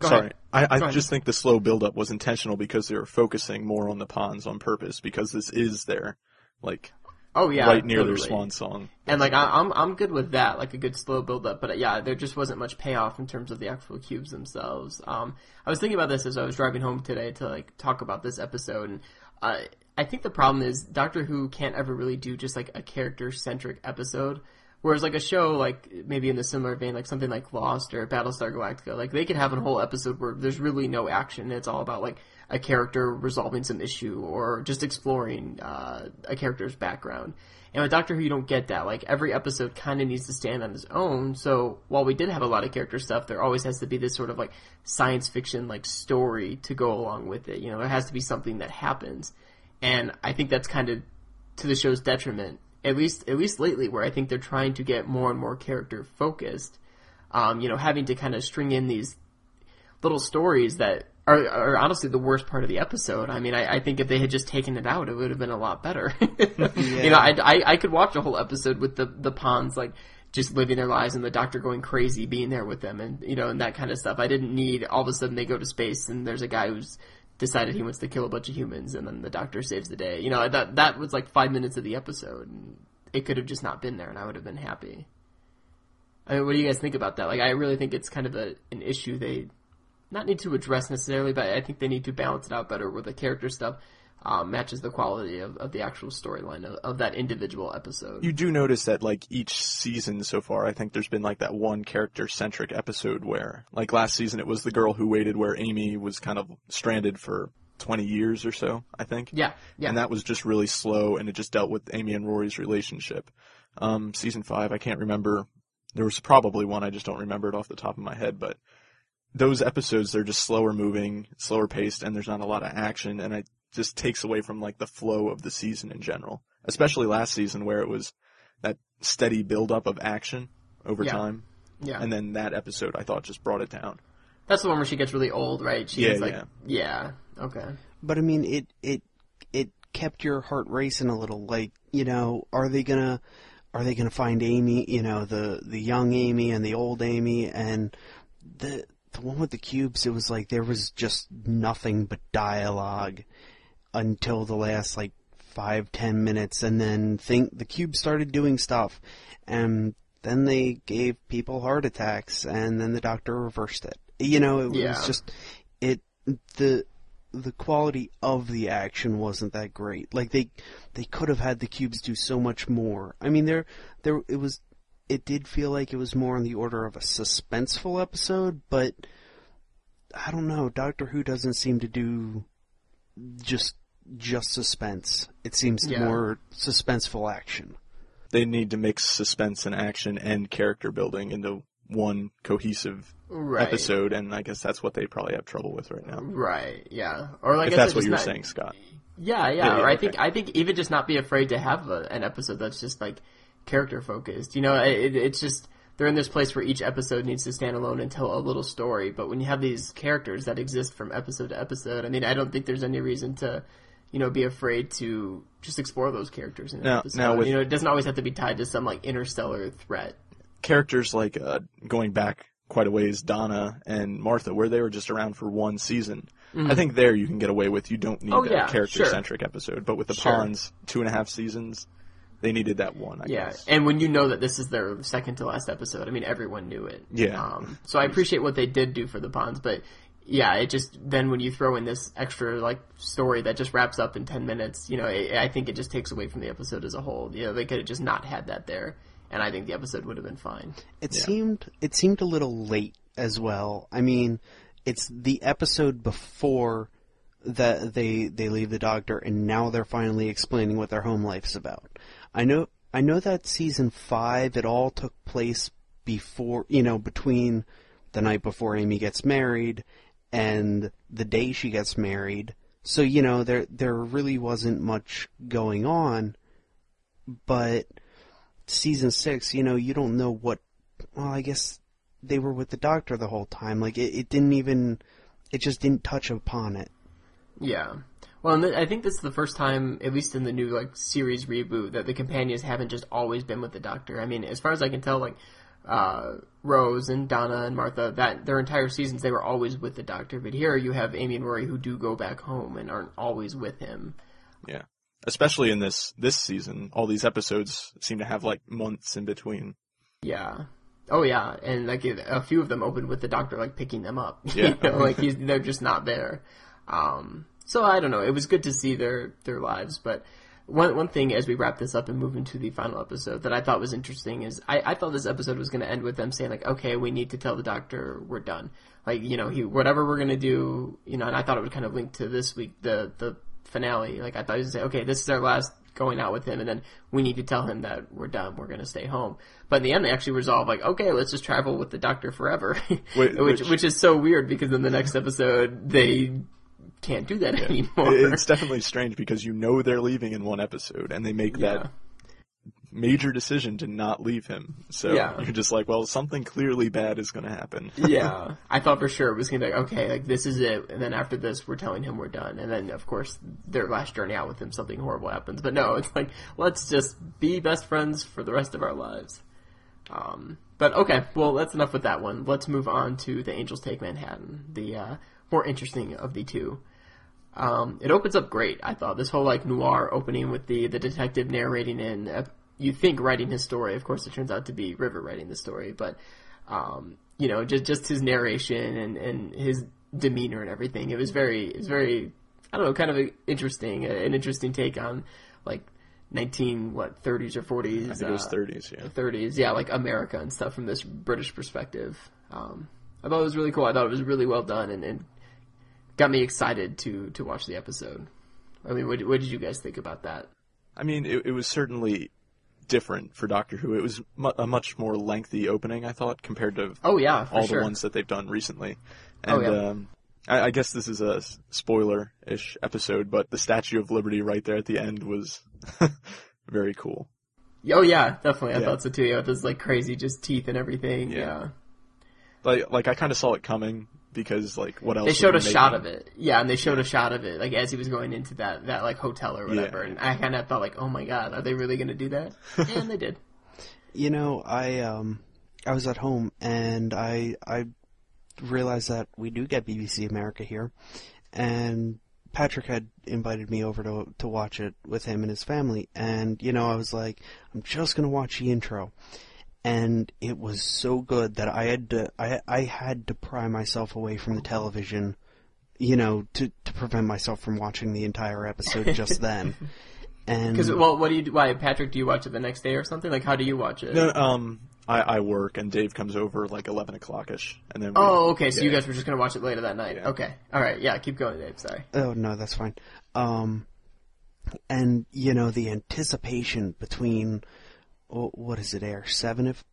Go Sorry, ahead. I, I just think the slow buildup was intentional because they were focusing more on the Ponds on purpose because this is their like Oh yeah, right near their totally. swan song. And like I, I'm I'm good with that, like a good slow build up. But yeah, there just wasn't much payoff in terms of the actual cubes themselves. Um, I was thinking about this as I was driving home today to like talk about this episode, and uh, I think the problem is Doctor Who can't ever really do just like a character centric episode. Whereas like a show like maybe in the similar vein, like something like Lost or Battlestar Galactica, like they could have a whole episode where there's really no action. It's all about like a character resolving some issue or just exploring uh, a character's background. And with Doctor Who, you don't get that. Like every episode kind of needs to stand on its own. So while we did have a lot of character stuff, there always has to be this sort of like science fiction like story to go along with it. You know, there has to be something that happens, and I think that's kind of to the show's detriment. At least, at least lately, where I think they're trying to get more and more character focused. Um, you know, having to kind of string in these little stories that are, are honestly the worst part of the episode. I mean, I, I think if they had just taken it out, it would have been a lot better. You know, I, I, I could watch a whole episode with the, the Ponds, like, just living their lives and the doctor going crazy being there with them and, you know, and that kind of stuff. I didn't need all of a sudden they go to space and there's a guy who's decided he wants to kill a bunch of humans and then the doctor saves the day. You know, that, that was like five minutes of the episode and it could have just not been there and I would have been happy. I mean, what do you guys think about that? Like, I really think it's kind of a, an issue they not need to address necessarily, but I think they need to balance it out better with the character stuff um, matches the quality of, of the actual storyline of, of that individual episode. You do notice that like each season so far, I think there's been like that one character centric episode where like last season it was the girl who waited where Amy was kind of stranded for 20 years or so, I think. yeah, yeah. And that was just really slow and it just dealt with Amy and Rory's relationship. Um, season five, I can't remember. There was probably one, I just don't remember it off the top of my head, but those episodes, they're just slower moving, slower paced, and there's not a lot of action, and it just takes away from like the flow of the season in general. Especially last season where it was that steady buildup of action over Yeah. time. yeah. And then that episode I thought just brought it down. That's the one where she gets really old, right? She's Yeah, like, yeah. yeah, okay. But I mean, it it it kept your heart racing a little. Like, you know, are they gonna are they gonna find Amy? You know, the the young Amy and the old Amy, and the the one with the cubes. It was like there was just nothing but dialogue. Until the last like five ten minutes, and then think the cube started doing stuff, and then they gave people heart attacks, and then the doctor reversed it. You know, it Yeah. was just it the the quality of the action wasn't that great. Like they they could have had the cubes do so much more. I mean, there there it was it did feel like it was more on the order of a suspenseful episode, but I don't know. Doctor Who doesn't seem to do just just suspense. It seems Yeah. more suspenseful action. They need to mix suspense and action and character building into one cohesive Right. episode, and I guess that's what they probably have trouble with right now. Right. Yeah. Or like if I that's what just you were not- saying, Scott. Yeah, yeah. Yeah, yeah, or I okay. think I think even just not be afraid to have a, an episode that's just like character focused. You know, it, it's just they're in this place where each episode needs to stand alone and tell a little story. But when you have these characters that exist from episode to episode, I mean, I don't think there's any reason to, you know, be afraid to just explore those characters in an Now- episode. now with- you know, it doesn't always have to be tied to some like interstellar threat. Characters like uh, going back quite a ways, Donna and Martha, where they were just around for one season. I think there you can get away with. You don't need Oh, a yeah, character centric episode, but with the Sure. Ponds, two and a half seasons, they needed that one. I Yeah, guess. and when you know that this is their second to last episode, I mean, everyone knew it. Yeah. Um, so I appreciate what they did do for the Ponds, but yeah, it just then when you throw in this extra like story that just wraps up in ten minutes, you know, it, I think it just takes away from the episode as a whole. You know, they could have just not had that there, and I think the episode would have been fine. It seemed it seemed a little late as well. I mean, it's the episode before that they they leave the doctor and now they're finally explaining what their home life's about. I know I know that season 5 it all took place before, you know, between the night before Amy gets married and the day she gets married. So, you know, there there really wasn't much going on, but season 6, you know, you don't know what well, I guess they were with the doctor the whole time. Like it, it didn't even, it just didn't touch upon it. Yeah. Well, th- I think this is the first time, at least in the new like series reboot, that the companions haven't just always been with the Doctor. I mean, as far as I can tell, like uh, Rose and Donna and Martha, that their entire seasons they were always with the Doctor. But here you have Amy and Rory who do go back home and aren't always with him. Yeah. Especially in this this season, all these episodes seem to have like months in between. Yeah. Oh yeah, and like a few of them opened with the Doctor like picking them up. Yeah. you know, like he's, they're just not there. Um, so I don't know. It was good to see their their lives, but one one thing as we wrap this up and move into the final episode that I thought was interesting is I, I thought this episode was going to end with them saying like, okay, we need to tell the Doctor we're done. Like you know, he whatever we're going to do, you know, and I thought it would kind of link to this week the the finale. Like I thought he was going to say, okay, this is our last going out with him, and then we need to tell him that we're done. We're going to stay home. But in the end, they actually resolve like, okay, let's just travel with the Doctor forever, Wait, which which- which is so weird because in the next episode they can't do that anymore. It's definitely strange because you know they're leaving in one episode and they make Yeah. that major decision to not leave him. So Yeah. you're just like, well, something clearly bad is going to happen. yeah, I thought for sure it was gonna be like, okay, like this is it, and then after this, we're telling him we're done, and then of course their last journey out with him, something horrible happens. But no, it's like let's just be best friends for the rest of our lives. Um, but okay, well that's enough with that one. Let's move on to the Angels Take Manhattan, the uh, more interesting of the two. Um, it opens up great. I thought this whole like noir opening with the the detective narrating in. Uh, you think writing his story. Of course, it turns out to be River writing the story, but um, you know, just just his narration and and his demeanor and everything. It was very it was very I don't know, kind of a, interesting, an interesting take on like nineteen what thirties or forties. I think it was 30s, yeah. 30s, yeah, like America and stuff from this British perspective. Um, I thought it was really cool. I thought it was really well done and, and got me excited to to watch the episode. I mean, what, what did you guys think about that? I mean, it, it was certainly different for Doctor Who. It was mu- a much more lengthy opening, I thought, compared to Oh yeah, for all sure. the ones that they've done recently. Oh, And yeah. um, I, I guess this is a spoiler-ish episode, but the Statue of Liberty right there at the end was very cool. Oh yeah, definitely. I Yeah. thought so too. Yeah, with those like crazy just teeth and everything. Yeah. Yeah. Like, like I kind of saw it coming because, like, what else? They showed a make shot of it. Yeah, and they showed a shot of it like as he was going into that that like hotel or whatever. Yeah. And I kind of thought like, oh my god, are they really going to do that? and they did. You know, I um, I was at home and I I realized that we do get BBC America here, and Patrick had invited me over to to watch it with him and his family, and you know I was like, I'm just gonna watch the intro, and it was so good that I had to I I had to pry myself away from the television, you know, to to prevent myself from watching the entire episode just then. And Because well, what do you? Why, Patrick? Do you watch it the next day or something? Like, how do you watch it? No, um, I, I work and Dave comes over like eleven o'clock ish, and then we, Oh, okay. So yeah. you guys were just gonna watch it later that night. Yeah. Okay. All right. Yeah. Keep going, Dave. Sorry. Oh no, that's fine. Um, and you know the anticipation between what is it air seven if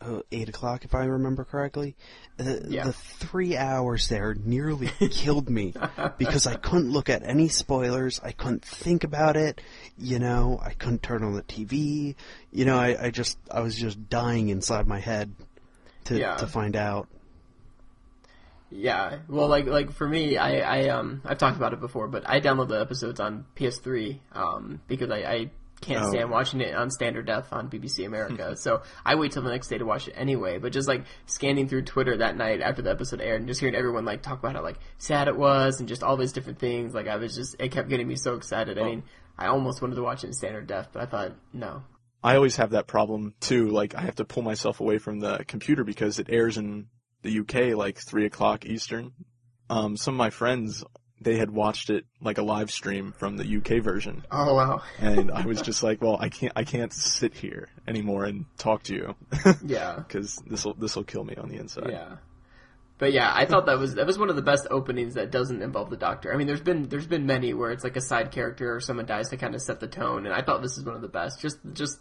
uh, eight o'clock if I remember correctly. Uh, Yeah. The three hours there nearly killed me because I couldn't look at any spoilers. I couldn't think about it. You know, I couldn't turn on the TV. You know, I, I just I was just dying inside my head to Yeah. to find out. Yeah. Well, like like for me, I I um I've talked about it before, but I download the episodes on PS3 um because I, I can't Oh. stand watching it on standard def on BBC America. so I wait till the next day to watch it anyway. But just like scanning through Twitter that night after the episode aired and just hearing everyone like talk about how like sad it was and just all these different things, like I was just it kept getting me so excited. I mean, I almost wanted to watch it in standard def, but I thought no. I always have that problem too. Like I have to pull myself away from the computer because it airs in the UK like three o'clock Eastern. Um, some of my friends they had watched it like a live stream from the UK version, Oh wow. and I was just like, well, I can't, I can't sit here anymore and talk to you Yeah. because this will this will kill me on the inside. Yeah. But yeah, I thought that was that was one of the best openings that doesn't involve the Doctor. I mean, there's been there's been many where it's like a side character or someone dies to kind of set the tone, and I thought this is one of the best. Just just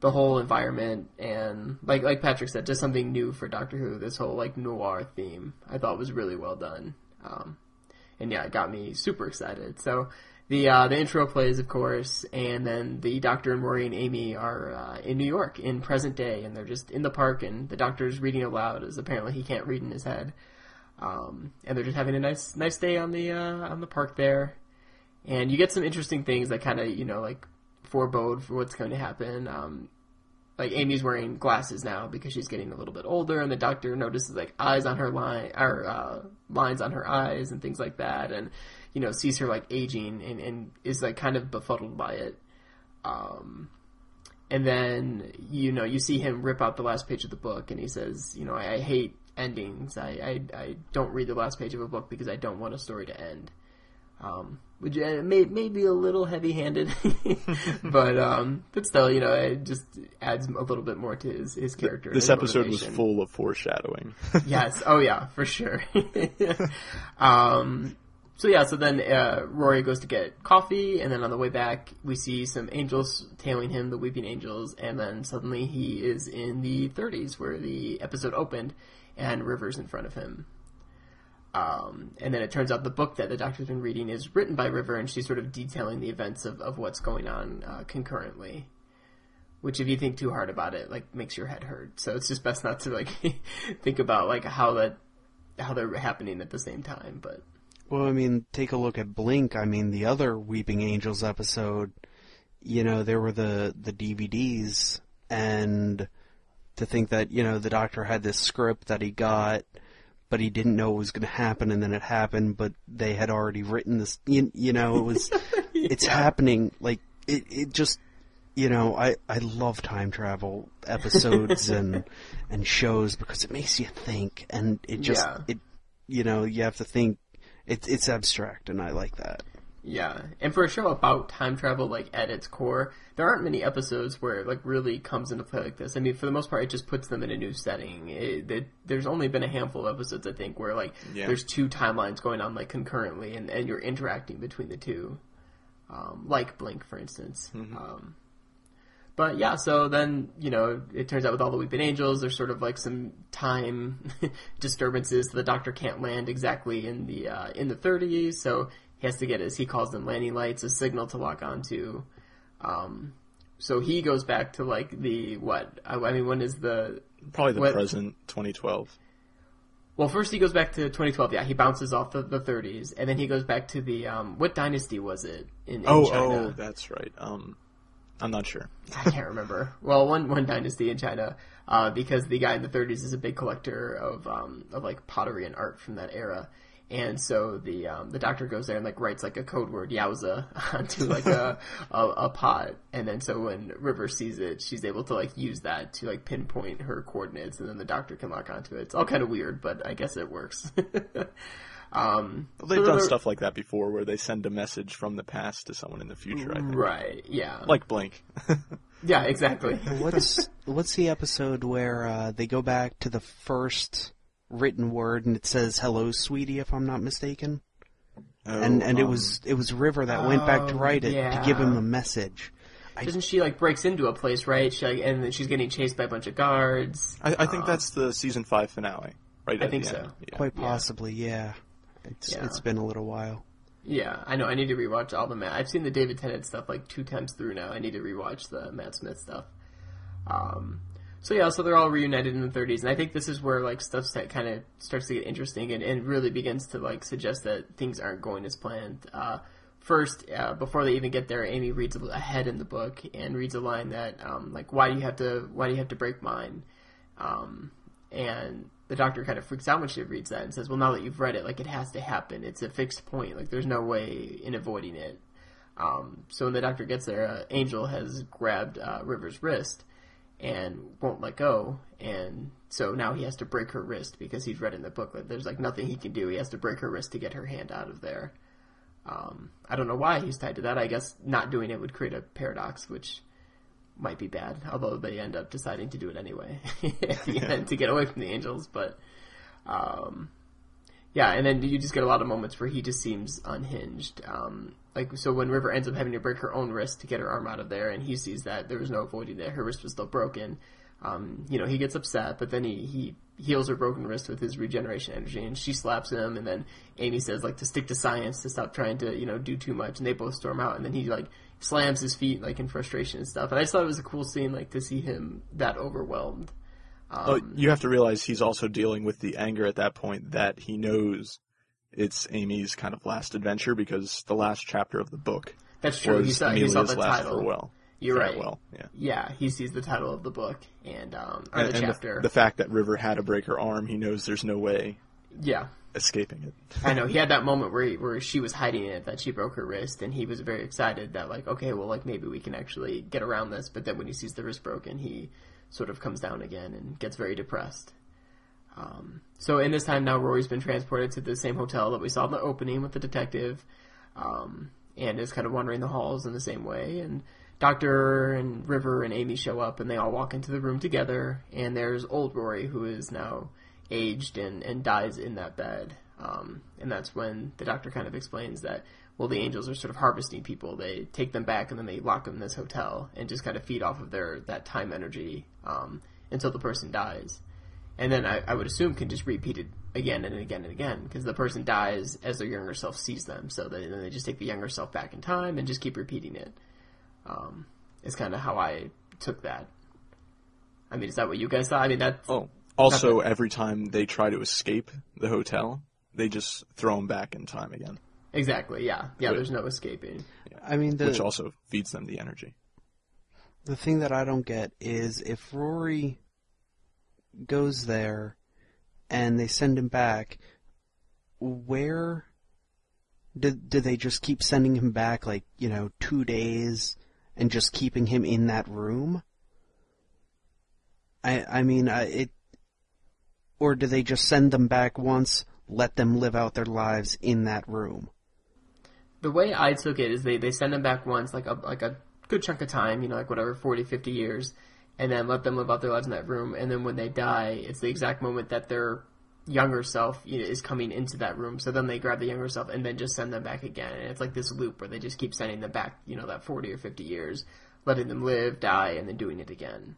the whole environment and like like Patrick said, just something new for Doctor Who. This whole like noir theme, I thought was really well done. Um, and yeah, it got me super excited. So the uh, the intro plays, of course, and then the Doctor and Rory and Amy are uh, in New York in present day, and they're just in the park, and the Doctor's reading aloud, as apparently he can't read in his head. Um, and they're just having a nice nice day on the uh, on the park there, and you get some interesting things that kind of you know like forebode for what's going to happen. Um, like Amy's wearing glasses now because she's getting a little bit older, and the doctor notices like eyes on her line or uh, lines on her eyes and things like that, and you know sees her like aging and, and is like kind of befuddled by it. Um, and then you know you see him rip out the last page of the book, and he says, you know, I, I hate endings. I, I I don't read the last page of a book because I don't want a story to end. Um, which uh, may may be a little heavy handed, but um, but still, you know, it just adds a little bit more to his his character. This his episode was full of foreshadowing. yes. Oh yeah, for sure. um, so yeah, so then uh, Rory goes to get coffee, and then on the way back, we see some angels tailing him, the weeping angels, and then suddenly he is in the 30s where the episode opened, and River's in front of him. Um, and then it turns out the book that the Doctor's been reading is written by River, and she's sort of detailing the events of, of what's going on uh, concurrently. Which, if you think too hard about it, like makes your head hurt. So it's just best not to like think about like how that how they're happening at the same time. But Well, I mean, take a look at Blink. I mean, the other Weeping Angels episode, you know, there were the, the DVDs, and to think that, you know, the doctor had this script that he got, but he didn't know it was going to happen, and then it happened, but they had already written this, you, you know, it was, it's happening, like, it, it just, you know, I, I love time travel episodes and, and shows because it makes you think, and it just, Yeah. it, you know, you have to think, it's it's abstract, and I like that. Yeah, and for a show about time travel, like at its core, there aren't many episodes where it like really comes into play like this. I mean, for the most part, it just puts them in a new setting. It, it, there's only been a handful of episodes, I think, where like Yeah. there's two timelines going on like concurrently, and, and you're interacting between the two, um, like Blink, for instance. Um, but yeah, so then you know it turns out with all the weeping angels, there's sort of like some time disturbances. So the doctor can't land exactly in the uh, in the 30s, so he has to get as he calls them landing lights, a signal to lock onto. Um, so he goes back to like the what? I, I mean, when is the Probably the What- present 2012. well, first he goes back to 2012. Yeah, he bounces off the, the 30s, and then he goes back to the um, what dynasty was it in, in Oh, China? oh, that's right. Um, I'm not sure. I can't remember. Well, one one dynasty in China, uh, because the guy in the 30s is a big collector of um, of like pottery and art from that era, And so the um, the doctor goes there and like writes like a code word Yowza onto like a, a a pot, and then so when River sees it, she's able to like use that to like pinpoint her coordinates, and then the doctor can lock onto it. It's all kind of weird, but I guess it works. um, Well, they've so done stuff like that before, where they send a message from the past to someone in the future. I think. Right? Yeah. Like Blink. yeah, exactly. what's what's the episode where uh, they go back to the first written word and it says "Hello, sweetie," if I'm not mistaken? and and it um, was it was River that went back to Oh, write it to give him yeah. a message. Doesn't she like breaks into a place, right? She like, and then she's getting chased by a bunch of guards. I, I think Um, that's the season five finale, right? I think so. Yeah. Quite Yeah. possibly, yeah. It's Yeah. it's been a little while. Yeah, I know. I need to rewatch all the Matt. I've seen the David Tennant stuff like two times through now. I need to rewatch the Matt Smith stuff. Um, so yeah, so they're all reunited in the 30s, and I think this is where like stuff that kind of starts to get interesting and, and really begins to like suggest that things aren't going as planned. Uh, first, uh, before they even get there, Amy reads ahead in the book and reads a line that um, like, "Why do you have to? Why do you have to break mine?" Um, and the doctor kind of freaks out when she reads that and says, "Well, now that you've read it, like it has to happen. It's a fixed point. Like there's no way in avoiding it." Um, so when the doctor gets there, uh, Angel has grabbed uh, River's wrist and won't let go, and so now he has to break her wrist because he's read in the booklet. There's like nothing he can do. He has to break her wrist to get her hand out of there. Um, I don't know why he's tied to that. I guess not doing it would create a paradox, which might be bad. Although they end up deciding to do it anyway at the end to get away from the angels. But um, yeah, and then you just get a lot of moments where he just seems unhinged. Um, like so, when River ends up having to break her own wrist to get her arm out of there, and he sees that there was no avoiding that her wrist was still broken. Um, you know, he gets upset, but then he, he heals her broken wrist with his regeneration energy, and she slaps him, and then Amy says like to stick to science, to stop trying to you know do too much, and they both storm out, and then he like slams his feet like in frustration and stuff. And I just thought it was a cool scene, like to see him that overwhelmed. Oh, Um, you have to realize he's also dealing with the anger at that point that he knows it's Amy's kind of last adventure because the last chapter of the book That's true. was He saw, he saw Amelia's the last title. farewell. You're right. Farewell, yeah. Yeah, he sees the title of the book and um, or And, the and the- chapter. the fact that River had to break her arm, he knows there's no way yeah, escaping it. I know. He had that moment where he, where she was hiding it, that she broke her wrist, and he was very excited that like, okay, well, like maybe we can actually get around this. But then when he sees the wrist broken, he sort of comes down again and gets very depressed. Um, so in this time now, Rory's been transported to the same hotel that we saw in the opening with the detective, um, and is kind of wandering the halls in the same way. And Doctor and River and Amy show up, and they all walk into the room together. And there's old Rory, who is now aged and, and dies in that bed. Um, and that's when the doctor kind of explains that, well, the angels are sort of harvesting people. They take them back and then they lock them in this hotel and just kind of feed off of their that time energy um, until the person dies. And then I, I would assume can just repeat it again and again and again because the person dies as their younger self sees them. So they, then they just take the younger self back in time and just keep repeating it. Um, is kind of how I took that. I mean, is that what you guys thought? I mean, that. Oh, also Nothing. every time they try to escape the hotel, they just throw them back in time again, exactly yeah, yeah. But- There's no escaping. I mean, the which also feeds them the energy. the thing that I don't get is if Rory goes there and they send him back, where did did they just keep sending him back like you know two days and just keeping him in that room? I I mean I, it, or do they just send them back once, let them live out their lives in that room? the way I took it is they, they send them back once, like a like a good chunk of time, you know, like whatever 40, 50 years, and then let them live out their lives in that room. And then when they die, it's the exact moment that their younger self you know, is coming into that room. So then they grab the younger self and then just send them back again. And it's like this loop where they just keep sending them back, you know, that 40 or 50 years, letting them live, die, and then doing it again.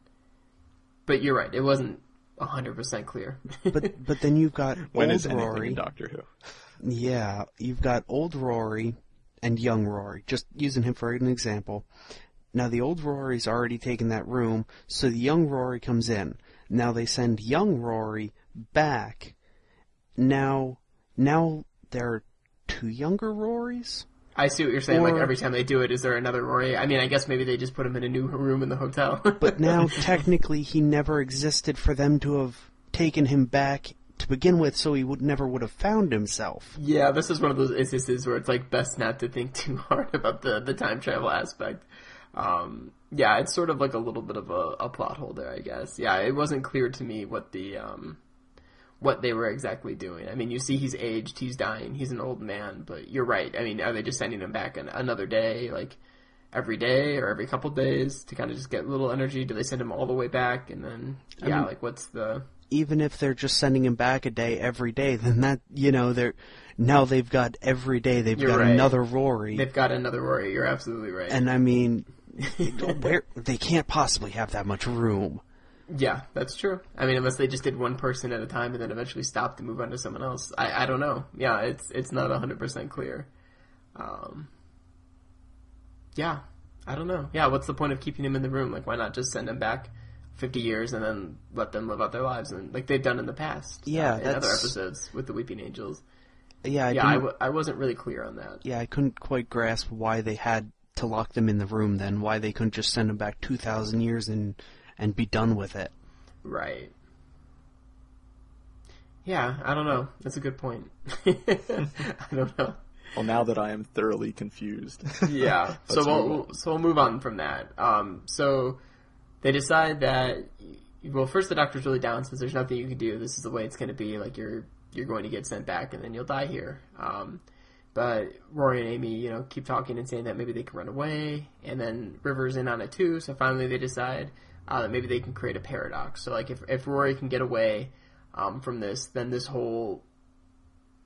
But you're right, it wasn't 100% clear. But but then you've got When old is Rory. in Doctor Who? Yeah, you've got old Rory and young Rory, just using him for an example. Now the old Rory's already taken that room, so the young Rory comes in. Now they send young Rory back. Now, now there are two younger Rorys? I see what you're saying. like every time they do it, is there another Rory? I mean, I guess maybe they just put him in a new room in the hotel. But now technically he never existed for them to have taken him back to begin with, so he would never would have found himself. Yeah, this is one of those instances where it's like best not to think too hard about the the time travel aspect. Um, yeah, it's sort of like a little bit of a, a plot hole there, I guess. Yeah, it wasn't clear to me what the um, what they were exactly doing. I mean, you see he's aged, he's dying, he's an old man, but you're right. I mean, are they just sending him back an, another day, like every day or every couple days to kind of just get a little energy? Do they send him all the way back and then I yeah, mean- like what's the Even if they're just sending him back a day every day, then that you know they're now they've got every day they've You're got right. another Rory, They've got another Rory. You're absolutely right. and I mean, where they can't possibly have that much room. Yeah, that's true. I mean, unless they just did one person at a time and then eventually stopped to move on to someone else. I, I don't know. Yeah, it's it's not hundred percent clear. Um, yeah, I don't know. Yeah, what's the point of keeping him in the room? Like, why not just send him back fifty years and then let them live out their lives and like they've done in the past? Yeah, uh, in other episodes with the Weeping Angels. Yeah, I yeah, I, w- I wasn't really clear on that. yeah, I couldn't quite grasp why they had to lock them in the room. Then why they couldn't just send them back two thousand years and and be done with it. Right. Yeah, I don't know. That's a good point. I don't know. Well, now that I am thoroughly confused. yeah. so Let's we'll, move on. so we'll move on from that. Um, so they decide that well, first the doctor's really down, says there's nothing you can do. This is the way it's going to be. Like you're you're going to get sent back, and then you'll die here. Um, but Rory and Amy, you know, keep talking and saying that maybe they can run away, and then River's in on it too. So finally, they decide uh, that maybe they can create a paradox. So like if if Rory can get away um, from this, then this whole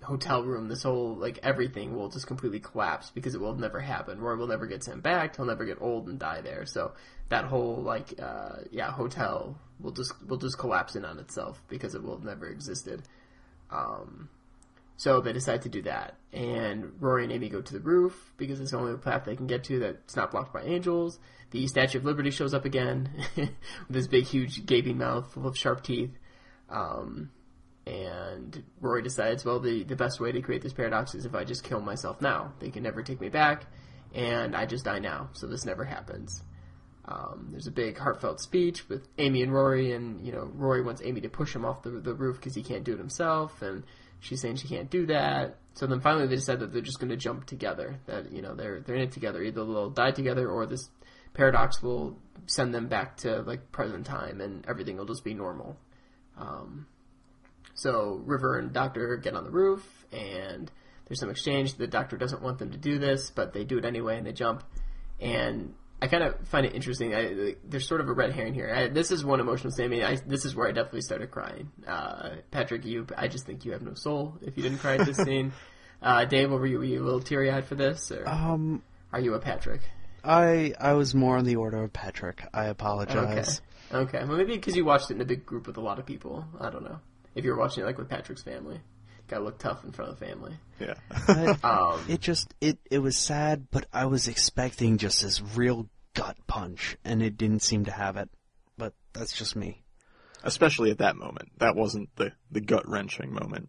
hotel room, this whole like everything will just completely collapse because it will never happen. Roy will never get sent back. He'll never get old and die there. So that whole like uh, yeah hotel will just will just collapse in on itself because it will have never existed. Um, so they decide to do that, and Rory and Amy go to the roof because it's the only path they can get to that's not blocked by angels. The Statue of Liberty shows up again with this big, huge, gaping mouth full of sharp teeth. Um, and Rory decides, well, the, the best way to create this paradox is if I just kill myself now. They can never take me back, and I just die now, so this never happens. Um, there's a big heartfelt speech with Amy and Rory, and you know Rory wants Amy to push him off the the roof because he can't do it himself, and she's saying she can't do that. So then finally they decide that they're just going to jump together. That you know they're they're in it together. Either they'll die together, or this paradox will send them back to like present time, and everything will just be normal. Um, so River and Doctor get on the roof, and there's some exchange. The Doctor doesn't want them to do this, but they do it anyway, and they jump. And I kind of find it interesting. I, like, there's sort of a red herring here. I, this is one emotional scene. I this is where I definitely started crying. Uh, Patrick, you, I just think you have no soul if you didn't cry at this scene. Uh, Dave, were you, were you a little teary eyed for this, or Um, are you a Patrick? I I was more on the order of Patrick. I apologize. Okay. Okay. Well, maybe because you watched it in a big group with a lot of people. I don't know. If you were watching it like with Patrick's family, gotta look tough in front of the family. Yeah. Um, it just it it was sad, but I was expecting just this real gut punch, and it didn't seem to have it. But that's just me. Especially at that moment. That wasn't the, the gut wrenching moment.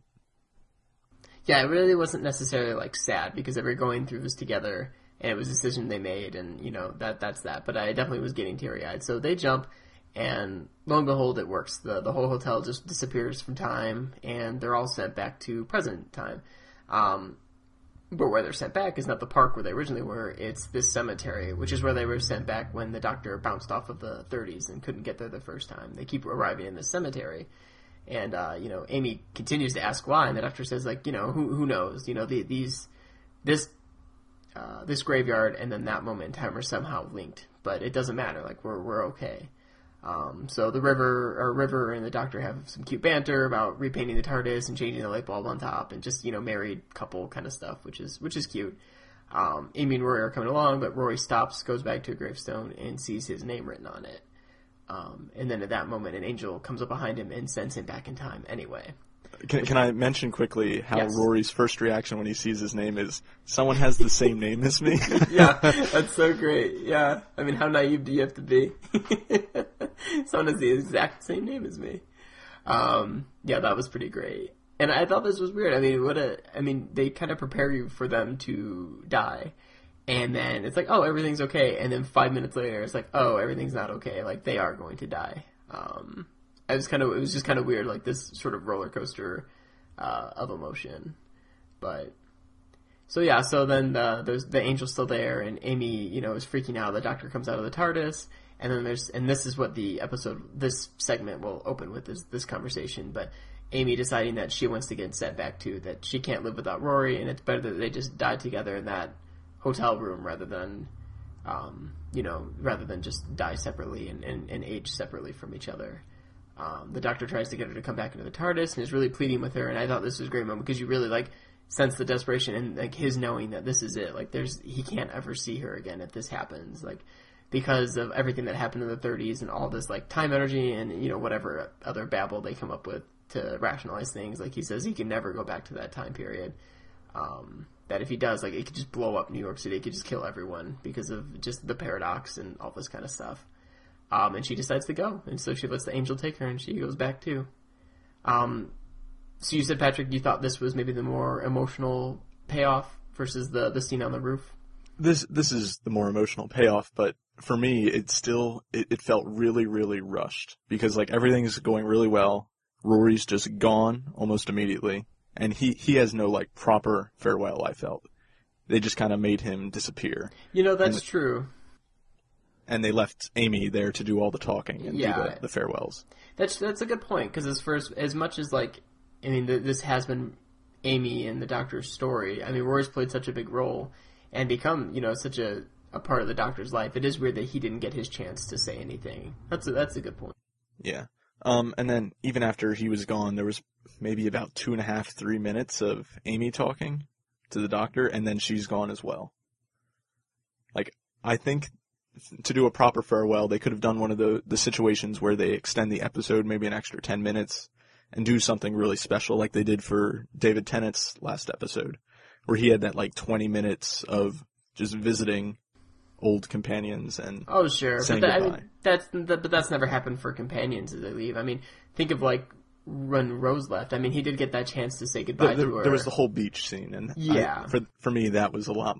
yeah, it really wasn't necessarily like sad because they were going through this together, and it was a decision they made, and you know that that's that. But I definitely was getting teary eyed. So they jump, and lo and behold, it works. the The whole hotel just disappears from time, and they're all sent back to present time. Um, but where they're sent back is not the park where they originally were. It's this cemetery, which is where they were sent back when the doctor bounced off of the 30s and couldn't get there the first time. They keep arriving in this cemetery. And, uh, you know, Amy continues to ask why, and the doctor says, like, you know, who, who knows? You know, the, these, this, uh, this graveyard and then that moment in time are somehow linked. But it doesn't matter. Like, we're, we're okay. Um, so the river, or River and the Doctor have some cute banter about repainting the TARDIS and changing the light bulb on top, and just you know married couple kind of stuff, which is which is cute. Um, Amy and Rory are coming along, but Rory stops, goes back to a gravestone, and sees his name written on it. Um, and then at that moment, an angel comes up behind him and sends him back in time anyway. Can, can I mention quickly how Yes. Rory's first reaction when he sees his name is, someone has the same name as me? yeah, that's so great. Yeah, I mean, how naive do you have to be? Someone has the exact same name as me. Um, yeah, that was pretty great. And I thought this was weird. I mean, what a, I mean, they kind of prepare you for them to die. And then it's like, oh, everything's okay. And then five minutes later, it's like, oh, everything's not okay. Like, they are going to die. Um, it was kind of it was just kind of weird, like this sort of roller coaster uh, of emotion. But so yeah, so then uh, there's the angel's still there, and Amy, you know, is freaking out. The doctor comes out of the TARDIS, and then there's and this is what the episode, this segment will open with is this conversation. But Amy deciding that she wants to get sent back to that she can't live without Rory, and it's better that they just die together in that hotel room rather than, um, you know, rather than just die separately and, and, and age separately from each other. Um, the doctor tries to get her to come back into the TARDIS and is really pleading with her, and I thought this was a great moment because you really like sense the desperation and like his knowing that this is it. Like there's he can't ever see her again if this happens. Like because of everything that happened in the 30s and all this like time energy and you know whatever other babble they come up with to rationalize things. Like he says he can never go back to that time period. Um, that if he does, like it could just blow up New York City. It could just kill everyone because of just the paradox and all this kind of stuff. Um, and she decides to go, and so she lets the angel take her, and she goes back too. Um, so you said, Patrick, you thought this was maybe the more emotional payoff versus the the scene on the roof. This this is the more emotional payoff, but for me, it still it, it felt really really rushed because like everything's going really well. Rory's just gone almost immediately, and he he has no like proper farewell. I felt they just kind of made him disappear. You know that's And- true. and they left Amy there to do all the talking and Yeah. do the, the farewells. That's that's a good point because as first as much as like I mean th- this has been Amy and the Doctor's story. I mean Rory's played such a big role and become you know such a, a part of the Doctor's life. It is weird that he didn't get his chance to say anything. That's a, that's a good point. Yeah. Um, and then even after he was gone, there was maybe about two and a half, three minutes of Amy talking to the doctor, and then she's gone as well. Like, I think to do a proper farewell, they could have done one of the, the situations where they extend the episode maybe an extra 10 minutes and do something really special like they did for David Tennant's last episode, where he had that like 20 minutes of just visiting old companions and Oh sure, but that, I mean, that's that, but that's never happened for companions as they leave. I mean, think of like when Rose left. I mean, he did get that chance to say goodbye There, there- to her. there was the whole beach scene, and I- Yeah. for for me that was a lot.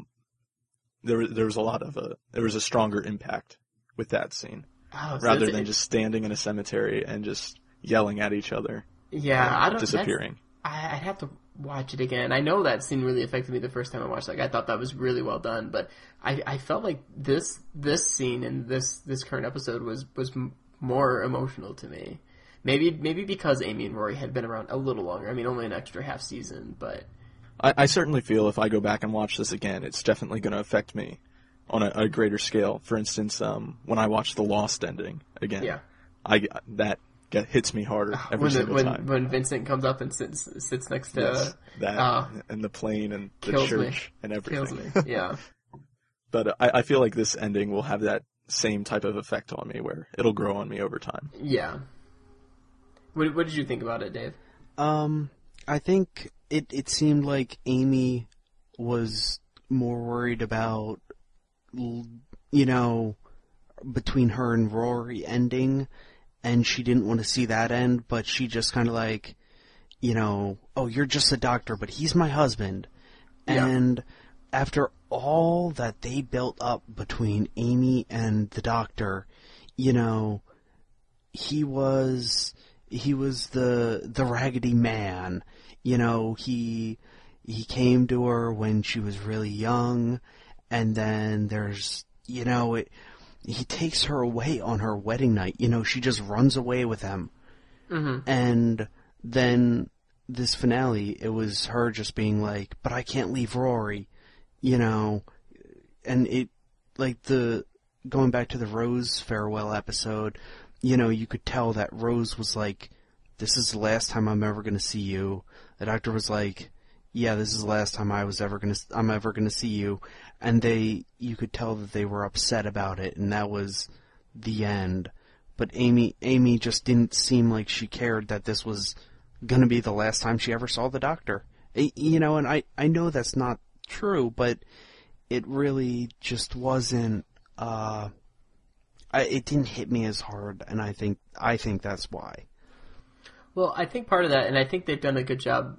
There was there was a lot of a there was a stronger impact with that scene Oh, so rather than just standing in a cemetery and just yelling at each other. Yeah, I don't. disappearing. I, I'd have to watch it again. I know that scene really affected me the first time I watched. it. Like I thought that was really well done, but I, I felt like this this scene and this this current episode was was m- more emotional to me. Maybe maybe because Amy and Rory had been around a little longer. I mean, only an extra half season, but I, I certainly feel if I go back and watch this again, it's definitely going to affect me on a, a greater scale. For instance, um, when I watch the Lost ending again, Yeah. I that get, hits me harder every when the, single when time. when Vincent comes up and sits sits next to Yes, that uh, and the plane and the kills me. church and everything. Kills me. Yeah. but uh, I, I feel like this ending will have that same type of effect on me, where it'll grow on me over time. Yeah. What, what did you think about it, Dave? Um, I think it it seemed like Amy was more worried about, you know, between her and Rory ending, and she didn't want to see that end, but she just kind of like, you know, oh, you're just a doctor, but he's my husband, Yeah. and after all that they built up between Amy and the doctor, you know, he was he was the the raggedy man. You know, he he came to her when she was really young and then there's you know, it he takes her away on her wedding night. You know, she just runs away with him. Mm-hmm. And then this finale, it was her just being like, "But I can't leave Rory," you know, and it like the going back to the Rose farewell episode, you know, you could tell that Rose was like, "This is the last time I'm ever going to see you." The doctor was like, "Yeah, this is the last time I was ever going to I'm ever going to see you," and they you could tell that they were upset about it, and that was the end. But Amy Amy just didn't seem like she cared that this was going to be the last time she ever saw the doctor. You know, and I I know that's not true, but it really just wasn't uh I, it didn't hit me as hard and I think I think that's why. Well, I think part of that, and I think they've done a good job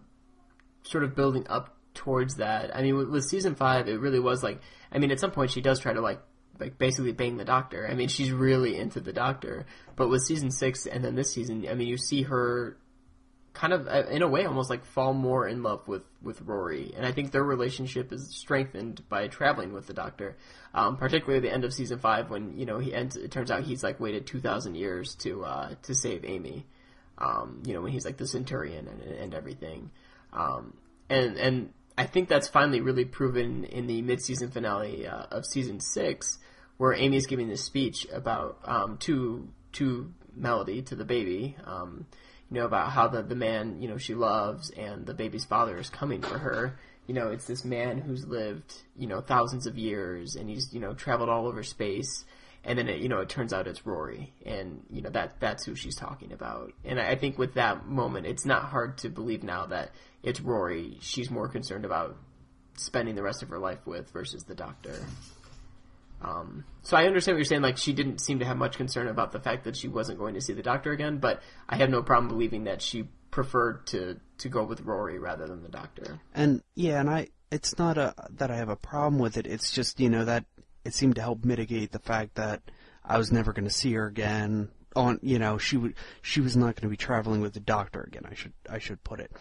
sort of building up towards that. I mean, with, with season five, it really was like, I mean, at some point she does try to like like basically bang the doctor. I mean, she's really into the doctor. But with season six and then this season, I mean, you see her kind of uh, in a way almost like fall more in love with with Rory, and I think their relationship is strengthened by traveling with the Doctor. Um, particularly the end of season five when you know he ends. It turns out he's like waited two thousand years to uh, to save Amy. Um, you know when he's like the Centurion and, and everything, um, and and I think that's finally really proven in the mid season finale uh, of season six, where Amy is giving this speech about um, to to Melody to the baby. Um, you know, about how the, the man, you know, she loves and the baby's father is coming for her. You know, it's this man who's lived, you know, thousands of years and he's, you know, traveled all over space. And then, it, you know, it turns out it's Rory. And, you know, that, that's who she's talking about. And I think with that moment, it's not hard to believe now that it's Rory she's more concerned about spending the rest of her life with versus the doctor. Um, so I understand what you're saying. Like she didn't seem to have much concern about the fact that she wasn't going to see the doctor again, but I have no problem believing that she preferred to to go with Rory rather than the doctor. And yeah, and I it's not a that I have a problem with it. It's just you know that it seemed to help mitigate the fact that I was never going to see her again. On you know she would she was not going to be traveling with the doctor again. I should I should put it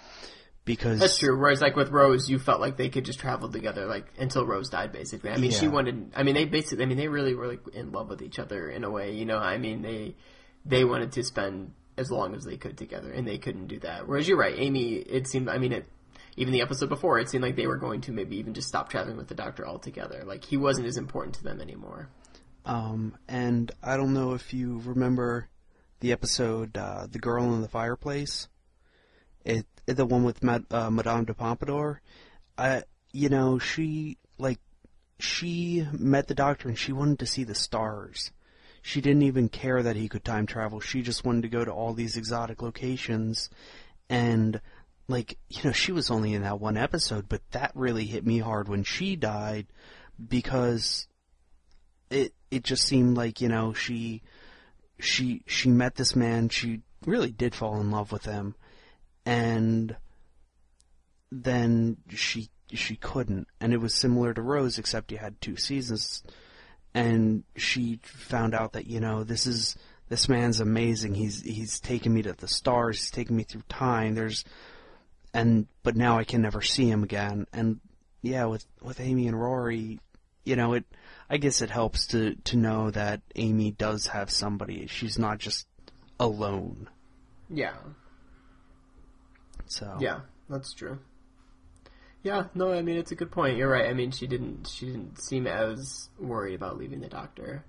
because that's true. Whereas like with Rose, you felt like they could just travel together, like until Rose died, basically. I mean, yeah. she wanted. I mean, they basically. I mean, they really were like in love with each other in a way. You know, I mean, they they wanted to spend as long as they could together, and they couldn't do that. Whereas you're right, Amy. It seemed. I mean, it even the episode before, it seemed like they were going to maybe even just stop traveling with the Doctor altogether. Like he wasn't as important to them anymore. Um, and I don't know if you remember the episode uh, "The Girl in the Fireplace." It the one with Mad, uh, Madame de Pompadour. I, you know, she like she met the doctor and she wanted to see the stars. She didn't even care that he could time travel. She just wanted to go to all these exotic locations and like, you know, she was only in that one episode, but that really hit me hard when she died because it it just seemed like, you know, she she she met this man, she really did fall in love with him and then she she couldn't, and it was similar to Rose, except you had two seasons, and she found out that you know this is this man's amazing. He's he's taken me to the stars. He's taken me through time. There's and but now I can never see him again. And yeah, with with Amy and Rory, you know it. I guess it helps to to know that Amy does have somebody. She's not just alone. Yeah. So yeah, that's true. Yeah, no, I mean it's a good point. You're right. I mean she didn't she didn't seem as worried about leaving the doctor.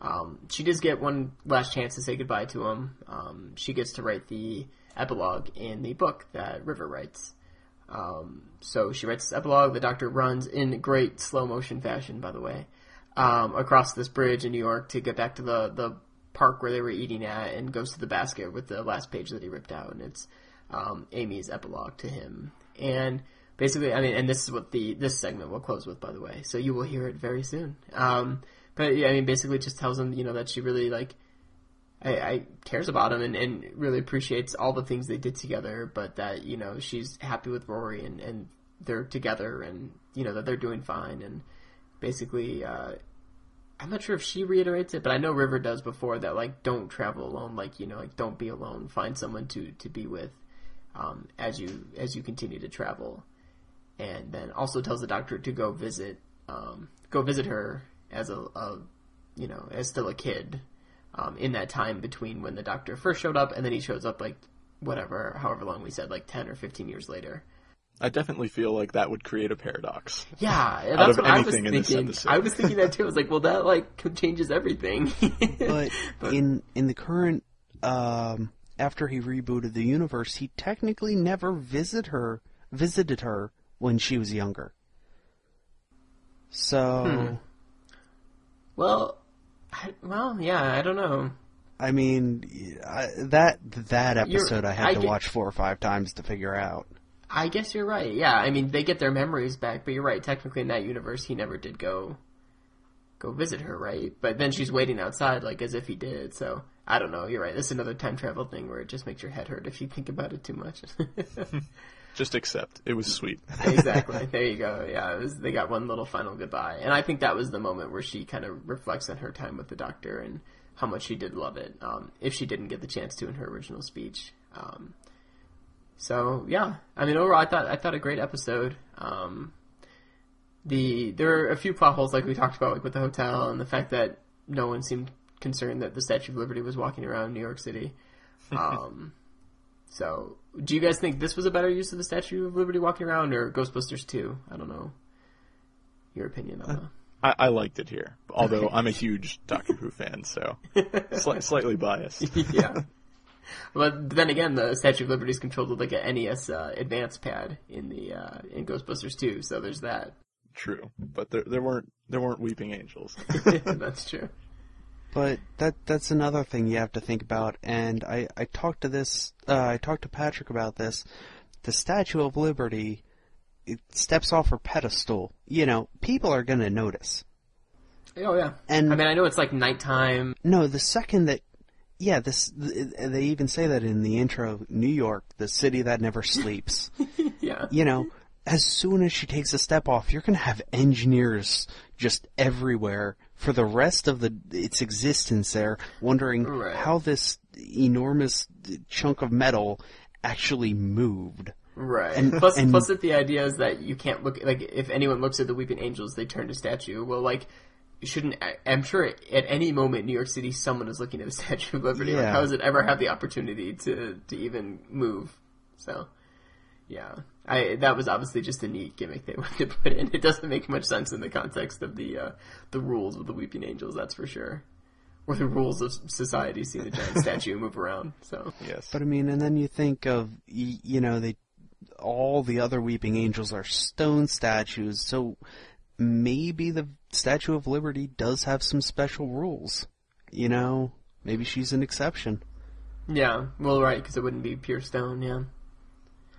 Um, she does get one last chance to say goodbye to him. Um, she gets to write the epilogue in the book that River writes. Um, so she writes this epilogue. The doctor runs in great slow motion fashion, by the way, um, across this bridge in New York to get back to the the park where they were eating at, and goes to the basket with the last page that he ripped out, and it's um, Amy's epilogue to him. And basically, I mean, and this is what the this segment will close with, by the way. So you will hear it very soon. Um, but yeah, I mean, basically, just tells him, you know, that she really like, I, I cares about him and, and really appreciates all the things they did together, but that you know she's happy with Rory and and they're together and you know that they're doing fine. And basically. Uh, I'm not sure if she reiterates it, but I know River does before that like don't travel alone, like you know, like don't be alone, find someone to to be with um, as you as you continue to travel, and then also tells the doctor to go visit um, go visit her as a, a, you know as still a kid um, in that time between when the doctor first showed up and then he shows up like whatever however long we said like ten or fifteen years later. I definitely feel like that would create a paradox. Yeah, that's what I was thinking. I was thinking that too. I was like, well, that like changes everything. but, but, in in the current um, after he rebooted the universe, he technically never visit her, visited her when she was younger. So, hmm. well, I, well, yeah, I don't know. I mean, I, that that episode you're, I had I to get, watch four or five times to figure out. I guess you're right. Yeah, I mean, they get their memories back, but you're right. Technically, in that universe, he never did go go visit her, right? But then she's waiting outside, like as if he did. So I don't know. You're right. This is another time travel thing where it just makes your head hurt if you think about it too much. Just accept. It was sweet. exactly. There you go. Yeah, it was, they got one little final goodbye, and I think that was the moment where she kind of reflects on her time with the Doctor and how much she did love it. Um, if she didn't get the chance to in her original speech. Um, so yeah, I mean overall, I thought I thought a great episode. Um, the there are a few plot holes like we talked about, like with the hotel and the fact that no one seemed concerned that the Statue of Liberty was walking around New York City. Um, so, do you guys think this was a better use of the Statue of Liberty walking around, or Ghostbusters Two? I don't know. Your opinion on that? I, I liked it here, although I'm a huge Doctor Who fan, so sli- slightly biased. yeah. But then again, the Statue of Liberty is controlled with like an NES uh, advance pad in the uh, in Ghostbusters 2, so there's that. True, but there there weren't there weren't weeping angels. That's true. But that that's another thing you have to think about, and I I talked to this uh, I talked to Patrick about this. The Statue of Liberty, it steps off her pedestal. You know, people are gonna notice. Oh yeah. And I mean, I know it's like nighttime. No, the second that, yeah, this they even say that in the intro. New York, the city that never sleeps. yeah. You know, as soon as she takes a step off, you're gonna have engineers just everywhere for the rest of the its existence there, wondering Right. how this enormous chunk of metal actually moved. Right. And- plus, and- plus, that the idea is that you can't look like if anyone looks at the weeping angels, they turn to statue. Well, like shouldn't I'm sure at any moment in New York City, someone is looking at the Statue of Liberty. Like, how does it ever have the opportunity to to even move? So, yeah, I that was obviously just a neat gimmick they wanted to put in. It doesn't make much sense in the context of the uh, the rules of the weeping angels. That's for sure. Or the rules of society seeing the giant statue move around. So yes, But I mean, and then you think of you know they all the other weeping angels are stone statues, so maybe the Statue of Liberty does have some special rules. You know, maybe she's an exception. yeah, well, right, because it wouldn't be pure stone. Yeah.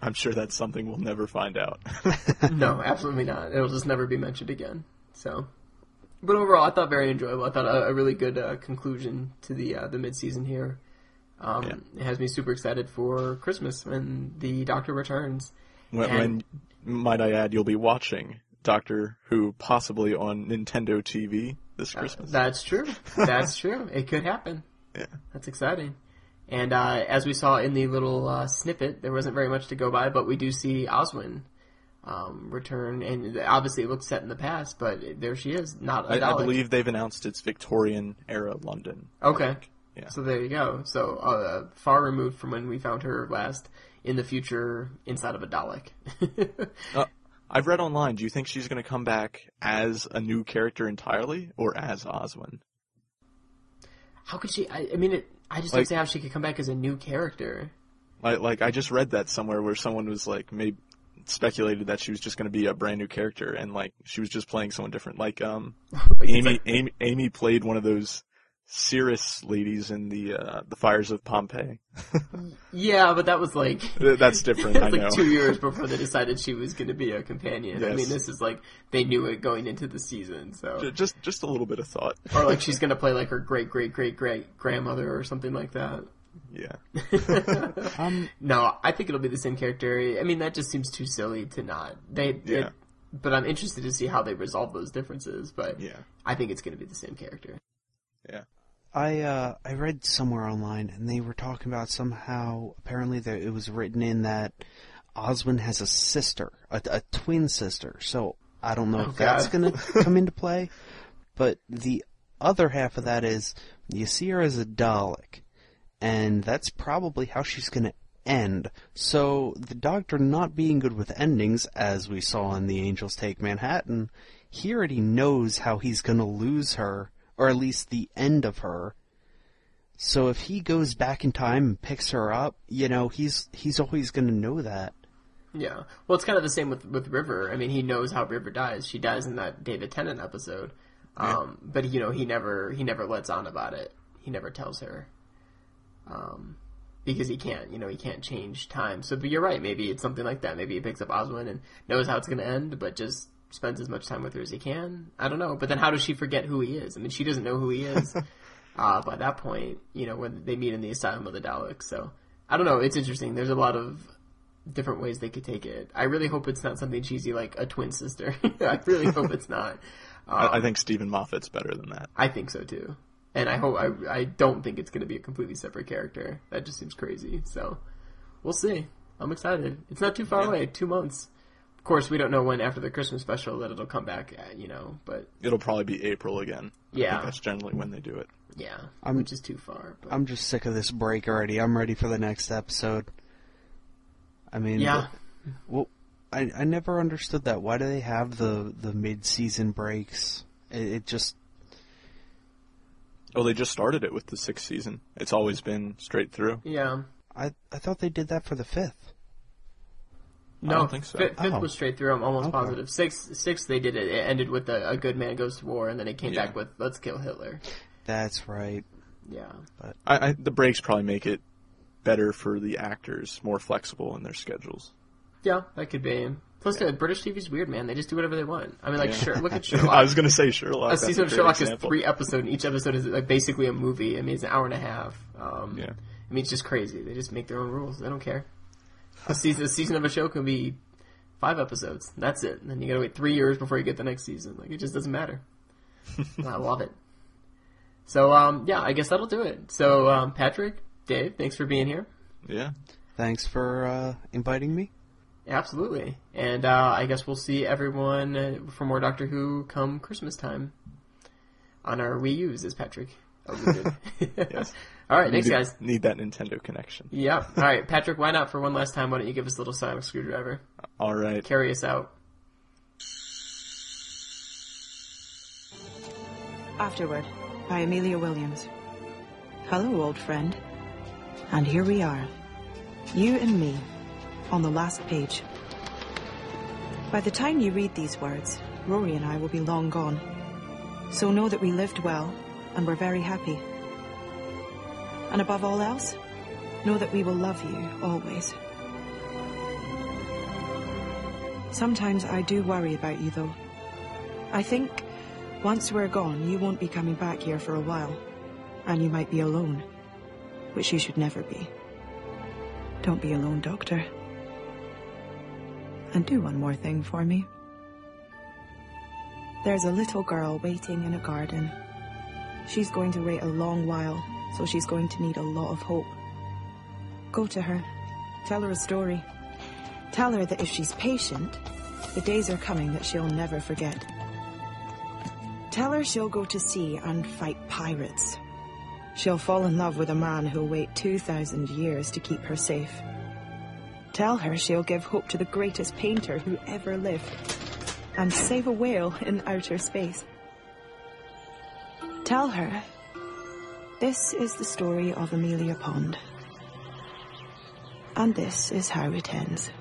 I'm sure that's something we'll never find out. no, absolutely not. It'll just never be mentioned again. So, but overall, I thought very enjoyable. I thought a, a really good uh, conclusion to the uh, the mid season here. Um, It has me super excited for Christmas when the Doctor returns. When, And- when might I add, you'll be watching Doctor Who possibly on Nintendo TV this Christmas. That's true. That's true. It could happen. Yeah. That's exciting. And uh, as we saw in the little uh, snippet, there wasn't very much to go by, but we do see Oswin um, return, and obviously it looks set in the past, but there she is, not a I, I believe they've announced it's Victorian era London. Okay. Yeah. So there you go. So uh, far removed from when we found her last in the future inside of a Dalek. Uh, I've read online. Do you think she's going to come back as a new character entirely, or as Oswin? How could she? I, I mean, it, I just don't see how she could come back as a new character. Like, like I just read that somewhere where someone was like, maybe speculated that she was just going to be a brand new character, and like she was just playing someone different. Like, um, Amy, Amy, Amy played one of those Cirrus ladies in the uh, the fires of Pompeii. Yeah, but that was like That's different. That's I like know. two years before they decided she was going to be a companion. I mean, this is like they knew it going into the season, so Just just a little bit of thought. or like she's going to play like her great great great great grandmother or something like that. Yeah. Um, No, I think it'll be the same character. I mean, that just seems too silly to not. They, Yeah. it- but I'm interested to see how they resolve those differences. But Yeah. I think it's going to be the same character. Yeah. I uh, I read somewhere online, and they were talking about somehow apparently there, it was written in that Oswin has a sister, a, a twin sister. So I don't know Oh, if that's going to come into play. But the other half of that is you see her as a Dalek, and that's probably how she's going to end. So the Doctor not being good with endings, as we saw in The Angels Take Manhattan, he already knows how he's going to lose her, or at least the end of her. So if he goes back in time and picks her up, you know, he's he's always going to know that. Yeah. Well, it's kind of the same with with River. I mean, he knows how River dies. She dies in that David Tennant episode. Um, but you know, he never he never lets on about it. He never tells her. Um, because he can't, you know, he can't change time. So, but you're right. Maybe it's something like that. Maybe he picks up Oswin and knows how it's going to end, but just spends as much time with her as he can. I don't know. But then how does she forget who he is? I mean, she doesn't know who he is uh, by that point. You know, when they meet in the asylum of the Daleks. So I don't know. It's interesting. There's a lot of different ways they could take it. I really hope it's not something cheesy like a twin sister. I really hope it's not. I, I Um, think Steven Moffat's better than that. I think so too. And I hope I I don't think it's going to be a completely separate character. That just seems crazy. So we'll see. I'm excited. It's not too far away. Two months. Of course, we don't know when after the Christmas special that it'll come back. At, you know, but It'll probably be April again. I Yeah. think that's generally when they do it. yeah, I'm- which is too far. But I'm just sick of this break already. I'm ready for the next episode. I mean, yeah, Well, I I never understood that. Why do they have the the mid season breaks? It, it just Oh, they just started it with the sixth season. It's always been straight through. yeah. I I thought they did that for the fifth. No, I don't think so. Fifth, fifth Oh. was straight through. I'm almost Okay. positive. Sixth, sixth, they did it. It ended with a, a good man goes to war, and then it came Yeah. back with let's kill Hitler. That's right. Yeah, I, I, the breaks probably make it better for the actors, more flexible in their schedules. yeah, that could be. Plus, the British TV's weird, man. They just do whatever they want. I mean, like, Yeah. sure, look at Sherlock. I was going to say Sherlock. a that's season of Sherlock example. is three episodes, and each episode is like basically a movie. I mean, it's an hour and a half. Um, Yeah. I mean, it's just crazy. They just make their own rules. They don't care. A season, a season of a show can be five episodes. That's it. And then you gotta wait three years before you get the next season. Like, it just doesn't matter. I love it. So, um, yeah, I guess that'll do it. So, um, Patrick, Dave, thanks for being here. Yeah. Thanks for uh, inviting me. Absolutely. And uh, I guess we'll see everyone uh, for more Doctor Who come Christmas time on our Wii U's, as Patrick alluded. Yes. All right, thanks, need, guys. Need that Nintendo connection. Yeah. All right, Patrick, why not for one last time? Why don't you give us a little sonic screwdriver? All right. Carry us out. Afterword, by Amelia Williams. Hello, old friend. And here we are. You and me, on the last page. By the time you read these words, Rory and I will be long gone. So know that we lived well and were very happy. And above all else, know that we will love you always. Sometimes I do worry about you, though. I think once we're gone, you won't be coming back here for a while, and you might be alone, which you should never be. Don't be alone, Doctor. And do one more thing for me. There's a little girl waiting in a garden. She's going to wait a long while, so she's going to need a lot of hope. Go to her. Tell her a story. Tell her that if she's patient, the days are coming that she'll never forget. Tell her she'll go to sea and fight pirates. She'll fall in love with a man who'll wait 2,000 years to keep her safe. Tell her she'll give hope to the greatest painter who ever lived and save a whale in outer space. Tell her this is the story of Amelia Pond. And this is how it ends.